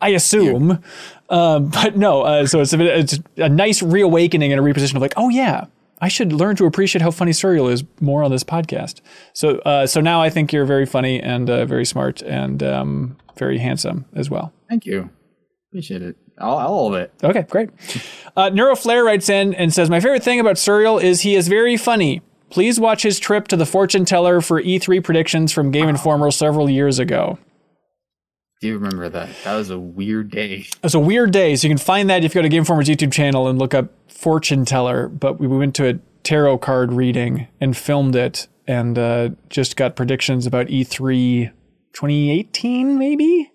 I assume. Um, [laughs] but no, uh, so it's a, it's a nice reawakening and a reposition of like, oh yeah, I should learn to appreciate how funny Suriel is more on this podcast. So uh, so now I think you're very funny and uh, very smart and um, very handsome as well. Thank you. Appreciate it. All, all of it. Okay, great. Uh, Neuroflare writes in and says, My favorite thing about Suriel is he is very funny. Please watch his trip to the fortune teller for E3 predictions from Game Informer several years ago. Do you remember that? That was a weird day. It was a weird day. So you can find that if you go to Game Informer's YouTube channel and look up fortune teller. But we went to a tarot card reading and filmed it and uh, just got predictions about E E3 2018, maybe?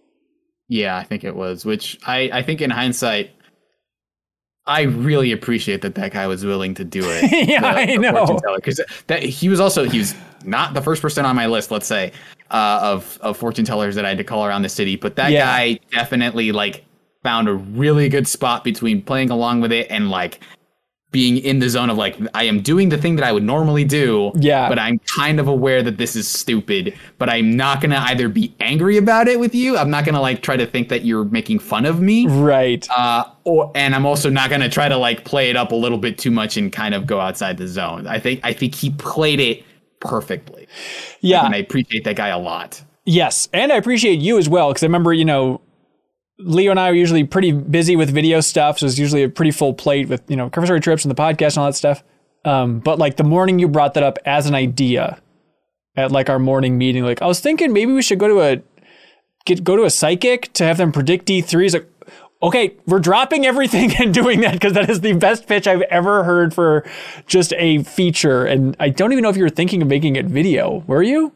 Yeah, I think it was. Which I, I think in hindsight, I really appreciate that that guy was willing to do it. [laughs] Yeah, I know. Because that he was also he was not the first person on my list. Let's say uh, of of fortune tellers that I had to call around the city, but that Yeah. guy definitely like found a really good spot between playing along with it and like being in the zone of like I am doing the thing that I would normally do. Yeah. But I'm kind of aware that this is stupid. But I'm not gonna either be angry about it with you. I'm not gonna like try to think that you're making fun of me. Right. Uh, or and I'm also not gonna try to like play it up a little bit too much and kind of go outside the zone. I think I think he played it perfectly. yeah. And I appreciate that guy a lot. Yes, and I appreciate you as well because I remember, you know, Leo and I are usually pretty busy with video stuff, so it's usually a pretty full plate with you know cover story trips and the podcast and all that stuff. Um, but like the morning you brought that up as an idea at like our morning meeting, like I was thinking maybe we should go to a get go to a psychic to have them predict E3. It's like, okay, we're dropping everything [laughs] and doing that because that is the best pitch I've ever heard for just a feature. And I don't even know if you were thinking of making it video. Were you?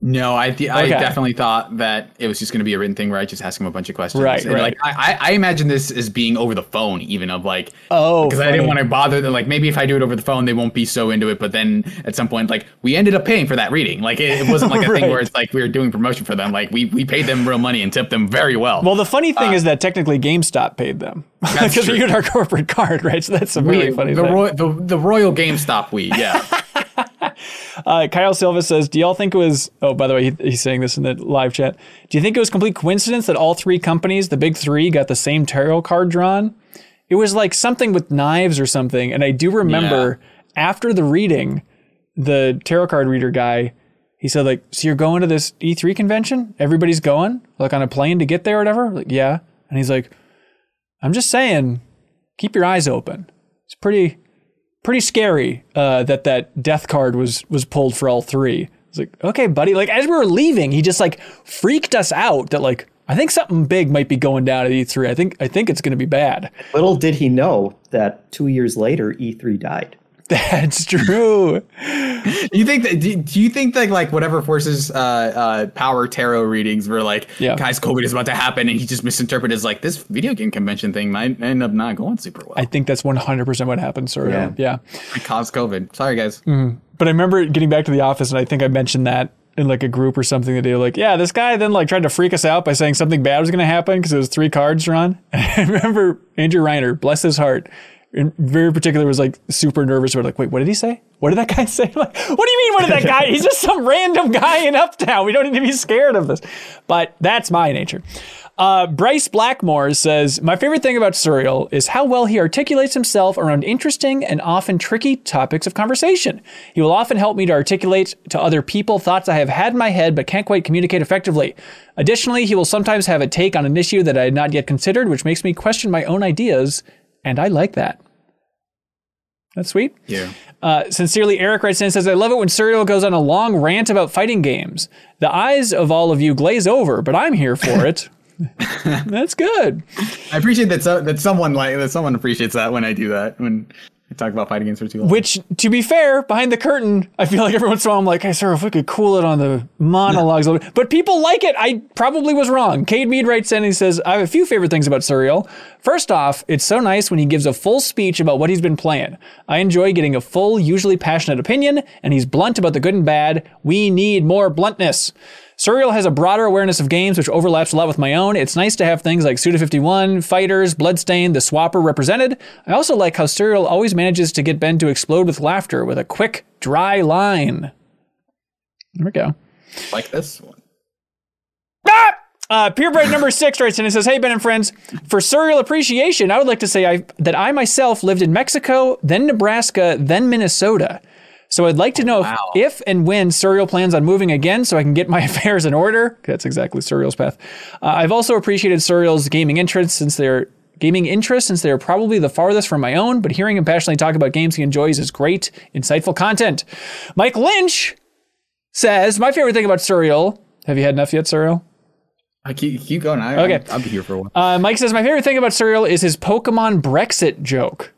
No, I th- I Okay. definitely thought that it was just going to be a written thing where I just ask him a bunch of questions. Right, And, right. Like I, I imagine this as being over the phone, even of like Oh, because I didn't want to bother them. Like maybe if I do it over the phone, they won't be so into it. But then at some point, like we ended up paying for that reading. Like it, it wasn't like a [laughs] Right. thing where it's like we were doing promotion for them. Like we we paid them real money and tipped them very well. Well, the funny thing uh, is that technically GameStop paid them because [laughs] we used our corporate card, right? So that's a really We- funny the, thing. Roy, the the Royal GameStop we yeah. [laughs] Uh, Kyle Silva says, "Do y'all think it was?" Oh, by the way, he, he's saying this in the live chat. Do you think it was complete coincidence that all three companies, the big three, got the same tarot card drawn? It was like something with knives or something, and I do remember after the reading, the tarot card reader guy, he said like, "So you're going to this E3 convention? Everybody's going, like on a plane to get there or whatever." Like, yeah, and he's like, "I'm just saying, keep your eyes open. It's pretty." Pretty scary uh, that that death card was was pulled for all three. It's like, okay, buddy. Like as we were leaving, he just like freaked us out that like I think something big might be going down at E3. I think I think it's going to be bad. Little did he know that two years later, E3 died. [laughs] That's true. you think that? Do, do you think that like whatever forces uh, uh, power tarot readings were like, Yeah. guys, COVID is about to happen, and he just misinterpreted as like this video game convention thing might end up not going super well. I think that's 100% what happened, sort Yeah. Yeah. It caused COVID. Sorry, guys. But I remember getting back to the office, and I think I mentioned that in like a group or something that they were like, yeah, this guy then like tried to freak us out by saying something bad was going to happen because it was three cards drawn. And [laughs] I remember Andrew Reiner, bless his heart, in very particular was like super nervous. We're like, wait, what did he say? What did that guy [laughs] say? Like, what do you mean? What did that guy? He's just some random guy in Uptown. We don't need to be scared of this. But that's my nature. Uh, Bryce Blackmore says, My favorite thing about Suriel is how well he articulates himself around interesting and often tricky topics of conversation. He will often help me to articulate to other people thoughts I have had in my head but can't quite communicate effectively. Additionally, he will sometimes have a take on an issue that I had not yet considered, which makes me question my own ideas, and I like that. That's sweet. Yeah. Uh, sincerely, Eric writes in and says, I love it when Suriel goes on a long rant about fighting games. The eyes of all of you glaze over, but I'm here for [laughs] it. That's good. I appreciate that. So, that someone like that. Someone appreciates that when I do that. When Talk about fighting games for too long. Which, to be fair, behind the curtain, I feel like every once in a while I'm like, hey, sir, if we could cool it on the monologues a little bit. But people like it. I probably was wrong. Cade Mead writes in and he says, I have a few favorite things about Suriel. First off, it's so nice when he gives a full speech about what he's been playing. I enjoy getting a full, usually passionate opinion, and he's blunt about the good and bad. We need more bluntness. Suriel has a broader awareness of games, which overlaps a lot with my own. It's nice to have things like Suda 51, Fighters, Bloodstained, The Swapper represented. I also like how Suriel always manages to get Ben to explode with laughter with a quick, dry line. There we go. Like this one. Ah! Uh, Purebred number six writes in and says, "Hey Ben and friends, for Suriel appreciation, I would like to say I, that I myself lived in Mexico, then Nebraska, then Minnesota. So I'd like to know wow. if, if and when Suriel plans on moving again, so I can get my [laughs] affairs in order. That's exactly Suriel's path. Uh, I've also appreciated Suriel's gaming interest since they're gaming interest since they're probably the farthest from my own. But hearing him passionately talk about games he enjoys is great, insightful content. Mike Lynch says, "My favorite thing about Suriel. Have you had enough yet, Suriel?" I keep, keep going. I, Okay. I'll, I'll be here for a while. Uh, Mike says, My favorite thing about Suriel is his Pokemon Brexit joke.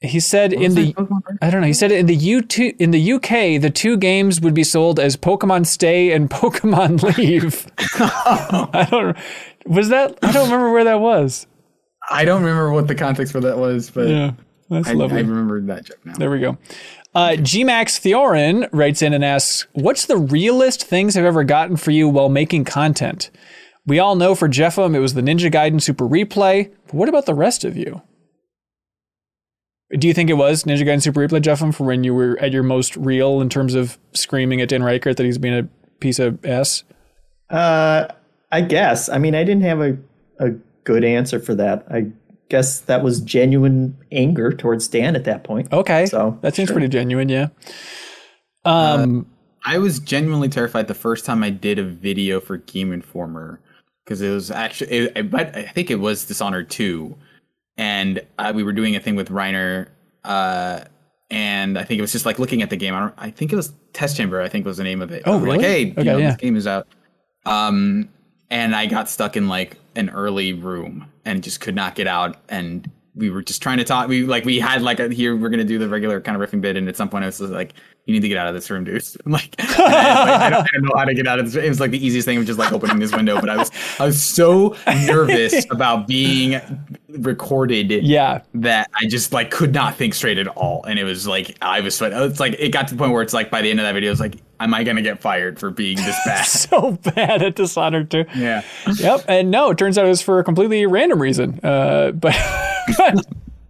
He said in the I don't know. He said in the U two in the UK the two games would be sold as Pokemon Stay and [laughs] Pokemon Leave. [laughs] I don't was that I don't remember where that was. I don't remember what the context for that was, but Yeah, that's I, I lovely. remember that joke now. There we go. Uh, Gmax Theorin writes in and asks, "What's the realest things I've ever gotten for you while making content?" We all know for JeffM it was the Ninja Gaiden Super Replay. But what about the rest of you? Do you think it was Ninja Gaiden Super Replay, JeffM, for when you were at your most real in terms of screaming at Dan Ryckert that he's being a piece of s? Uh, I guess. I mean, I didn't have a, a good answer for that. I guess that was genuine anger towards Dan at that point. Okay, So, that seems sure. pretty genuine. Yeah. Um. I was genuinely terrified the first time I did a video for Game Informer because it was actually, it, I- but I think it was Dishonored 2. And uh, we were doing a thing with Reiner. Uh, and I think it was just like looking at the game. I, don't, I think it was Test Chamber, I think was the name of it. Oh, were Like, really? hey, you Okay, know, yeah. this game is out. Um, and I got stuck in like an early room and just could not get out. And we were just trying to talk. We like we had like a, here we're gonna do the regular kind of riffing bit, and at some point I was like, "You need to get out of this room, dude." I'm [laughs] like, I, like, I, don't, I don't know how to get out of this. It was like the easiest thing of just like opening this window, but I was I was so nervous [laughs] about being recorded Yeah. that I just like could not think straight at all, and it was like I was sweating. It's like it got to the point where it's like by the end of that video, it's like, am I gonna get fired for being this bad? [laughs] So bad at Dishonored 2. yeah. Yep. And no, it turns out it was for a completely random reason. Uh, [laughs] but,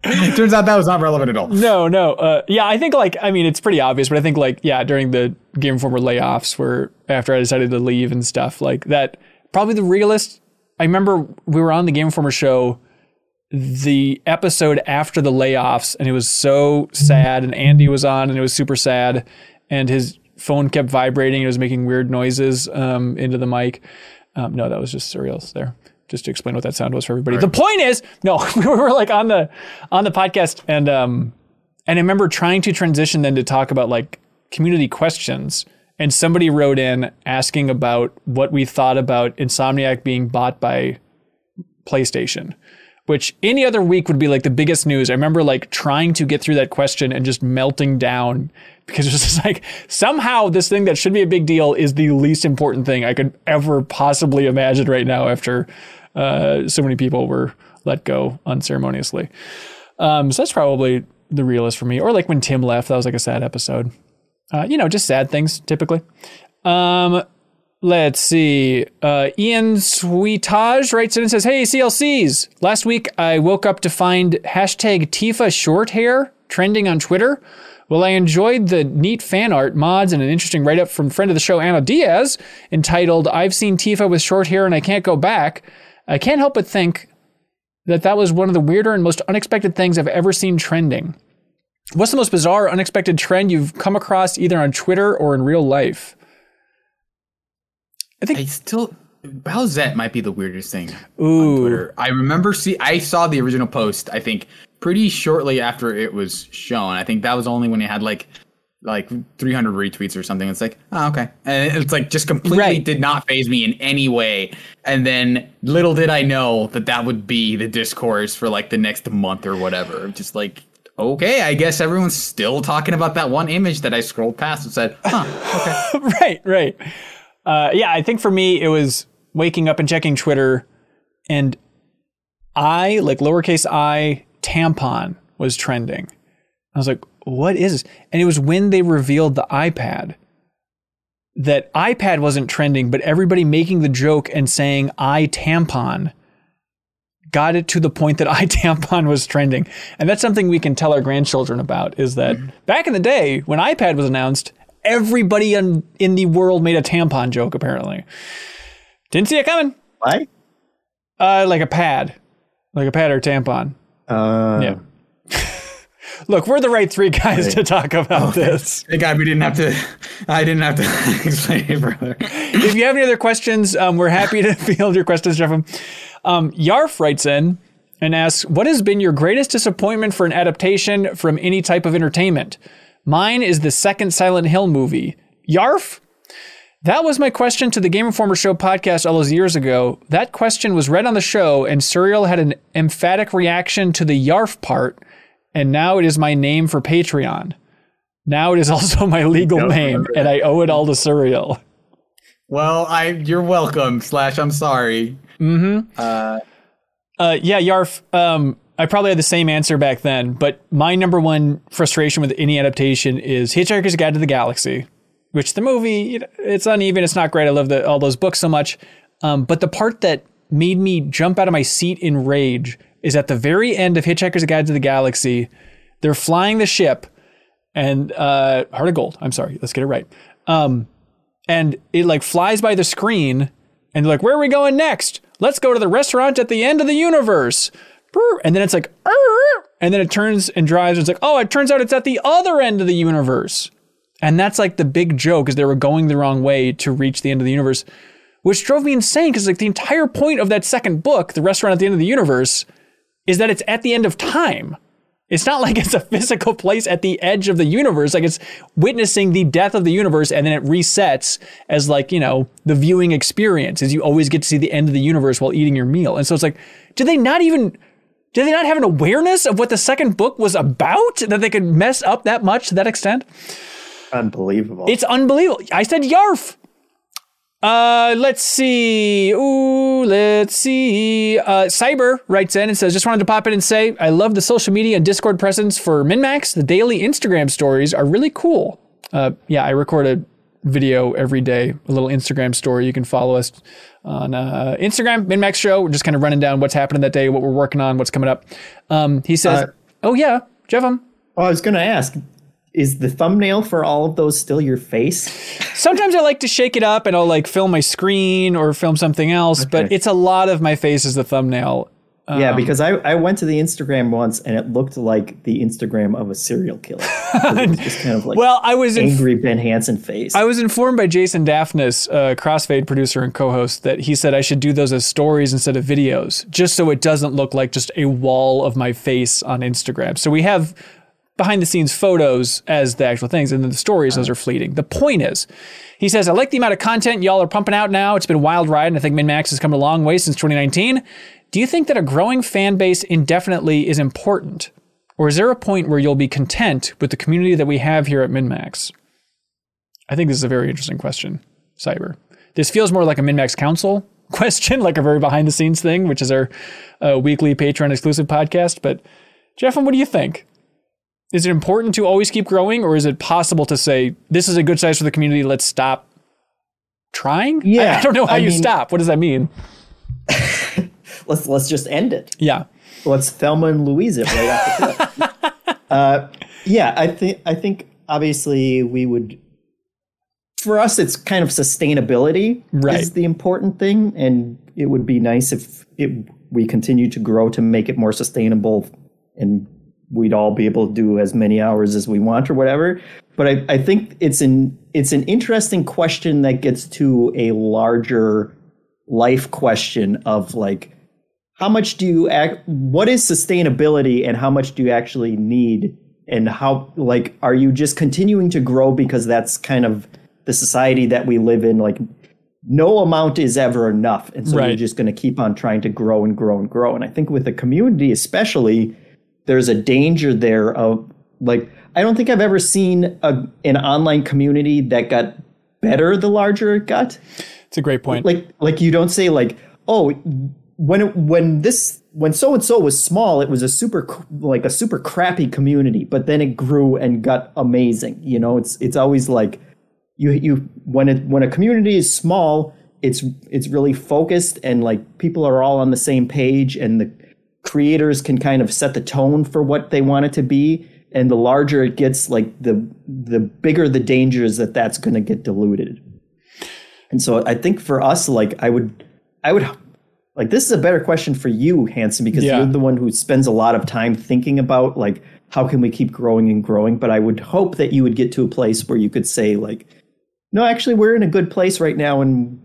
turns out that was not relevant at all. no, no. Uh, yeah, I think like, I mean, it's pretty obvious, but I think like, yeah, during the Game Informer layoffs where after I decided to leave and stuff like that, probably the realest. I remember we were on the Game Informer show the episode after the layoffs and it was so sad and Andy was on and it was super sad and his phone kept vibrating it was making weird noises um, into the mic. Um, no, that was just Suriel's there. Just to explain what that sound was for everybody. The point is, no, [laughs] we were like on the on the podcast and um and I remember trying to transition then to talk about like community questions and somebody wrote in asking about what we thought about Insomniac being bought by PlayStation, which any other week would be like the biggest news. I remember like trying to get through that question and just melting down because it was just [laughs] like somehow this thing that should be a big deal is the least important thing I could ever possibly imagine right now after uh, so many people were let go unceremoniously. Um, so that's probably the realest for me. Or like when Tim left, that was like a sad episode. Uh, you know, just sad things typically. Um, Let's see. Uh, Ian Sweetage writes in and says, Hey, CLCs. Last week I woke up to find hashtag Tifa short hair trending on Twitter. Well, I enjoyed the neat fan art, mods, and an interesting write up from friend of the show, Ana Diaz, entitled I've seen Tifa with short hair and I can't go back. I can't help but think that that was one of the weirder and most unexpected things I've ever seen trending. What's the most bizarre, unexpected trend you've come across either on Twitter or in real life? I think I still Bowsette might be the weirdest thing on Ooh. Twitter. I remember see I saw the original post, I think pretty shortly after it was shown. I think that was only when it had like like 300 retweets or something. It's like, oh, okay. And it's like just completely Right. did not phase me in any way. And then little did I know that that would be the discourse for like the next month or whatever. Just like, okay, I guess everyone's still talking about that one image that I scrolled past and said, huh, okay. [laughs] right, right. Uh, yeah, I think for me it was waking up and checking Twitter, and I like lowercase i tampon was trending. I was like, "What is this?" And it was when they revealed the iPad. that iPad wasn't trending, but everybody making the joke and saying I tampon got it to the point that [laughs] I tampon was trending. And that's something we can tell our grandchildren about is that back in the day when iPad was announced, everybody in, in the world made a tampon joke apparently. Didn't see it coming. Why? Uh, like a pad. Like a pad or tampon. Uh, Yeah. [laughs] Look, we're the right three guys Right. to talk about this. Thank God we didn't have to. I didn't have to [laughs] explain it further. if you have any other questions, um, we're happy to [laughs] field your questions, Jeff. Um, Yarf writes in and asks, "What has been your greatest disappointment for an adaptation from any type of entertainment?" Mine is the second Silent Hill movie. Yarf. That was my question to the Game Informer Show podcast all those years ago. That question was read on the show, and Suriel had an emphatic reaction to the Yarf part, and now it is my name for Patreon. Now it is [laughs] also my legal name, and I owe it all to Suriel. Well, I you're welcome. Slash, I'm sorry. Uh, yeah, Yarf. Um, I probably had the same answer back then, but my number one frustration with any adaptation is Hitchhiker's Guide to the Galaxy, which the movie it's uneven, it's not great. I love the, all those books so much, um, but the part that made me jump out of my seat in rage is at the very end of Hitchhiker's Guide to the Galaxy. They're flying the ship, and uh, Heart of Gold. I'm sorry, let's get it right. Um, and it like flies by the screen and they're like where are we going next let's go to the restaurant at the end of the universe and then it's like and then it turns and drives and it's like oh it turns out it's at the other end of the universe and that's like the big joke is they were going the wrong way to reach the end of the universe which drove me insane because like the entire point of that second book the restaurant at the end of the universe is that it's at the end of time it's not [laughs] like it's a physical place at the edge of the universe. Like it's witnessing the death of the universe and then it resets as like, you know, the viewing experience is you always get to see the end of the universe while eating your meal. And so it's like, did they not even did they not have an awareness of what the second book was about that they could mess up that much to that extent? Unbelievable. It's unbelievable. I said yarf. Uh, let's see. Ooh, let's see. Uh, Cyber writes in and says, just wanted to pop in and say, I love the social media and Discord presence for MinnMax. The daily Instagram stories are really cool. Uh, yeah, I record a video every day, a little Instagram story. You can follow us on uh, Instagram, MinnMax Show. We're just kind of running down what's happening that day, what we're working on, what's coming up. Um, he says, Uh, oh yeah, Jeff, um, oh, I was going to ask, is the thumbnail for all of those still your face? Sometimes I like to shake it up and I'll like film my screen or film something else, but it's a lot of my face as the thumbnail. yeah, because I, I went to the Instagram once and it looked like the Instagram of a serial killer. it was just kind of [laughs] like Well, I was angry Ben Hanson face. I was informed by Jason Daphnis, uh, Crossfade producer and co-host, that he said I should do those as stories instead of videos, just so it doesn't look like just a wall of my face on Instagram. So we have behind the scenes photos as the actual things, and then the stories, those are fleeting. The point is, he says, I like the amount of content y'all are pumping out now. It's been a wild ride, and I think MinnMax has come a long way since 2019. Do you think that a growing fan base indefinitely is important? Or is there a point where you'll be content with the community that we have here at MinnMax? I think this is a very interesting question, Cyber. This feels more like a MinnMax Council [laughs] question, like a very behind the scenes thing, which is our uh, weekly Patreon exclusive podcast. But Jeff, what do you think? Is it important to always keep growing, or is it possible to say this is a good size for the community? Let's stop trying. I- Yeah, I, don't know how I you mean- stop. What does that mean? [laughs] let's let's just end it. Yeah, Let's Thelma and Louise it right off the cliff. [laughs] uh, yeah, I think I think obviously we would. For us, it's kind of sustainability Right. is the important thing, and it would be nice if it, we continue to grow to make it more sustainable, and we'd all be able to do as many hours as we want or whatever. But I, I think it's an it's an interesting question that gets to a larger life question of like how much do you act what is sustainability and how much do you actually need? And how like are you just continuing to grow because that's kind of the society that we live in? Like no amount is ever enough. And so you're just going to keep on trying to grow and grow and grow. And i think with the community especially there's a danger there of like i don't think i've ever seen a, an online community that got better the larger it got it's a great point. like like you don't say like oh when it, when this when so and so was small it was a super like a super crappy community but then it grew and got amazing you know it's it's always like you you when it when a community is small, it's it's really focused and like people are all on the same page and the creators can kind of set the tone for what they want it to be and the larger it gets like the the bigger the danger is that that's going to get diluted and so i think for us like i would i would like this is a better question for you hanson because Yeah. you're the one who spends a lot of time thinking about like how can we keep growing and growing but i would hope that you would get to a place where you could say like no actually we're in a good place right now and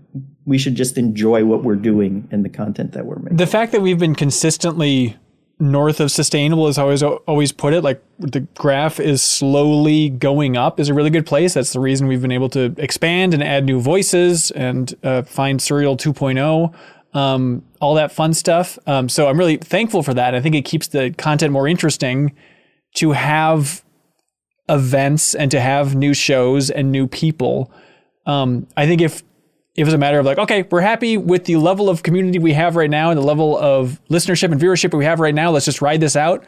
we should just enjoy what we're doing and the content that we're making the fact that we've been consistently north of sustainable is always always put it. Like the graph is slowly going up is a really good place. That's the reason we've been able to expand and add new voices and uh, find Suriel 2.0, um, all that fun stuff. Um, so I'm really thankful for that. I think it keeps the content more interesting to have events and to have new shows and new people. Um, I think if it was a matter of like, okay, we're happy with the level of community we have right now and the level of listenership and viewership we have right now, let's just ride this out.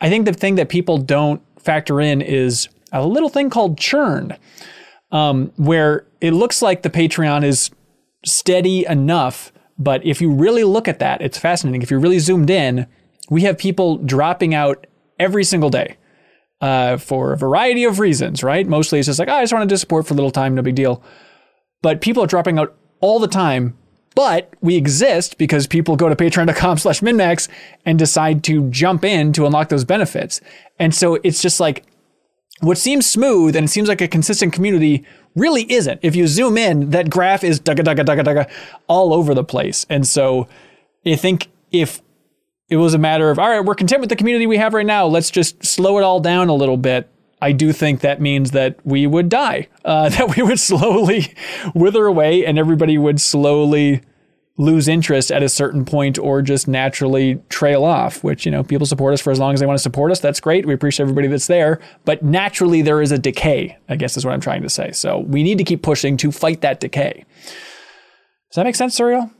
I think the thing that people don't factor in is a little thing called churn, um, where it looks like the Patreon is steady enough, but if you really look at that, it's fascinating. If you're really zoomed in, we have people dropping out every single day uh, for a variety of reasons, right? Mostly it's just like, oh, I just wanted to support for a little time, no big deal but people are dropping out all the time. But we exist because people go to patreon.com slash minnmax and decide to jump in to unlock those benefits. And so it's just like what seems smooth and it seems like a consistent community really isn't. If you zoom in, that graph is dugga dugga dugga dugga all over the place. And so I think if it was a matter of, all right, we're content with the community we have right now, let's just slow it all down a little bit. I do think that means that we would die, uh, [laughs] that we would slowly wither away and everybody would slowly lose interest at a certain point or just naturally trail off, which, you know, people support us for as long as they want to support us. That's great. We appreciate everybody that's there. But naturally, there is a decay, I guess is what I'm trying to say. So we need to keep pushing to fight that decay. Does that make sense, Suriel?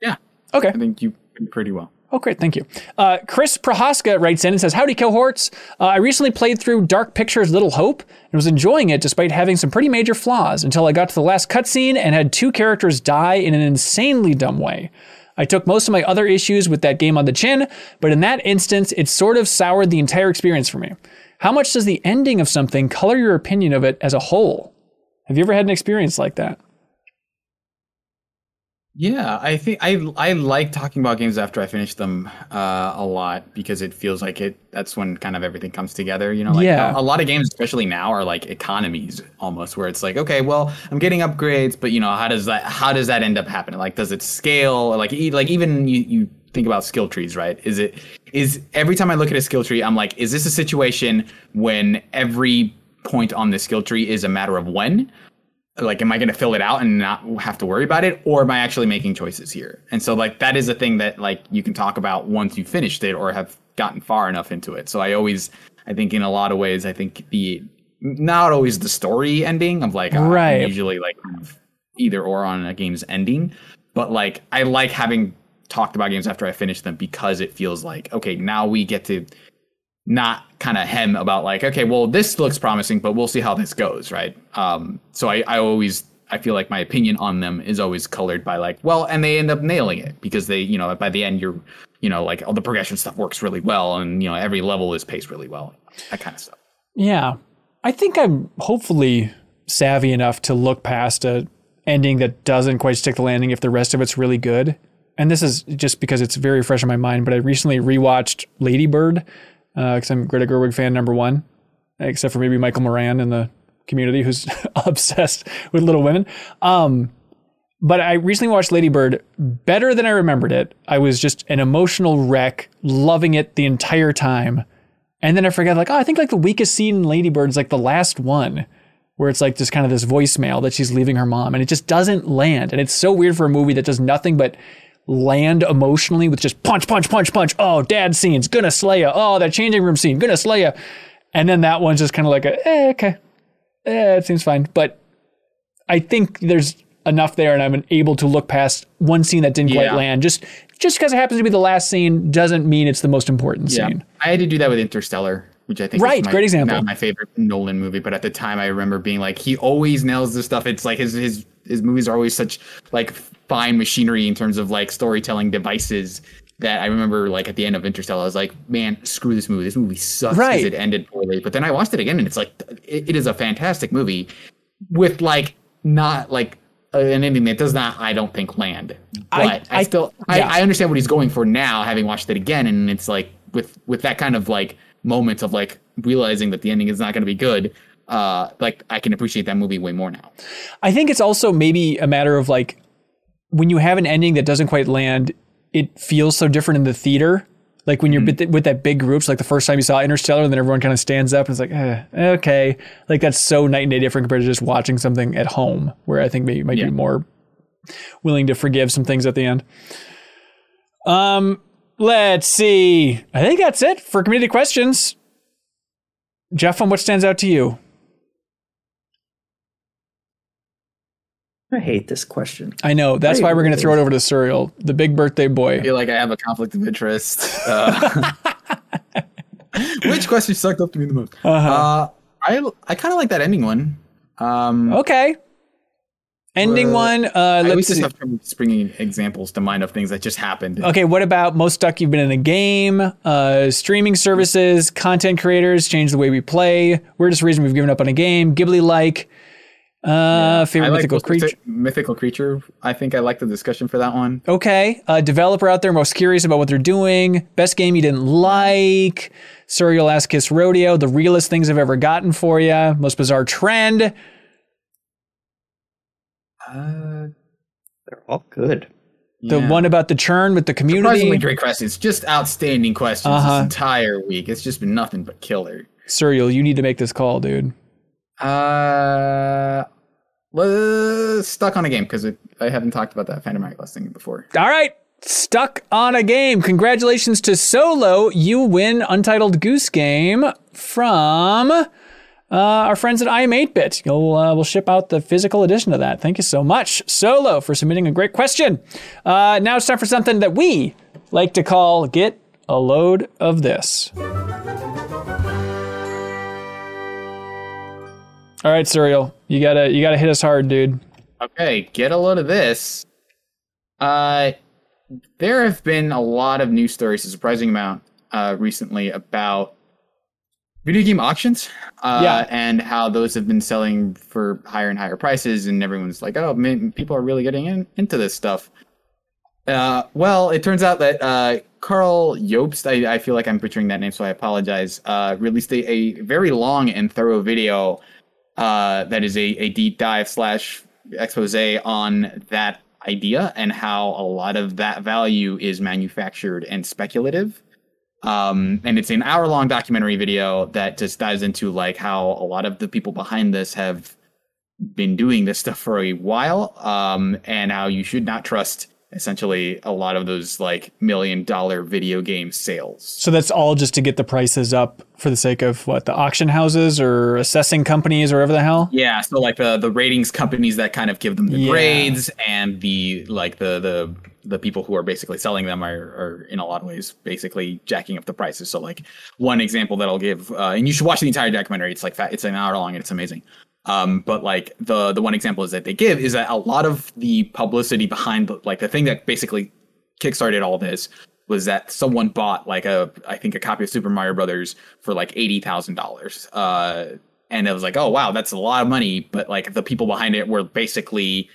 Yeah, Okay. I think you pretty well. Oh, great. Thank you. Uh, Chris Prohaska writes in and says, Howdy, cohorts. Uh, I recently played through Dark Pictures Little Hope and was enjoying it despite having some pretty major flaws until I got to the last cutscene and had two characters die in an insanely dumb way. I took most of my other issues with that game on the chin, but in that instance, it sort of soured the entire experience for me. How much does the ending of something color your opinion of it as a whole? Have you ever had an experience like that? Yeah, I think I I like talking about games after I finish them uh, a lot because it feels like it. That's when kind of everything comes together. You know, like Yeah. a, a lot of games, especially now, are like economies almost, where it's like, okay, well, I'm getting upgrades, but you know, how does that how does that end up happening? Like, does it scale? Like, e- like even you you think about skill trees, right? Is it is every time I look at a skill tree, I'm like, is this a situation when every point on the skill tree is a matter of when? Like am i going to fill it out and not have to worry about it or am i actually making choices here and so like that is a thing that like you can talk about once you finished it or have gotten far enough into it so i always i think in a lot of ways i think the not always the story ending of like I'm Right. usually like either or on a game's ending but like i like having talked about games after i finish them because it feels like okay now we get to not kind of hem about like okay well this looks promising but we'll see how this goes right um so i i always i feel like my opinion on them is always colored by like well and they end up nailing it because they you know by the end you're you know like all the progression stuff works really well and you know every level is paced really well that kind of stuff Yeah. I think I'm hopefully savvy enough to look past a ending that doesn't quite stick the landing if the rest of it's really good. And this is just because it's very fresh in my mind, but I recently rewatched Lady Bird because I'm Greta Gerwig fan number one, except for maybe Michael Moran in the community who's [laughs] obsessed with Little Women. Um, but I recently watched Lady Bird better than I remembered it. I was just an emotional wreck, loving it the entire time. And then I forgot, like, oh, I think like the weakest scene in Lady Bird is like the last one, where it's like just kind of this voicemail that she's leaving her mom, and it just doesn't land. And it's so weird for a movie that does nothing but land emotionally with just punch, punch, punch, punch. Oh, dad scenes, gonna slay ya. Oh, that changing room scene, gonna slay ya. And then that one's just kind of like a, eh, okay, eh, it seems fine. But I think there's enough there, and I'm able to look past one scene that didn't quite land. Just just because it happens to be the last scene doesn't mean it's the most important scene. I had to do that with Interstellar which I think Right, is my, great example. Not my favorite Nolan movie, but at the time I remember being like, he always nails this stuff. It's like his his his movies are always such like fine machinery in terms of like storytelling devices that I remember like at the end of Interstellar, I was like, man, screw this movie. This movie sucks Right. because it ended poorly. But then I watched it again and it's like it, it is a fantastic movie with like not like uh, an ending that does not, I don't think, land. But I- I, I- still, yeah. I, I understand what he's going for now, having watched it again, and it's like with with that kind of like moment of like realizing that the ending is not going to be good. Uh, like I can appreciate that movie way more now. I think it's also maybe a matter of like when you have an ending that doesn't quite land, it feels so different in the theater. Like when you're with, with that big groups, like the first time you saw Interstellar, and then everyone kind of stands up and it's like, eh, okay, like that's so night and day different compared to just watching something at home, where I think maybe you might Yeah. be more willing to forgive some things at the end. Um, let's see. I think that's it for community questions. Jeff, on what stands out to you? I hate this question. I know that's Hey, why we're going to throw it over to Suriel, the big birthday boy. I boy. feel like I have a conflict of interest. Uh, [laughs] which question sucked up to me the most? Uh-huh. Uh, I I kind of like that ending one. Um, Okay. Ending Uh, one. Uh, I always let's just see. have trouble springing examples to mind of things that just happened. Okay, what about most stuck you've been in a game? Uh, streaming services, content creators change the way we play. Weirdest reason we've given up on a game. Ghibli like. Uh, favorite like mythical creature. mythical creature. I think I like the discussion for that one. Okay, uh, developer out there most curious about what they're doing. Best game you didn't like. Suriel Ass Kiss Rodeo. The realest things I've ever gotten for you. Most bizarre trend. Uh, They're all good. The yeah. one about the churn with the community. Surprisingly great questions. Just outstanding questions Uh-huh. this entire week. It's just been nothing but killer. Suriel, you need to make this call, dude. Uh, stuck on a game because I haven't talked about that Phantom Hourglass thing before. All right. Stuck on a game. Congratulations to Solo. You win Untitled Goose Game from uh, our friends at iam8bit. You'll, uh, we'll ship out the physical edition of that. Thank you so much, Solo, for submitting a great question. Uh, now it's time for something that we like to call Get a Load of This. All right, Suriel, you gotta you gotta hit us hard, dude. Okay, get a load of this. Uh, there have been a lot of news stories, a surprising amount, uh, recently about video game auctions, uh, Yeah. and how those have been selling for higher and higher prices, and everyone's like, "Oh, man, people are really getting in, into this stuff." Uh, well, it turns out that uh, Karl Jobst, I, I feel like I'm butchering that name, so I apologize. Uh, released a, a very long and thorough video uh, that is a, a deep dive slash expose on that idea and how a lot of that value is manufactured and speculative. Um, and it's an hour long documentary video that just dives into like how a lot of the people behind this have been doing this stuff for a while, um, and how you should not trust essentially a lot of those like million dollar video game sales. So that's all just to get the prices up for the sake of what the auction houses or assessing companies or whatever the hell. Yeah, so like the the ratings companies that kind of give them the Yeah. grades and the like the the the people who are basically selling them are, are in a lot of ways basically jacking up the prices. So like one example that I'll give, uh, and you should watch the entire documentary. It's like it's an hour long and it's amazing. Um, but like the the one example is that they give is that a lot of the publicity behind the, like the thing that basically kickstarted all this was that someone bought like a I think a copy of Super Mario Brothers for like eighty thousand dollars. Uh, and it was like, oh wow, that's a lot of money. But like the people behind it were basically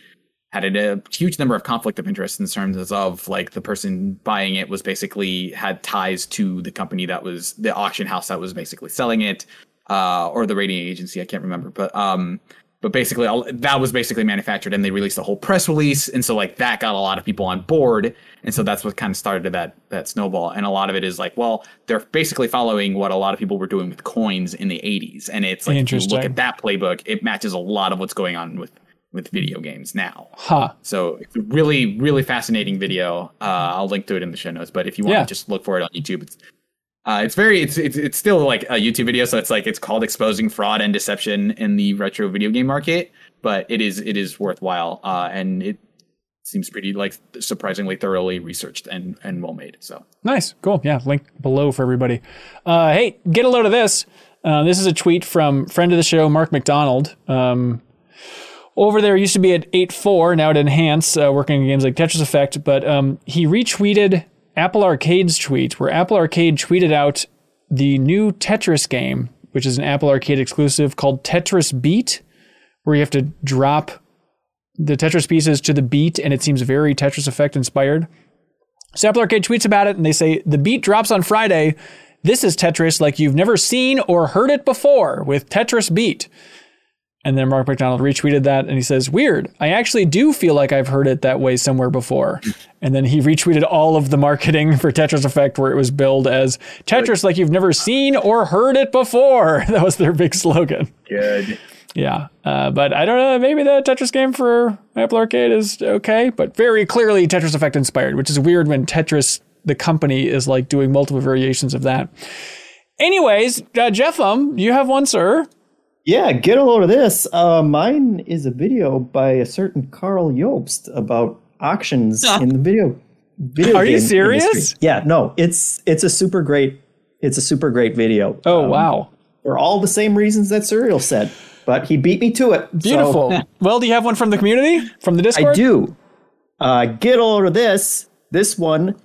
had a huge number of conflict of interest in terms of like the person buying it was basically had ties to the company that was the auction house that was basically selling it, uh, or the rating agency. I can't remember, but um, but basically all, that was basically manufactured and they released a whole press release and so like that got a lot of people on board and so that's what kind of started that that snowball and a lot of it is like well they're basically following what a lot of people were doing with coins in the 80s and it's like if you look at that playbook it matches a lot of what's going on with with video games now Huh. so it's a really really fascinating video uh, i'll link to it in the show notes but if you want Yeah. to just look for it on youtube it's uh, it's very it's, it's it's still like a YouTube video, so it's like it's called exposing fraud and deception in the retro video game market. But it is it is worthwhile, uh, and it seems pretty like surprisingly thoroughly researched and and well made. So Nice, cool. Yeah, link below for everybody. Uh, hey, get a load of this. Uh, this is a tweet from friend of the show, Mark MacDonald. Um, over there, used to be at 8.4, now at Enhance, uh, working on games like Tetris Effect, but um, he retweeted Apple Arcade's tweet, where Apple Arcade tweeted out the new Tetris game, which is an Apple Arcade exclusive called Tetris Beat, where you have to drop the Tetris pieces to the beat, and it seems very Tetris Effect inspired. So Apple Arcade tweets about it, and they say the beat drops on Friday. This is Tetris like you've never seen or heard it before with Tetris Beat. And then Mark MacDonald retweeted that and he says, Weird. I actually do feel like I've heard it that way somewhere before. And then he retweeted all of the marketing [laughs] for Tetris Effect where it was billed as Tetris like you've never seen or heard it before. [laughs] That was their big slogan. good. Yeah. Uh, but I don't know. Maybe the Tetris game for Apple Arcade is okay, but very clearly Tetris Effect inspired, which is weird when Tetris, the company, is like doing multiple variations of that. Anyways, uh, JeffM, you have one, sir. Yeah, get a load of this. Uh, mine is a video by a certain Karl Jobst about auctions in the video. video Are you serious? industry. Yeah, no, it's it's a super great it's a super great video. Oh, Um, wow. For all the same reasons that Suriel said, but he beat me to it. so Beautiful. [laughs] well, do you have one from the community? From the Discord? I do. Uh, get a load of this. This one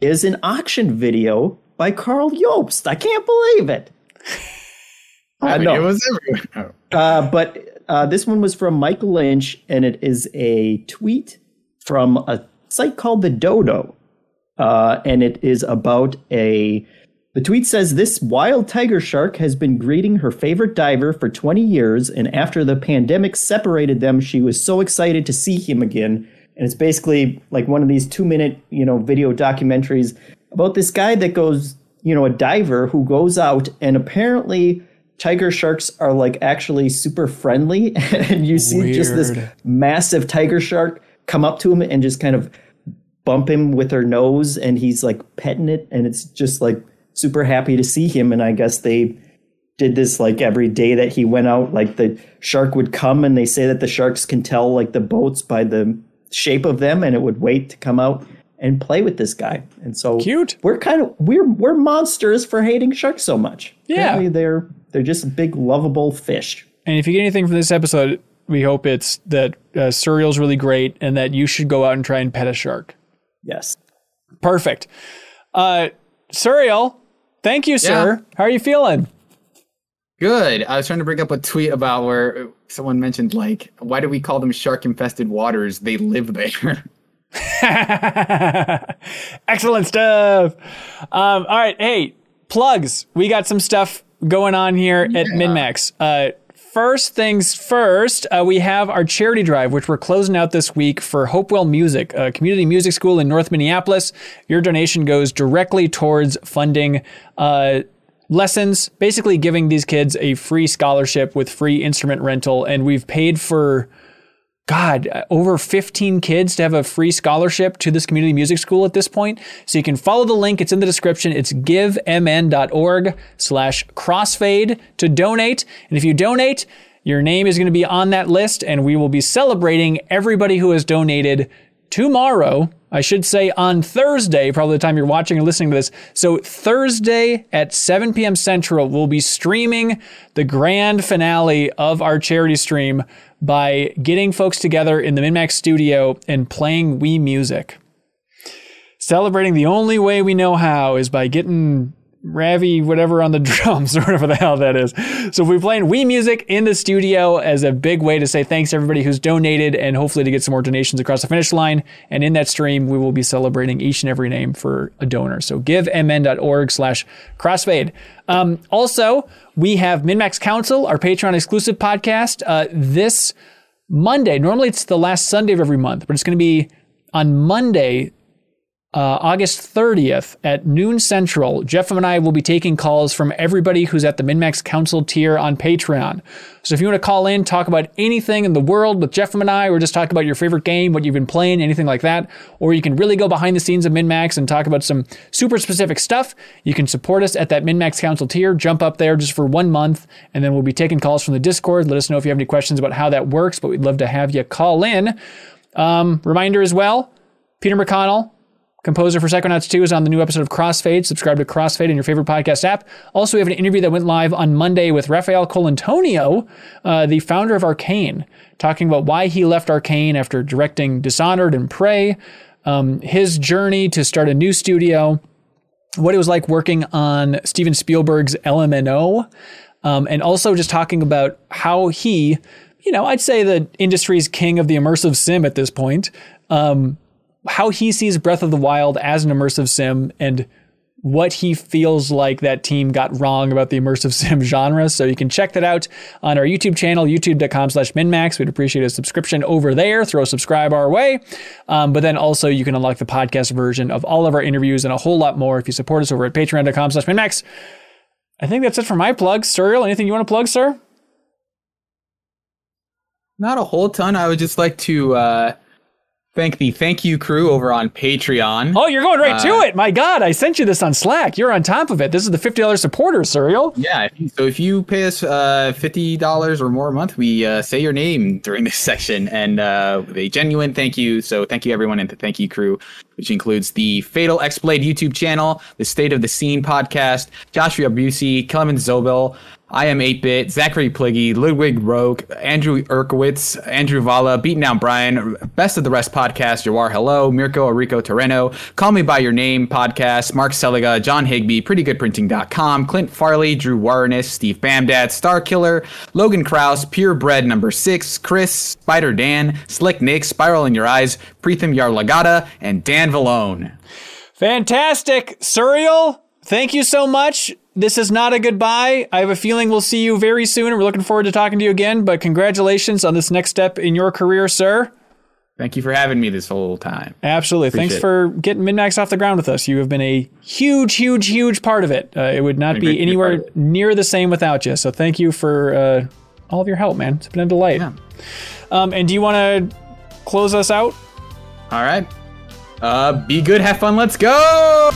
is an auction video by Karl Jobst. I can't believe it. I mean, no. it was everywhere. [laughs] Oh. Uh, but uh, this one was from Michael Lynch, and it is a tweet from a site called the Dodo, uh, and it is about a. The tweet says this wild tiger shark has been greeting her favorite diver for 20 years, and after the pandemic separated them, she was so excited to see him again. And it's basically like one of these two-minute, you know, video documentaries about this guy that goes, you know, a diver who goes out and apparently tiger sharks are like actually super friendly [laughs] and you see just this massive tiger shark come up to him and just kind of bump him with her nose and he's like petting it and it's just like super happy to see him and i guess they did this like every day that he went out like the shark would come and they say that the sharks can tell like the boats by the shape of them and it would wait to come out and play with this guy and so Cute. we're kind of we're we're monsters for hating sharks so much Yeah. Apparently they're they're just big lovable fish And if you get anything from this episode, we hope it's that uh, Suriel's really great and that you should go out and try and pet a shark. yes Perfect. Uh, Suriel, thank you, sir. Yeah. How are you feeling? Good. I was trying to bring up a tweet about where someone mentioned like, why do we call them shark infested waters? They live there. [laughs] [laughs] Excellent stuff. Um, all right. Hey, plugs. We got some stuff going on here at MinnMax. Uh, first things first, uh, we have our charity drive, which we're closing out this week for Hopewell Music, a community music school in North Minneapolis. Your donation goes directly towards funding. Uh, lessons, basically giving these kids a free scholarship with free instrument rental. And we've paid for, God, uh, over 15 kids to have a free scholarship to this community music school at this point. So you can follow the link. It's in the description. It's givemn.org slash crossfade to donate. And if you donate, your name is going to be on that list and we will be celebrating everybody who has donated tomorrow. I should say on Thursday, probably the time you're watching and listening to this. So Thursday at 7 p.m. Central, we'll be streaming the grand finale of our charity stream by getting folks together in the MinnMax studio and playing Wii music. Celebrating the only way we know how is by getting Ravi whatever on the [laughs] drums or whatever the hell that is. So we're playing Wii music in the studio as a big way to say thanks to everybody who's donated and hopefully to get some more donations across the finish line. And in that stream, we will be celebrating each and every name for a donor. So give givemn.org slash crossfade. Um, also, we have MinnMax Council, our Patreon exclusive podcast. Uh, this Monday, normally it's the last Sunday of every month, but it's going to be on Monday, uh, August 30th at noon central, Jeff and I will be taking calls from everybody who's at the MinnMax Council tier on Patreon. So if you want to call in, talk about anything in the world with Jeff and I, or just talk about your favorite game, what you've been playing, anything like that, or you can really go behind the scenes of MinnMax and talk about some super specific stuff, you can support us at that MinnMax Council tier. Jump up there just for one month, and then we'll be taking calls from the Discord. Let us know if you have any questions about how that works, but we'd love to have you call in. Um, reminder as well Peter McConnell, composer for Psychonauts 2, is on the new episode of Crossfade. Subscribe to Crossfade in your favorite podcast app. Also, we have an interview that went live on Monday with Rafael Colantonio, uh, the founder of Arkane, talking about why he left Arkane after directing Dishonored and Prey, um, his journey to start a new studio, what it was like working on Steven Spielberg's LMNO, um, and also just talking about how he, you know, I'd say the industry's king of the immersive sim at this point, um, how he sees Breath of the Wild as an immersive sim and what he feels like that team got wrong about the immersive [laughs] sim genre. So you can check that out on our YouTube channel, youtube.com slash minnmax. We'd appreciate a subscription over there. Throw a subscribe our way. Um, but then also you can unlock the podcast version of all of our interviews and a whole lot more if you support us over at patreon.com slash minnmax. I think that's it for my plugs. Suriel, anything you want to plug, sir? Not a whole ton. I would just like to uh, thank the thank you crew over on Patreon. Oh, you're going right to Uh, it. My God, I sent you this on Slack. You're on top of it. This is the $50 supporter, Suriel. Yeah, so if you pay us uh, fifty dollars or more a month, we uh, say your name [laughs] during this section, and uh, with a genuine thank you. So thank you everyone, and the thank you crew, which includes the Fatal X Blade YouTube channel, the State of the Scene podcast, Joshua Busey, Clemens Zobel. I am 8-Bit, Zachary Pliggy, Ludwig Rogue, Andrew Erkowitz, Andrew Valla, Beaten Down Brian, Best of the Rest podcast, Jawar Hello, Mirko Enrico Torreno, Call Me By Your Name podcast, Mark Seliga, John Higby, PrettyGoodPrinting.com, Clint Farley, Drew Warness, Steve Bamdad, Star Killer, Logan Kraus, Purebred Number 6, Chris, Spider Dan, Slick Nick, Spiral in Your Eyes, Preetham Yarlagada, and Dan Vallone. Fantastic. Suriel, thank you so much. This is not a goodbye. I have a feeling we'll see you very soon, and we're looking forward to talking to you again. But congratulations on this next step in your career, sir. Thank you for having me this whole time. Absolutely. Thanks Appreciate it. for getting MinnMax off the ground with us. You have been a huge, huge, huge part of it. Uh, it would not be to be a part anywhere near the same without you. So thank you for uh, all of your help, man. It's been a delight. Yeah. Um, and do you want to close us out? All right. Uh, be good, have fun, let's go!